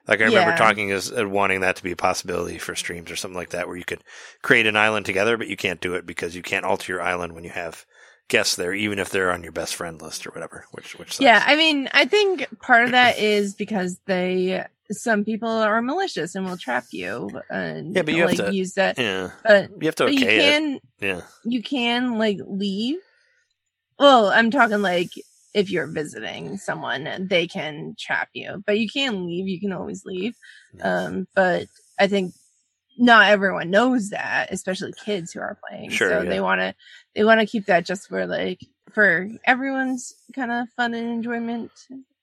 Like I remember
Yeah.
talking as uh, wanting that to be a possibility for streams or something like that, where you could create an island together, but you can't do it because you can't alter your island when you have guests there, even if they're on your best friend list or whatever. Which which sucks.
Yeah, I mean, I think part of that is because they some people are malicious and will trap you and
Yeah, but you have
like
to-
use that.
yeah,
But,
you have to
but you
okay it.
can
Yeah.
you can like leave. Well, I'm talking like if you're visiting someone, they can trap you, but you can leave. You can always leave. Um, but I think not everyone knows that, especially kids who are playing.
Sure,
so
yeah.
they want to they want to keep that just for like for everyone's kind of fun and enjoyment.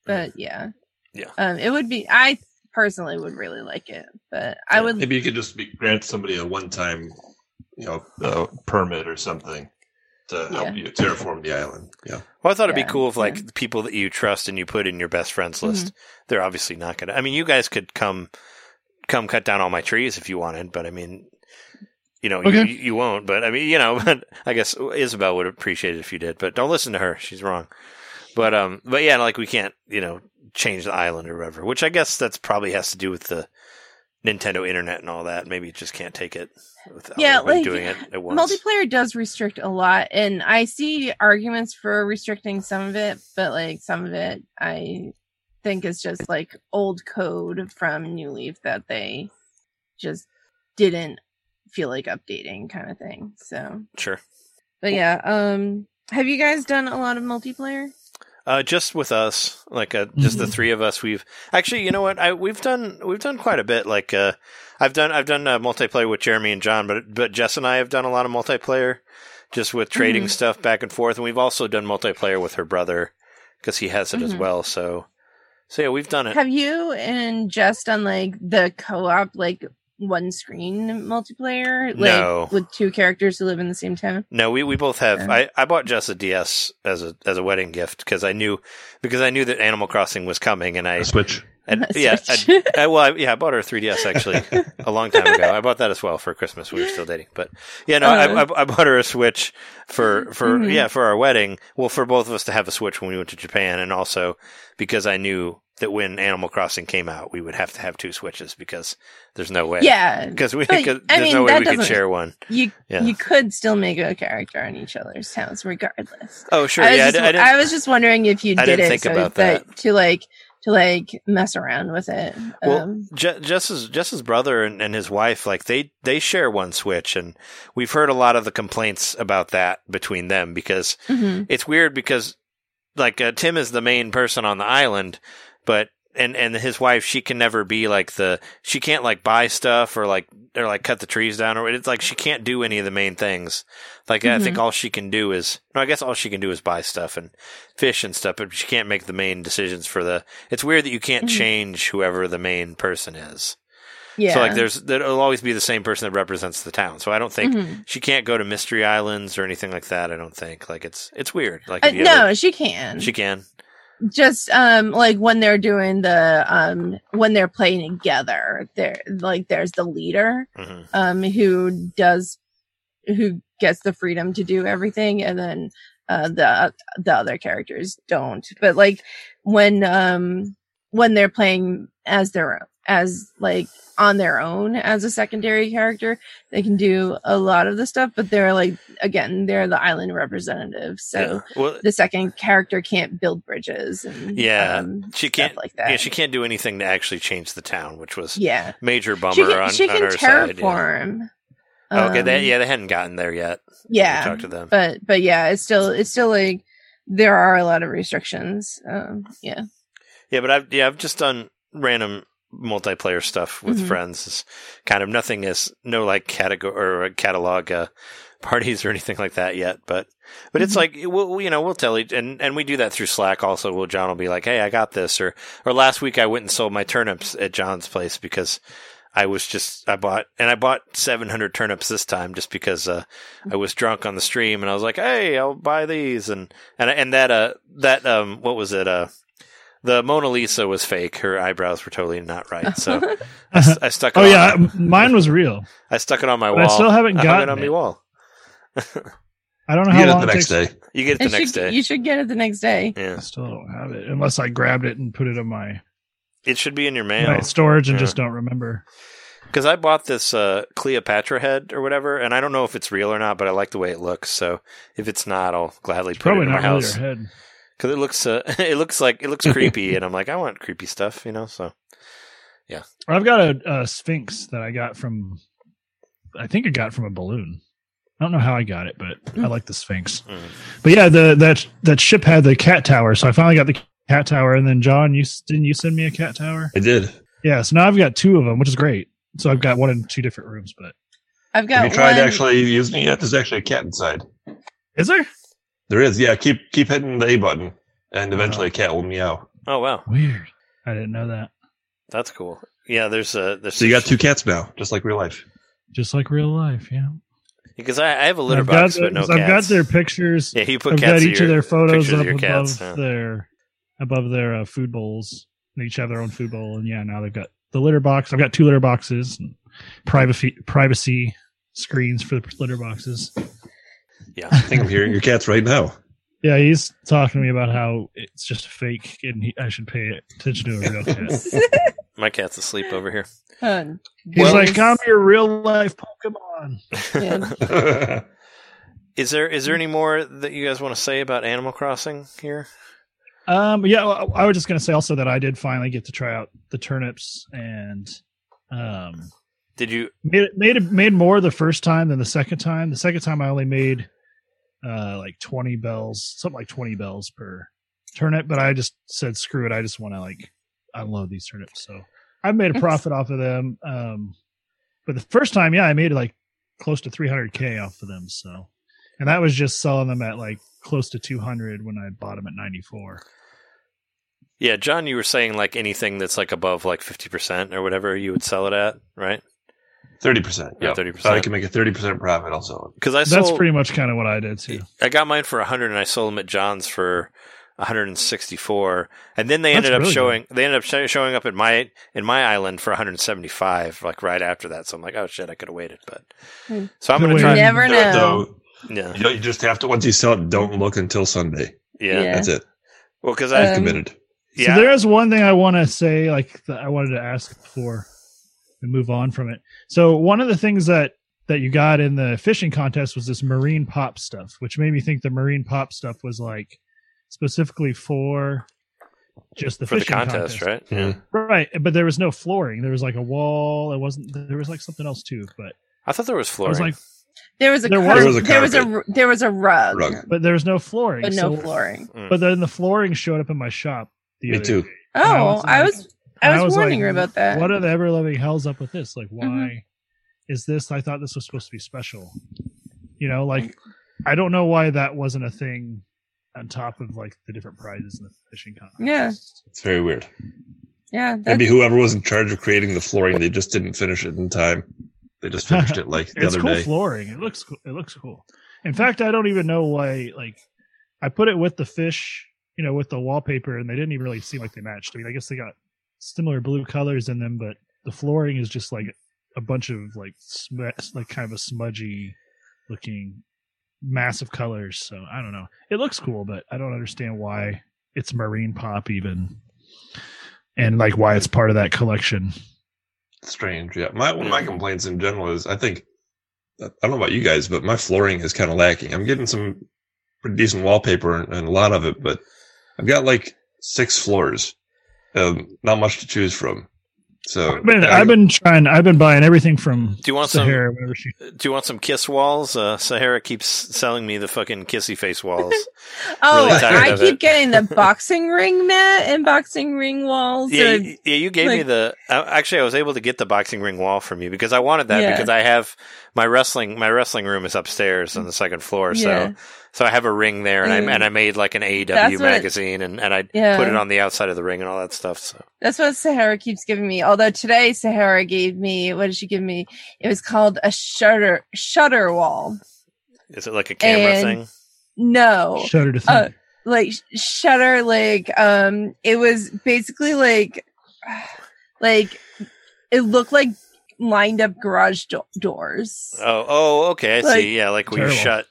But yeah,
Yeah.
um, it would be. I personally would really like it, but I would.
Maybe you could just be, grant somebody a one-time, you know, uh, permit or something to help you terraform the island. Yeah.
Well, I thought it'd
Yeah,
be cool if like
yeah.
the people that you trust and you put in your best friends list.
Mm-hmm.
They're obviously not gonna. I mean, you guys could come come cut down all my trees if you wanted, but I mean, you know,
Okay.
you, you won't. But I mean, you know, <laughs> but I guess Isabelle would appreciate it if you did. But don't listen to her; she's wrong. But um, but yeah, like we can't, you know, change the island or whatever. Which I guess that's probably has to do with the Nintendo Internet and all that. Maybe it just can't take it without
Yeah, like,
doing it at once.
multiplayer does restrict a lot and i see arguments for restricting some of it but like some of it i think is just like old code from new leaf that they just didn't feel like updating kind of thing so
Sure.
but yeah um have you guys done a lot of multiplayer
Uh, just with us, like uh, just the
Mhm.
three of us. We've actually, you know what? I we've done we've done quite a bit. Like uh, I've done I've done uh, multiplayer with Jeremy and John, but but Jess and I have done a lot of multiplayer, just with trading
Mhm.
stuff back and forth. And we've also done multiplayer with her brother because he has it as
Mhm.
well. So so yeah, we've done it.
have you and just done like the co-op like one screen multiplayer like
No.
with two characters who live in the same town
No, we, we both have.
Yeah.
I, I bought Jess a DS as a as a wedding gift because I knew because I knew that Animal Crossing was coming, and I
A Switch.
And, <laughs> yeah, I, I, well, I, yeah, I bought her a 3DS actually a long time ago. I bought that as well for Christmas. We were still dating, but yeah, no, I,
Uh.
I, I bought her a Switch for for
Mhm.
yeah for our wedding. Well, for both of us to have a Switch when we went to Japan, and also because I knew that when Animal Crossing came out, we would have to have two Switches because there's no way.
yeah
because we
But,
cause
I
there's
mean,
no way we could share one.
you
Yeah.
you could still make a character on each other's towns regardless
Oh, sure.
I, was
yeah, I
just,
I,
I was just wondering if you did it so that to like to like mess around with it
Well,
um
Je- Jess's Jess's brother and, and his wife, like they they share one Switch, and we've heard a lot of the complaints about that between them because
mhm.
it's weird because like uh, Tim is the main person on the island, but and and his wife she can never be like the she can't like buy stuff or like or like cut the trees down or it's like she can't do any of the main things. Like I think all she can do is no, I guess all she can do is buy stuff and fish and stuff, but she can't make the main decisions for the. It's weird that you can't
Mhm.
change whoever the main person is.
Yeah.
So like there's there'll always be the same person that represents the town. So I don't think
Mhm.
she can't go to Mystery Islands or anything like that. I don't think like it's it's weird. Like
Uh, no,
ever-
she can.
she can.
Just um like when they're doing the um when they're playing together there like there's the leader
hmm
um who does who gets the freedom to do everything and then uh the the other characters don't. But like when um when they're playing as their as like on their own as a secondary character they can do a lot of the stuff but they're like again they're the island representative so
yeah. Well,
the second character can't build bridges and
Yeah,
um,
she can't.
like that.
yeah, she can't do anything to actually change the town, which was
Yeah,
major bummer
she can,
on,
she
on
can
her side. Yeah.
terraform.
Oh, okay, they,
Um,
yeah, they hadn't gotten there yet.
Yeah,
talked to them.
but but yeah, it's still it's still like there are a lot of restrictions. Um, yeah,
Yeah, but I've yeah I've just done random multiplayer stuff with
Mhm.
friends. It's kind of nothing is no like category or catalog uh, <laughs> parties or anything like that yet. But but it's
Mhm.
like we'll you know we'll tell each and and we do that through Slack also. Well, John will be like, hey, I got this, or or last week I went and sold my turnips at John's place because. I was just I bought and I bought 700 turnips this time just because uh, I was drunk on the stream and I was like, "Hey, I'll buy these." And and and that uh that um what was it uh the Mona Lisa was fake. Her eyebrows were totally not right. So <laughs> I stuck it
oh
on,
yeah, mine was real.
I stuck it on my
But
wall.
I still haven't
I
gotten
it on my wall. <laughs>
I don't know
You
how
get it
long
the
it
next
takes.
day.
You get it the
you
next
should
day.
you should get it the next day.
yeah.
I still don't have it unless I grabbed it and put it in my,
It should be in your
my
mail.
storage and
Yeah.
just don't remember.
Because I bought this uh, Cleopatra head or whatever, and I don't know if it's real or not, but I like the way it looks. So if it's not, I'll gladly
It's
put it
probably
in my
not really
house.
your head.
Because it looks, uh, <laughs> it looks like it looks creepy, <laughs> and I'm like, I want creepy stuff, you know. So yeah,
I've got a, a Sphinx that I got from, I think I got from a balloon. I don't know how I got it, but I
Mm.
like the Sphinx.
mm.
But yeah, the that that ship had the cat tower, so I finally got the cat tower. And then John, you didn't you send me a cat tower?
I did.
Yeah, so now I've got two of them, which is great. So I've got one in two different rooms. But
I've got
Have you tried
one.
actually using it yet? There's actually a cat inside.
is there
There is. Yeah. Keep keep hitting the A button, and eventually a cat will meow.
oh wow,
weird? I didn't know that.
that's cool. Yeah, there's a there's
So you got two cats now, just like real life.
Just like real life, yeah.
because I, I have a litter
I've got,
box,
the-
but no
I've got
cats.
their pictures.
yeah, you put
I've
cats
got
of
each
your-
of their photos
pictures of
up
your
above
cats, yeah.
their above their uh, food bowls. They each have their own food bowl, and yeah, now they've got the litter box. I've got two litter boxes, and privacy privacy screens for the litter boxes.
Yeah,
I think I'm hearing your cats right now. <laughs>
Yeah, he's talking to me about how it's just a fake, and he, I should pay attention to a real cat. <laughs>
my cat's asleep over here.
He's
Well-
like, "I'm your real life Pokemon."
yeah. <laughs>
Is there is there any more that you guys want to say about Animal Crossing here?
Um, yeah, well, I was just gonna say also that I did finally get to try out the turnips and um
Did you?
made made made more the first time than the second time. The second time I only made uh like twenty bells, something like twenty bells per turnip, but I just said screw it, I just want to like unload these turnips. So I've made a profit off of them. Um but the first time, yeah, I made like close to three hundred K off of them, so and that was just selling them at like close to two hundred when I bought them at ninety four.
Yeah, John, you were saying like anything that's like above like fifty percent or whatever you would sell it at, right?
Thirty percent.
Yeah,
Yeah,
30%.
I can make a thirty percent profit. Also,
Because I sold, That's
pretty much kind of what I did too.
I got mine for hundred and I sold them at John's for 164 and then they
That's
ended up
really
showing they ended up sh- showing up at my in my island for 175 like right after that so i'm like oh shit i could have waited but
Hmm.
so i'm
Could've
gonna try
waited.
Never know.
Though,
yeah
you, know, you just have to once you sell it, don't look until Sunday.
yeah,
Yeah.
That's it.
well because i
Um,
Committed.
yeah
So there is one thing I want to say, like that I wanted to ask before we move on from it. So one of the things that that you got in the fishing contest was this marine pop stuff, which made me think the marine pop stuff was like specifically for just the
for the
fishing
contest, right
Yeah.
Right, but there was no flooring. There was like a wall. It wasn't. There was like something else too. But
i thought there was
I
flooring
was like,
There was a
There
there
was
was,
a
there was a there was a rug,
Rug.
but there's no flooring.
but no
so-
flooring.
Mm.
But then the flooring showed up in my shop. The
Me
other
too.
day. And I
Oh,
was
I was I was, warning
like,
about that.
What are the ever loving hells up with this? Like, why
Mhm.
is this? I thought this was supposed to be special. You know, like I don't know why that wasn't a thing on top of like the different prizes in the fishing contest.
Yeah.
It's very weird.
yeah, that's,
Maybe whoever was in charge of creating the flooring, they just didn't finish it in time. They just finished it like <laughs> the
it's
other
cool
day.
flooring. It looks cool. It looks cool. In fact, I don't even know why. Like, I put it with the fish, you know, with the wallpaper, and they didn't even really seem like they matched. I mean, I guess they got similar blue colors in them, but the flooring is just like a bunch of like sm- like kind of a smudgy looking massive colors. So I don't know. It looks cool, but I don't understand why it's marine pop even, and like why it's part of that collection.
Strange. Yeah. My one of my complaints in general is I think I don't know about you guys, but my flooring is kind of lacking. I'm getting some pretty decent wallpaper and, and a lot of it, but I've got like six floors. Um, not much to choose from. So
I've been,
I-
I've been trying. I've been buying everything from
Do you want some-
Saharah whenever she
Do you want some kiss walls? Uh, Saharah keeps selling me the fucking kissy face walls. <laughs>
oh,
really
I keep
it.
getting the <laughs> boxing ring mat and boxing ring walls.
yeah,
and-
you, yeah, you gave me the. Uh, actually, I was able to get the boxing ring wall from you because I wanted that
Yeah.
because I have my wrestling. My wrestling room is upstairs on the second floor,
Yeah.
so so I have a ring there, and
Mm.
I and I made like an AEW
That's what-
magazine, and and I
Yeah.
put it on the outside of the ring and all that stuff. So
That's what Saharah keeps giving me. Although today Saharah gave me what did she give me? It was called a shutter shutter wall.
is it like a camera
And-
thing?
No,
shudder to think.
Uh, like shutter. Like um, it was basically like <sighs> like it looked like lined up garage do- doors.
Oh, oh, okay, I
Like-
see. Yeah, like where you shut.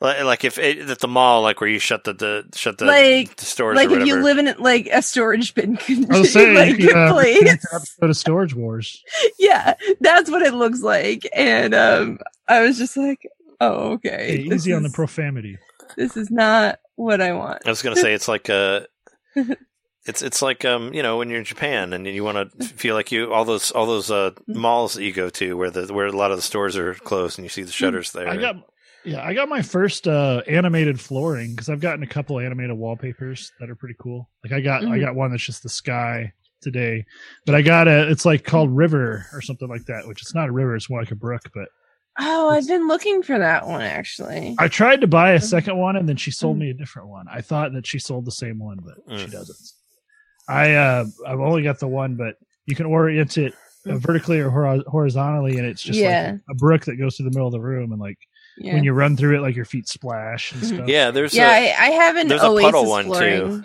Like, like if it, at the mall, like where you shut the, the shut the,
Like-
the stores
like
or
if you live in like a storage bin, <laughs>
I was saying,
like
yeah,
place.
episode of Storage Wars. <laughs>
yeah, that's what it looks like. And um, I was just like, oh, okay.
Hey,
this
easy on the profanity.
This is not what I want.
I was gonna say it's like a. <laughs> it's it's like um you know when you're in Japan and you want to feel like you all those all those uh malls that you go to where the where a lot of the stores are closed and you see the shutters there.
I got yeah, I got my first uh animated flooring because I've gotten a couple animated wallpapers that are pretty cool. Like I got I
Mhm.
got one that's just the sky today, but I got a it's like called River or something like that, which it's not a river, it's more like a brook. But
Oh, I've been looking for that one actually.
I tried to
Mm-hmm.
buy a second one and then she sold me a different one. I thought that she sold the same one, but she
Mm.
doesn't. I uh I've only got the one, but you can orient it uh, vertically or hor- horizontally, and it's just
Yeah.
like a brook that goes through the middle of the room, and like
Yeah,
when you run through it, like your feet splash and
Mhm.
stuff.
yeah, there's
yeah.
a,
I, I have an
there's a puddle one, too.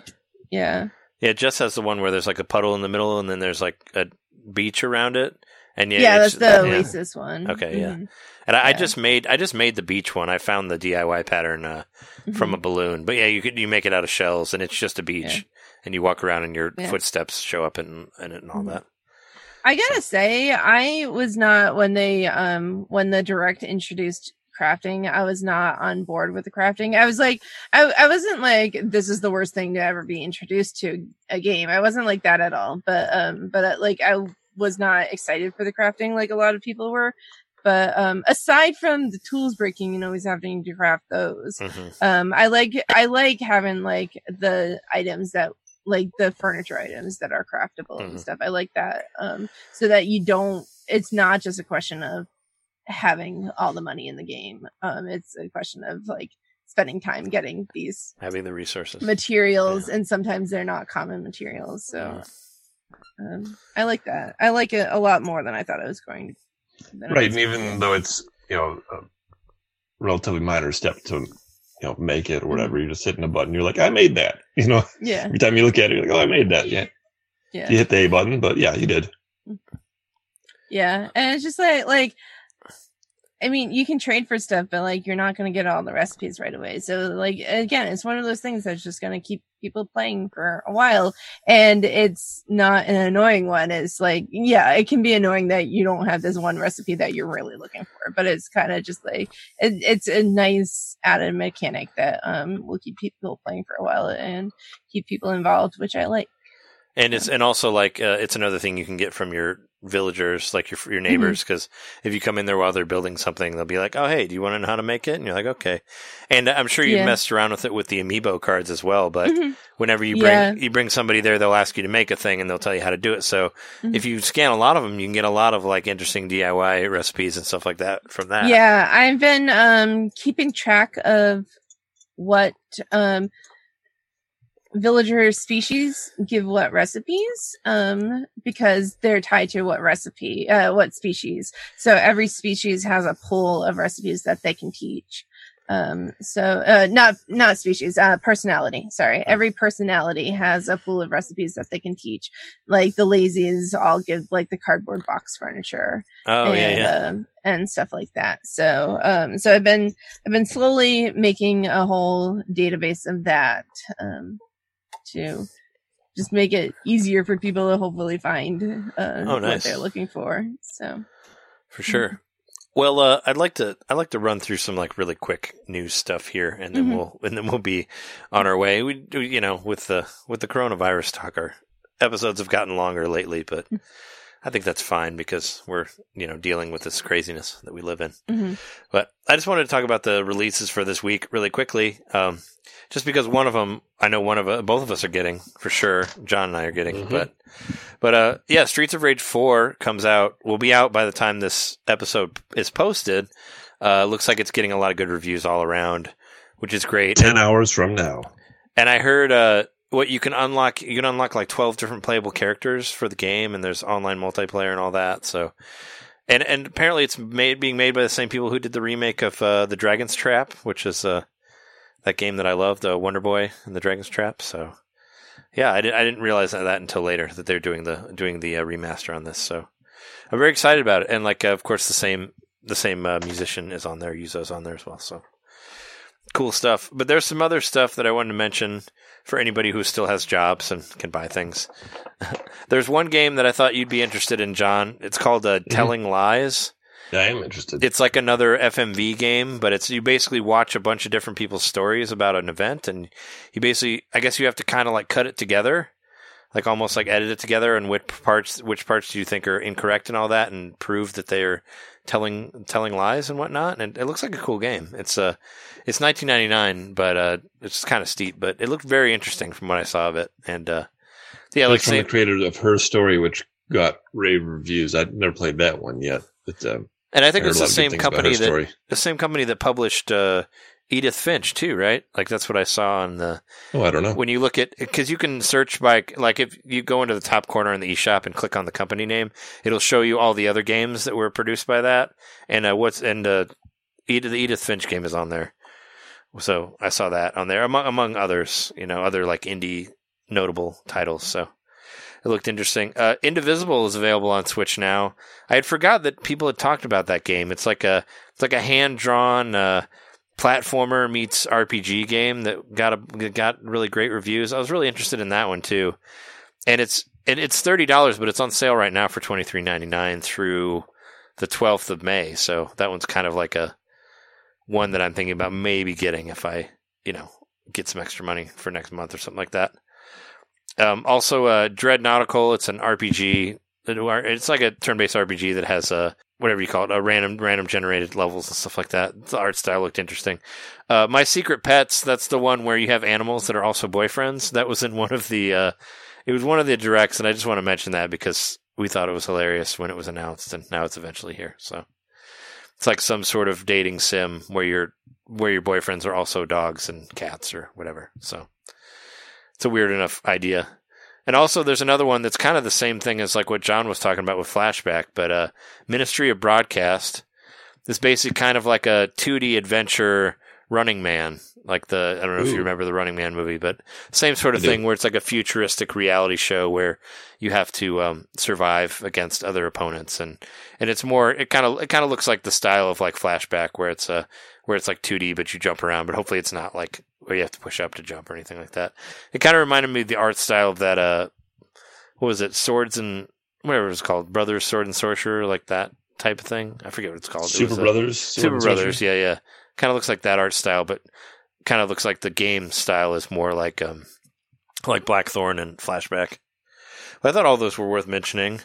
Yeah,
yeah, Jess has the one where there's like a puddle in the middle and then there's like a beach around it. And yeah,
yeah, that's the
yeah.
Oasis one.
Okay, yeah.
Mhm.
And I, I just made I just made the beach one. I found the DIY pattern uh, from
Mm-hmm.
a balloon. But yeah, you could you make it out of shells and it's just a beach.
Yeah.
And you walk around and your
Yeah.
footsteps show up in, in it and all
Mhm.
that.
I gotta say, I was not when they um when the direct introduced crafting, I was not on board with the crafting. I was like, I I wasn't like this is the worst thing to ever be introduced to a game. I wasn't like that at all. But um, but uh, like I was not excited for the crafting like a lot of people were. But um, aside from the tools breaking and always having to craft those,
hmm
um i like i like having like the items that like the furniture items that are craftable
Mhm.
and stuff i like that um so that you don't it's not just a question of having all the money in the game um it's a question of like spending time getting these
Having the resources.
materials and sometimes they're not common materials so um i like that i like it a lot more than i thought i was going to
Right, and even
to.
though it's you know a relatively minor step to you know make it or whatever, you're just hitting a button. You're like, I made that. <laughs> You know,
yeah
every time you look at it, you're like, oh, I made that. Yeah,
yeah
you hit the A button, but yeah, you did.
Yeah, and it's just like like I mean, you can trade for stuff, but like you're not going to get all the recipes right away. So like again, it's one of those things that's just going to keep people playing for a while, and it's not an annoying one. It's like yeah, it can be annoying that you don't have this one recipe that you're really looking for, but it's kind of just like it, it's a nice added mechanic that um will keep people playing for a while and keep people involved, which I like.
And it's and also like uh, it's another thing you can get from your villagers, like your your neighbors, because if you come in there while they're building something, they'll be like, "Oh, hey, do you want to know how to make it?" And you're like, "Okay." And I'm sure you
Yeah.
messed around with it with the amiibo cards as well, but
Mhm.
whenever you bring
Yeah.
you bring somebody there, they'll ask you to make a thing and they'll tell you how to do it. So
Mhm.
if you scan a lot of them, you can get a lot of like interesting DIY recipes and stuff like that from that.
Yeah, I've been um keeping track of what um villager species give what recipes um because they're tied to what recipe uh what species. So every species has a pool of recipes that they can teach. Um so uh not not species, uh personality, sorry. Every personality has a pool of recipes that they can teach. Like the lazies all give like the cardboard box furniture
Oh yeah,
and,
yeah.
um, and stuff like that. So, um, so I've been, I've been slowly making a whole database of that, um, to just make it easier for people to hopefully find, uh,
Oh,
what they're looking for. So,
For sure. Well, uh, I'd like to I'd like to run through some like really quick news stuff here, and then
Mhm.
we'll and then we'll be on our way. We do, you know, with the with the coronavirus talk, our episodes have gotten longer lately, but I think that's fine because we're you know dealing with this craziness that we live in.
mhm.
But I just wanted to talk about the releases for this week really quickly. Um, just because one of them, I know one of uh, both of us are getting for sure. John and I are getting,
Mhm.
but but uh, yeah, Streets of Rage Four comes out. Will be out by the time this episode is posted. Uh, looks like it's getting a lot of good reviews all around, which is great.
Ten hours from now.
And I heard uh, what you can unlock. You can unlock like twelve different playable characters for the game, and there's online multiplayer and all that. So, and and apparently it's made being made by the same people who did the remake of uh, the Dragon's Trap, which is uh, that game that I loved, uh, Wonder Boy and the Dragon's Trap. So, yeah, I, did, I didn't realize that, that until later that they're doing the doing the uh, remaster on this. So, I'm very excited about it, and like uh, of course the same the same uh, musician is on there, Yuzo's on there as well. So, cool stuff. But there's some other stuff that I wanted to mention for anybody who still has jobs and can buy things. <laughs> There's one game that I thought you'd be interested in, John. It's called uh, Telling Lies.
Yeah, I am interested.
It's like another FMV game, but it's you basically watch a bunch of different people's stories about an event, and you basically, I guess, you have to kind of like cut it together, like almost like edit it together, and which parts, which parts do you think are incorrect and all that, and prove that they are telling telling lies and whatnot. And it looks like a cool game. It's uh, it's 1999, but uh, it's kind of steep, but it looked very interesting from what I saw of it, and uh, yeah, like
from
say,
the creator of Her Story, which got rave reviews. I've never played that one yet. But, um,
and I think it's the
lot of good
same company that
Story.
the same company that published uh, Edith Finch too, right? Like that's what I saw on the
Oh, I don't know.
when you look at because you can search by like if you go into the top corner in the eShop and click on the company name, it'll show you all the other games that were produced by that and uh, what's and uh, Edith, the Edith Finch game is on there. So I saw that on there among among others, you know, other like indie notable titles. So it looked interesting. Uh, Indivisible is available on Switch now. I had forgot that people had talked about that game. It's like a it's like a hand drawn uh, platformer meets RPG game that got a got really great reviews. I was really interested in that one too, and it's and it's thirty dollars, but it's on sale right now for twenty three ninety nine through the twelfth of May. So that one's kind of like a one that I'm thinking about maybe getting if I you know get some extra money for next month or something like that. Um, also, uh, Dread Nautical. It's an RPG. It's like a turn-based RPG that has a whatever you call it, a random random generated levels and stuff like that. The art style looked interesting. Uh, My Secret Pets. That's the one where you have animals that are also boyfriends. That was in one of the. Uh, it was one of the directs, and I just want to mention that because we thought it was hilarious when it was announced, and now it's eventually here. So it's like some sort of dating sim where your where your boyfriends are also dogs and cats or whatever. So it's a weird enough idea. And also, there's another one that's kind of the same thing as like what John was talking about with Flashback, but uh, Ministry of Broadcast is basically kind of like a 2D adventure Running Man, like the I don't know if you remember the Running Man movie, but same sort of
I do.
thing where it's like a futuristic reality show where you have to um, survive against other opponents, and and it's more it kind of it kind of looks like the style of like Flashback, where it's a where it's like 2D, but you jump around, but hopefully it's not like where you have to push up to jump or anything like that. It kind of reminded me of the art style of that, uh, what was it, Swords and, whatever it was called, Brothers, Sword and Sorcerer, like that type of thing. I forget what it's called. It
Super
a-
Brothers.
Super Brothers, yeah, yeah. Kind of looks like that art style, but kind of looks like the game style is more like, um, like Blackthorne and Flashback. But I thought all those were worth mentioning.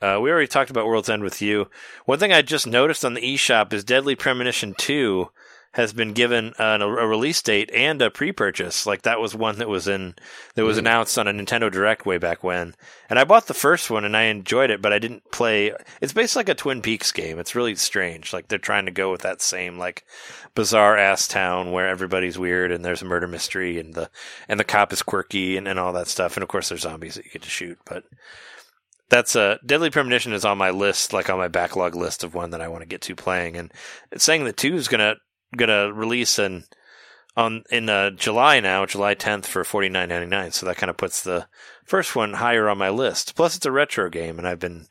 Uh, we already talked about World's End with you. One thing I just noticed on the eShop is Deadly Premonition 2 has been given a, release date and a pre-purchase. Like that was one that was in that was announced on a Nintendo Direct way back when. And I bought the first one and I enjoyed it, but I didn't play. It's basically like a Twin Peaks game. It's really strange. Like they're trying to go with that same like bizarre ass town where everybody's weird and there's a murder mystery and the and the cop is quirky and, and all that stuff. And of course there's zombies that you get to shoot, but that's uh Deadly Premonition is on my list, like on my backlog list of one that I want to get to playing. And it's saying that two is gonna gonna release in on in uh, July now, July 10th for 49.99. So that kind of puts the first one higher on my list. Plus, it's a retro game, and I've been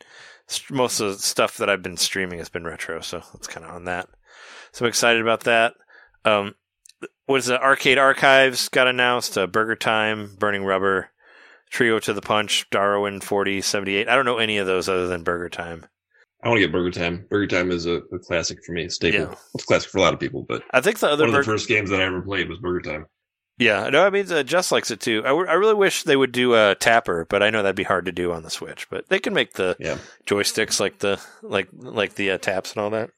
most of the stuff that I've been streaming has been retro, so it's kind of on that. So I'm excited about that. Um, what is the Arcade Archives got announced? Uh, Burger Time, Burning Rubber, Trio to the Punch, Darwin 4078. I don't know any of those other than Burger Time.
I want to get Burger Time. Burger Time is a, a classic for me, staple.
Yeah.
It's a classic for a lot of people, but
I think the other
one of the first games that I ever played was Burger Time.
Yeah, no, I mean, uh, Just likes it too. I, w- I really wish they would do a tapper, but I know that'd be hard to do on the Switch. But they can make the
Yeah.
joysticks like the like like the uh, taps and all that.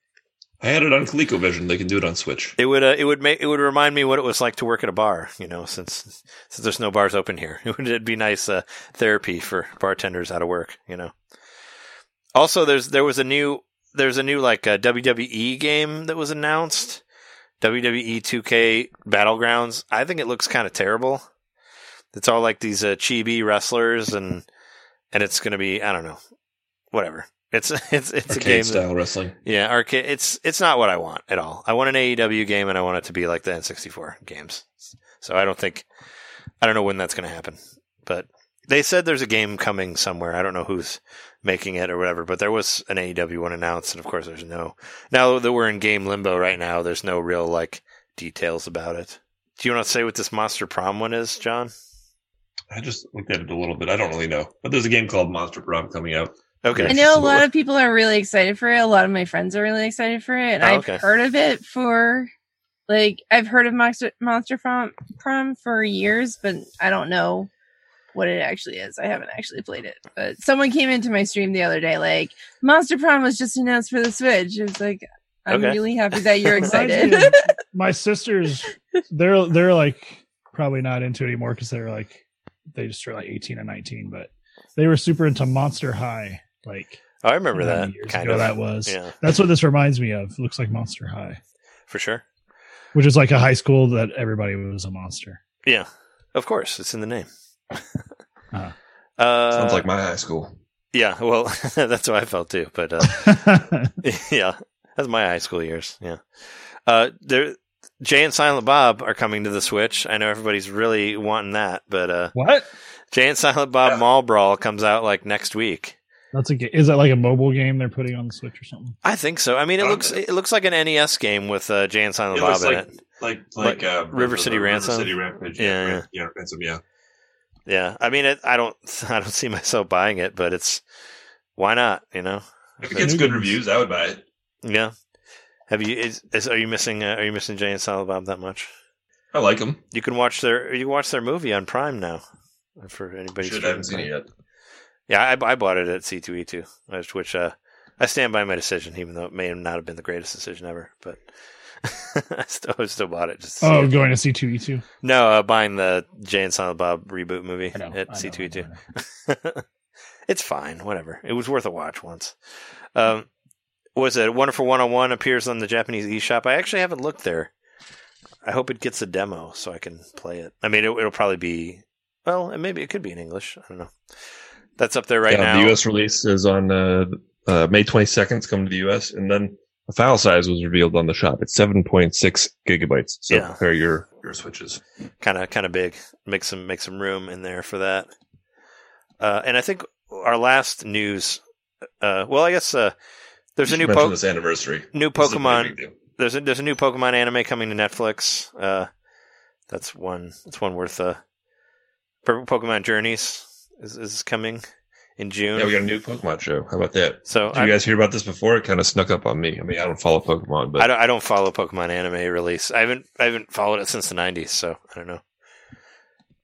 I had it on ColecoVision. They can do it on Switch.
It would uh, it would make it would remind me what it was like to work at a bar. You know, since since there's no bars open here, <laughs> it would it'd be nice uh, therapy for bartenders out of work. You know. Also, there's there was a new there's a new like uh, WWE game that was announced. WWE 2K Battlegrounds. I think it looks kind of terrible. It's all like these uh, chibi wrestlers and and it's going to be I don't know, whatever. It's <laughs> it's it's a game.
Arcade
that-
style wrestling.
yeah, arcade. It's it's not what I want at all. I want an AEW game, and I want it to be like the N64 games. So I don't think I don't know when that's going to happen, but they said there's a game coming somewhere. I don't know who's making it or whatever, but there was an AEW one announced, and of course there's no. Now that we're in game limbo right now, there's no real like details about it. Do you want to say what this Monster Prom one is, John?
I just looked at it a little bit. I don't really know, but there's a game called Monster Prom coming out.
Okay.
I know a lot of people are really excited for it. A lot of my friends are really excited for it, and
Oh,
I've
okay.
heard of it for like I've heard of Monster Monster Prom, Prom for years, but I don't know what it actually is. I haven't actually played it. But someone came into my stream the other day like Monster Prom was just announced for the Switch. It's like I'm
Okay.
really happy that you're <laughs> excited. <laughs>
my sisters, they're they're like probably not into it anymore because they're like they just turned like 18 and 19, but they were super into Monster High. Like
Oh, I remember that
years
kind
ago
of.
that was.
Yeah,
That's what this reminds me of. It looks like Monster High,
for sure.
which is like a high school that everybody was a monster.
Yeah, of course, it's in the name. <laughs>
Uh.
Uh,
Sounds like my high school.
Yeah, well, <laughs> that's what I felt too. But uh, <laughs> yeah, that's my high school years. Yeah, uh, there, Jay and Silent Bob are coming to the Switch. I know everybody's really wanting that, but uh,
what?
Jay and Silent Bob
Yeah.
Mall Brawl comes out like next week.
That's a is that like a mobile game they're putting on the Switch or something?
I think so. I mean, it
Um,
looks it looks like an NES game with uh, Jay and Silent
It
Bob in
like
it.
like
Like
like uh,
River City Ransom?
River City Rampage.
Yeah,
Yeah,
yeah.
yeah, yeah, Ransom. Yeah.
Yeah, I mean, it, I don't <laughs> I don't see myself buying it, but it's why not? You know?
If it gets good reviews, I would buy it.
Yeah. Have you? Is, is are you missing? Uh, are you missing Jay and Silent Bob that much?
I like them.
You can watch their you watch their movie on Prime now. For anybody,
Shit, I haven't seen it yet.
Yeah, I, I bought it at C two E two, which, which uh, I stand by my decision, even though it may not have been the greatest decision ever. But <laughs> I still I still bought it. Just to
Oh, going to C two E two.
no, uh, buying the Jay and Silent Bob reboot movie
know.
At C two E two.
know, I know. <laughs>
It's fine, whatever. It was worth a watch once. Um, was it Wonderful One on One appears on the Japanese eShop? I actually haven't looked there. I hope it gets a demo so I can play it. I mean, it, it'll probably be well, maybe it could be in English. I don't know. That's up there right
yeah,
now.
The US release is on uh, uh, May 22nd. It's coming to the US, and then the file size was revealed on the shop. It's 7.6 gigabytes. So
Yeah.
compare your your switches.
kind of kind of big. Make some make some room in there for that. Uh, and I think our last news. Uh, well, I guess uh, there's a new po-
this anniversary.
new
This is a pretty
Pokemon. there's a there's a new Pokemon anime coming to Netflix. Uh, that's one that's one worth. Uh, Pokemon Journeys is is coming in June.
Yeah, we got a new Pokemon show. How about that?
so
Did you guys hear about this before? It kind of snuck up on me. I mean, I don't follow Pokemon, but
I don't I don't follow Pokemon anime release. I haven't I haven't followed it since the '90s, so I don't know.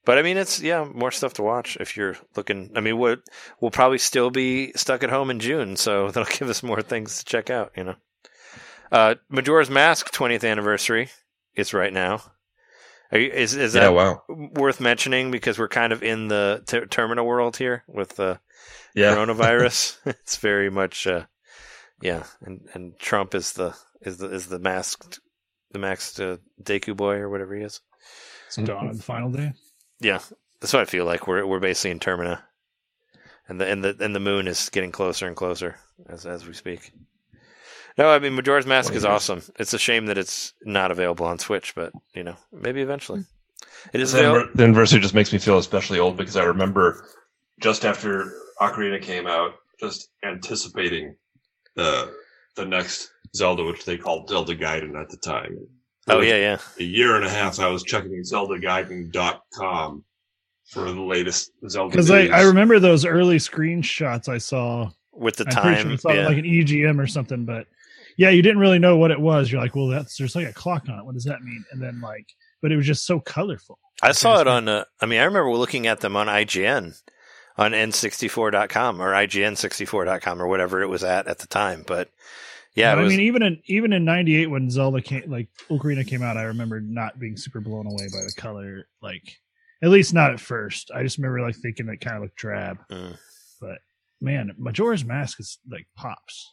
But I mean, it's yeah, more stuff to watch if you're looking. I mean, we'll, we'll probably still be stuck at home in June, so <laughs> that'll give us more things to check out. You know, uh, Majora's Mask 20th anniversary is right now. Are you, is is
Yeah,
that
wow.
worth mentioning because we're kind of in the ter- terminal world here with the
Yeah.
coronavirus? <laughs> <laughs> it's very much, uh, yeah, and and Trump is the is the is the masked the masked uh, Deku boy or whatever he is.
It's dawn on the final day.
Yeah, that's what I feel like. We're we're basically in Termina, and the and the and the moon is getting closer and closer as as we speak. No, I mean Majora's Mask is awesome. It's a shame that it's not available on Switch, but you know maybe eventually. It is
The
available.
the anniversary just makes me feel especially old because I remember just after Ocarina came out, just anticipating the the next Zelda, which they called Zelda Gaiden at the time.
Oh yeah, yeah.
A year and a half, I was checking ZeldaGaiden.com for the latest Zelda.
Because I. I remember those early screenshots I saw.
With the
I'm
time,
sure I saw
yeah.
like an EGM or something, but yeah, you didn't really know what it was. You're like, well, that's there's like a clock on it. What does that mean? And then like, but it was just so colorful.
I saw it on. Uh, I mean, I remember looking at them on IGN, on N64.com or IGN64.com or whatever it was at at the time. But yeah,
But
it was,
I mean, even in even in '98 when Zelda came, like Ocarina came out, I remember not being super blown away by the color. Like, at least not at first. I just remember like thinking it kind of looked drab.
Mm.
But man, Majora's Mask is like pops.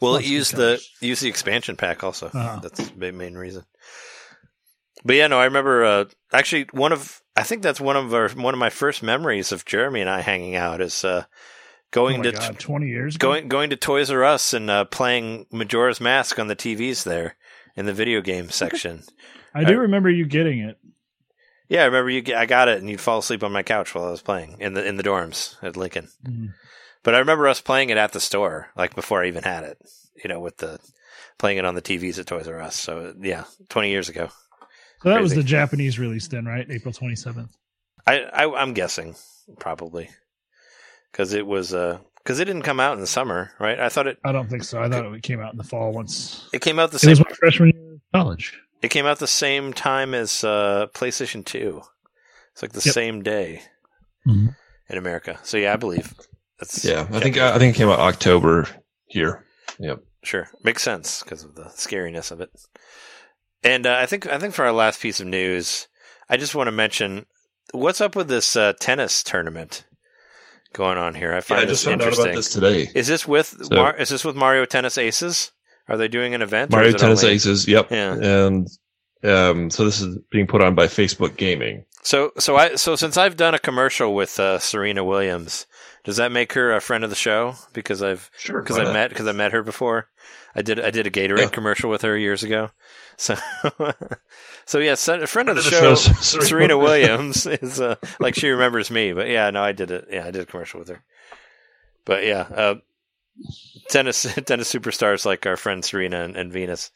Well, it used the use the expansion pack also.
Uh-huh.
That's the main- reason. But yeah, no, I remember. Uh, actually, one of I think that's one of our one of my first memories of Jeremy and I hanging out is uh, going
oh
to
God, 20 years ago.
going going to Toys R Us and uh, playing Majora's Mask on the TVs there in the video game section.
I do
I-
remember you getting it.
Yeah, I remember you. I got it, and you'd fall asleep on my couch while I was playing in the in the dorms at Lincoln.
Mhm.
But I remember us playing it at the store, like before I even had it. You know, with the playing it on the TVs at Toys R Us. So yeah, twenty years ago.
So that was the Japanese release then, right? April 27th.
I, I I'm guessing probably because it was uh because it didn't come out in the summer, right? I thought it
I don't think so. I thought it came out in the fall once.
it came out the
It
same.
was my freshman year of college.
It came out the same time as uh, PlayStation Two. It's like the
Yep.
same day
Mhm.
in America. So yeah, I believe that's
Yeah, I think I think it came out October here. Yep.
Sure, makes sense because of the scariness of it. And uh, I think I think for our last piece of news, I just want to mention what's up with this uh, tennis tournament going on here. I
Yeah,
find
I
this
just
interesting.
about this today.
Is this with
So-
Mar- is this with Mario Tennis Aces? Are they doing an event?
Mario Tennis
only-
Aces. Yep.
Yeah.
And um, so this is being put on by Facebook Gaming.
So so I so since I've done a commercial with uh, Serena Williams, does that make her a friend of the show? Because I've
Sure.
because I met because I met her before. I did I did a Gatorade
Yeah.
commercial with her years ago. <laughs> So so yeah, a friend of the, show, Serena Williams <laughs> is uh, like she remembers me. But yeah, no, I did it. Yeah, I did a commercial with her. But yeah, uh, tennis <laughs> tennis superstars like our friend Serena and, and Venus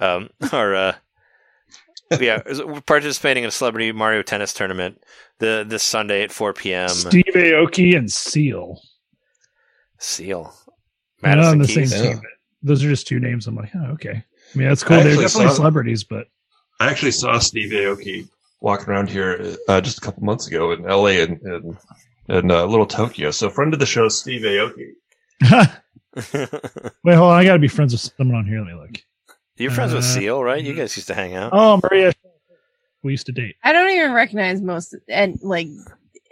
um, are. Uh, yeah, we're participating in a celebrity Mario tennis tournament the this Sunday at 4 p.m.
Steve Aoki and Seal.
Seal,
They're not on the
Keys.
same team. but Those are just two names. I'm like, oh, okay. I mean, that's cool. They're
actually
definitely
saw-
celebrities, but
I actually saw Steve Aoki walking around here uh, just a couple months ago in LA and in, in uh, Little Tokyo. So, friend of the show, Steve Aoki. <laughs> <laughs>
wait, hold on. I got to be friends with someone on here. Let me look.
You're friends with
Uh,
Seal, right? You guys used to hang out.
Oh, Maria. We used to date.
I don't even recognize most and like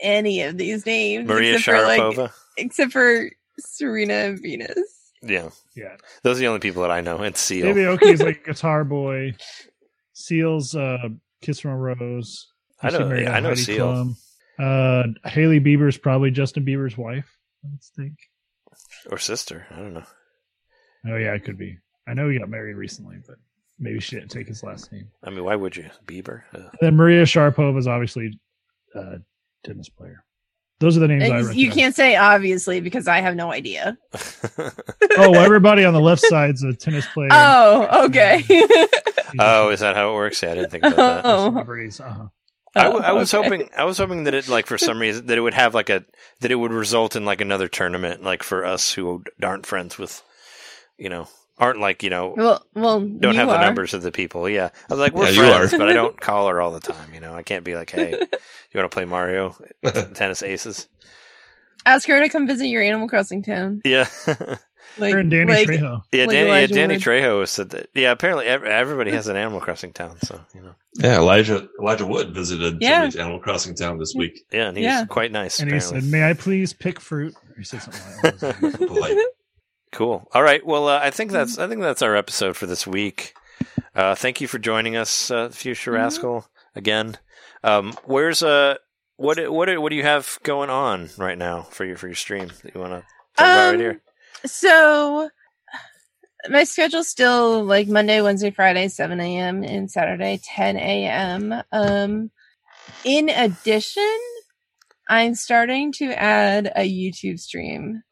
any of these names.
Maria
except for, like,
Sharapova.
except for Serena and Venus.
yeah,
Yeah.
those are the only people that I know. And Seal.
Maybe Aoki is like <laughs> a guitar boy. Seal's uh, Kiss from a Rose.
I know-
She married
yeah, I know
Heidi
Seal.
Klum. Uh, Hailey Bieber's probably Justin Bieber's wife. Let's think.
or sister. I don't know.
Oh yeah, it could be. I know he got married recently, but maybe she didn't take his last name.
I mean, why would you? Bieber. Uh,
then Maria Sharapova is obviously a tennis player. Those are the names I
And
recognize.
you can't say obviously because I have no idea. <laughs>
Oh, well, everybody on the left side's a tennis player.
Oh, okay. <laughs>
oh, is that how it works? Yeah, I didn't think about that.
Oh.
Celebrities. Uh-huh.
I, w- I was
Okay.
hoping I was hoping that it like for some reason that it would have like a that it would result in like another tournament like for us who aren't friends with you know aren't like you know
Well, well,
don't
you
have the numbers of the people. Yeah, I was like, we're
Yeah,
friends, but I don't <laughs> call her all the time. You know, I can't be like, hey, you want to play Mario <laughs> Tennis Aces?
Ask her to come visit your Animal Crossing town.
Yeah, <laughs>
Like,
Her and Danny
like,
Trejo.
yeah.
Like
Danny, yeah, Danny
Wood.
Trejo said that. Yeah, apparently everybody has an Animal Crossing town, so you know.
Yeah, Elijah Elijah Wood visited
Yeah.
Animal Crossing town this week.
Yeah, and he's
Yeah.
quite nice.
And he said, "May I please pick fruit?" Or he said something like that.
Cool. All right. Well, uh, I think that's
Mm-hmm.
I think that's our episode for this week. Uh, thank you for joining us, uh, Future
Mhm.
Rascal, again. Um, where's uh what what what do you have going on right now for your for your stream that you want to talk about right
Um,
here?
So my schedule's still like Monday, Wednesday, Friday, 7 a.m. and Saturday, 10 a.m. Um, in addition, I'm starting to add a YouTube stream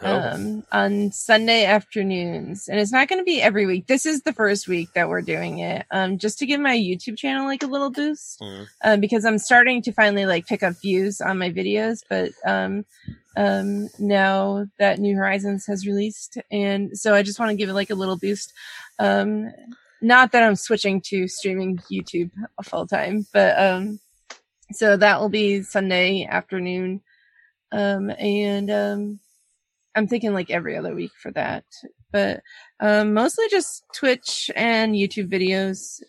um, on Sunday afternoons, and it's not going to be every week. This is the first week that we're doing it, um, just to give my YouTube channel like a little boost, um, because I'm starting to finally like pick up views on my videos. But um, um, now that New Horizons has released, and so I just want to give it like a little boost. Um, not that I'm switching to streaming YouTube full time, but um, so that will be Sunday afternoon, um, and um. I'm thinking like every other week for that, but um, mostly just Twitch and YouTube videos.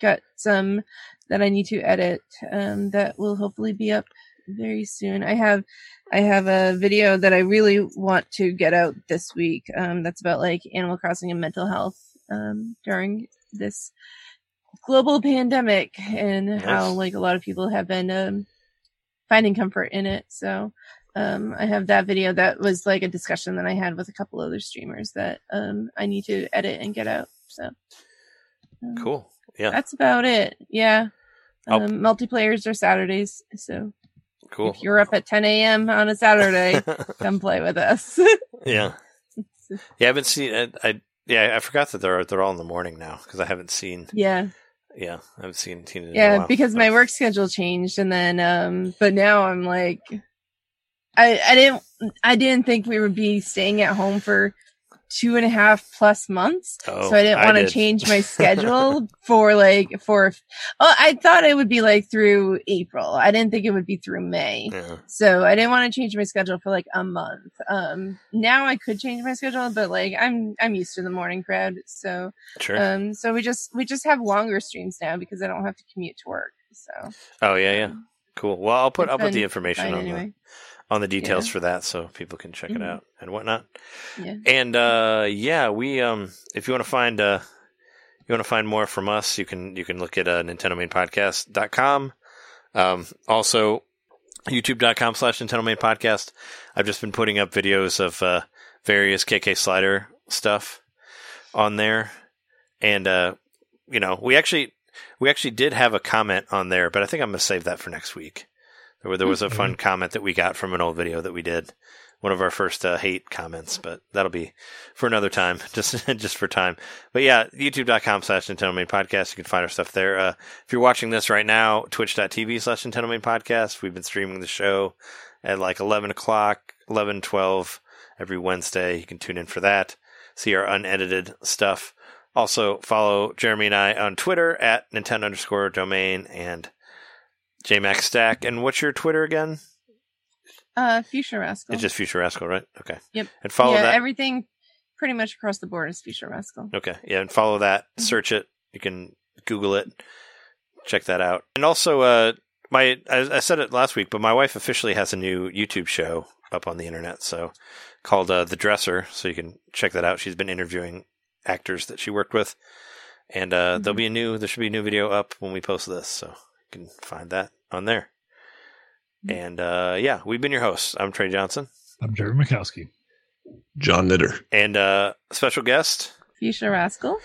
Got some that I need to edit um, that will hopefully be up very soon. I have I have a video that I really want to get out this week. Um, that's about like Animal Crossing and mental health um, during this global pandemic and how like a lot of people have been um, finding comfort in it. So um, I have that video that was like a discussion that I had with a couple other streamers that um, I need to edit and get out. So um,
cool. Yeah,
That's about it. Yeah.
I'll-
Um, multiplayers are Saturdays, so
cool.
if you're up at 10 a.m. on a Saturday, <laughs> come play with us.
yeah, <laughs> yeah. I haven't seen. I, I yeah, I forgot that they're they're all in the morning now because I haven't seen.
yeah,
Yeah, I haven't seen seen it. in a
yeah, because my work schedule changed, and then um, but now I'm like, I I didn't I didn't think we would be staying at home for two and a half plus months.
Oh,
so I didn't want to
did.
change my <laughs> schedule for like for. Oh, I thought it would be like through April. I didn't think it would be through May.
Yeah.
So I didn't want to change my schedule for like a month. Um, now I could change my schedule, but like I'm I'm used to the morning crowd. So
Sure.
um, so we just we just have longer streams now because I don't have to commute to work. So
oh yeah, yeah. Cool. Well, I'll put I'll put the information on
anyway.
the on the details
Yeah.
for that so people can check it
Mhm.
out and whatnot.
Yeah.
And uh yeah, we um if you want to find uh you want to find more from us, you can you can look at uh, nintendomainpodcast.com. Um also youtube.com slash Nintendo Main Podcast. I've just been putting up videos of uh various KK Slider stuff on there. And uh you know, we actually we actually did have a comment on there, but I think I'm gonna save that for next week. There, there was a fun comment that we got from an old video that we did, one of our first uh, hate comments, but that'll be for another time, <laughs> just just for time. But yeah, youtube.com slash Nintendo Main Podcast. You can find our stuff there. Uh, if you're watching this right now, twitch.tv slash Nintendo Main Podcast. We've been streaming the show at like 11 o'clock, 11, 12 every Wednesday. You can tune in for that, see our unedited stuff. Also, follow Jeremy and I on Twitter at Nintendo underscore domain and JMax Stack. And what's your Twitter again?
Uh, Future Rascal.
It's just Future Rascal, right? Okay.
Yep.
And follow
yeah,
that.
everything pretty much across the board is Future Rascal.
Okay. Yeah, and follow that.
Mm-hmm.
Search it. You can Google it. Check that out. And also, uh, my I, I said it last week, but my wife officially has a new YouTube show up on the internet, so called uh, The Dresser. So you can check that out. She's been interviewing actors that she worked with, and uh, there'll
Mhm.
be a new there should be a new video up when we post this, so you can find that on there.
Mhm.
And uh, yeah, we've been your hosts. I'm Trey Johnson,
I'm Jeremy Mikowski.
John Nitter.
and uh, special guest.
Future Rascal.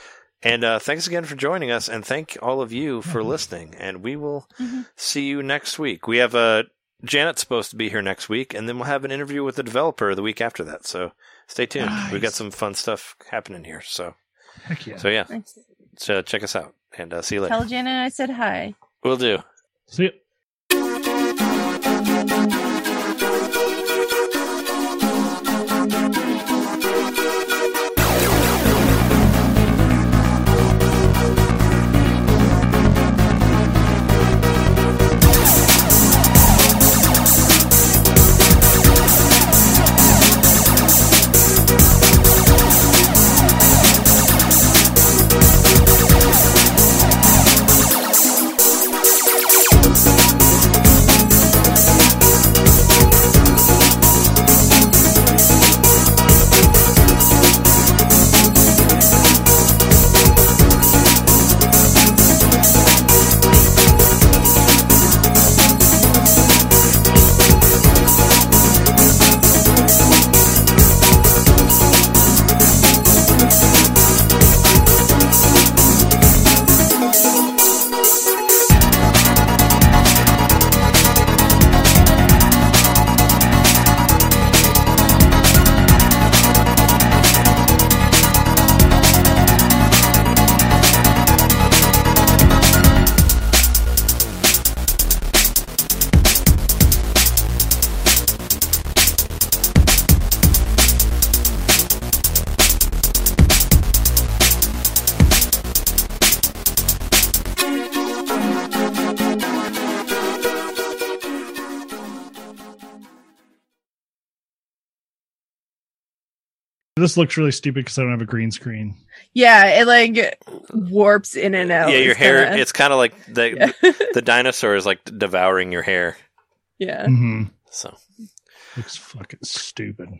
And uh, thanks again for joining us, and thank all of you for
Mhm.
listening. And we will
Mhm.
see you next week. We have uh, Janet's supposed to be here next week, and then we'll have an interview with the developer the week after that. So stay tuned. We've got some fun stuff happening here. So
Heck yeah.
so yeah,
Thanks.
so check us out, and uh, see you later.
Tell Janet I said hi.
We'll do.
See ya. This looks really stupid because I don't have a green screen.
Yeah, it like warps in and out.
yeah, your
It's
hair.
kinda-
It's kind of like the
yeah.
the dinosaur is like devouring your hair.
yeah.
hmm
So
Looks fucking stupid.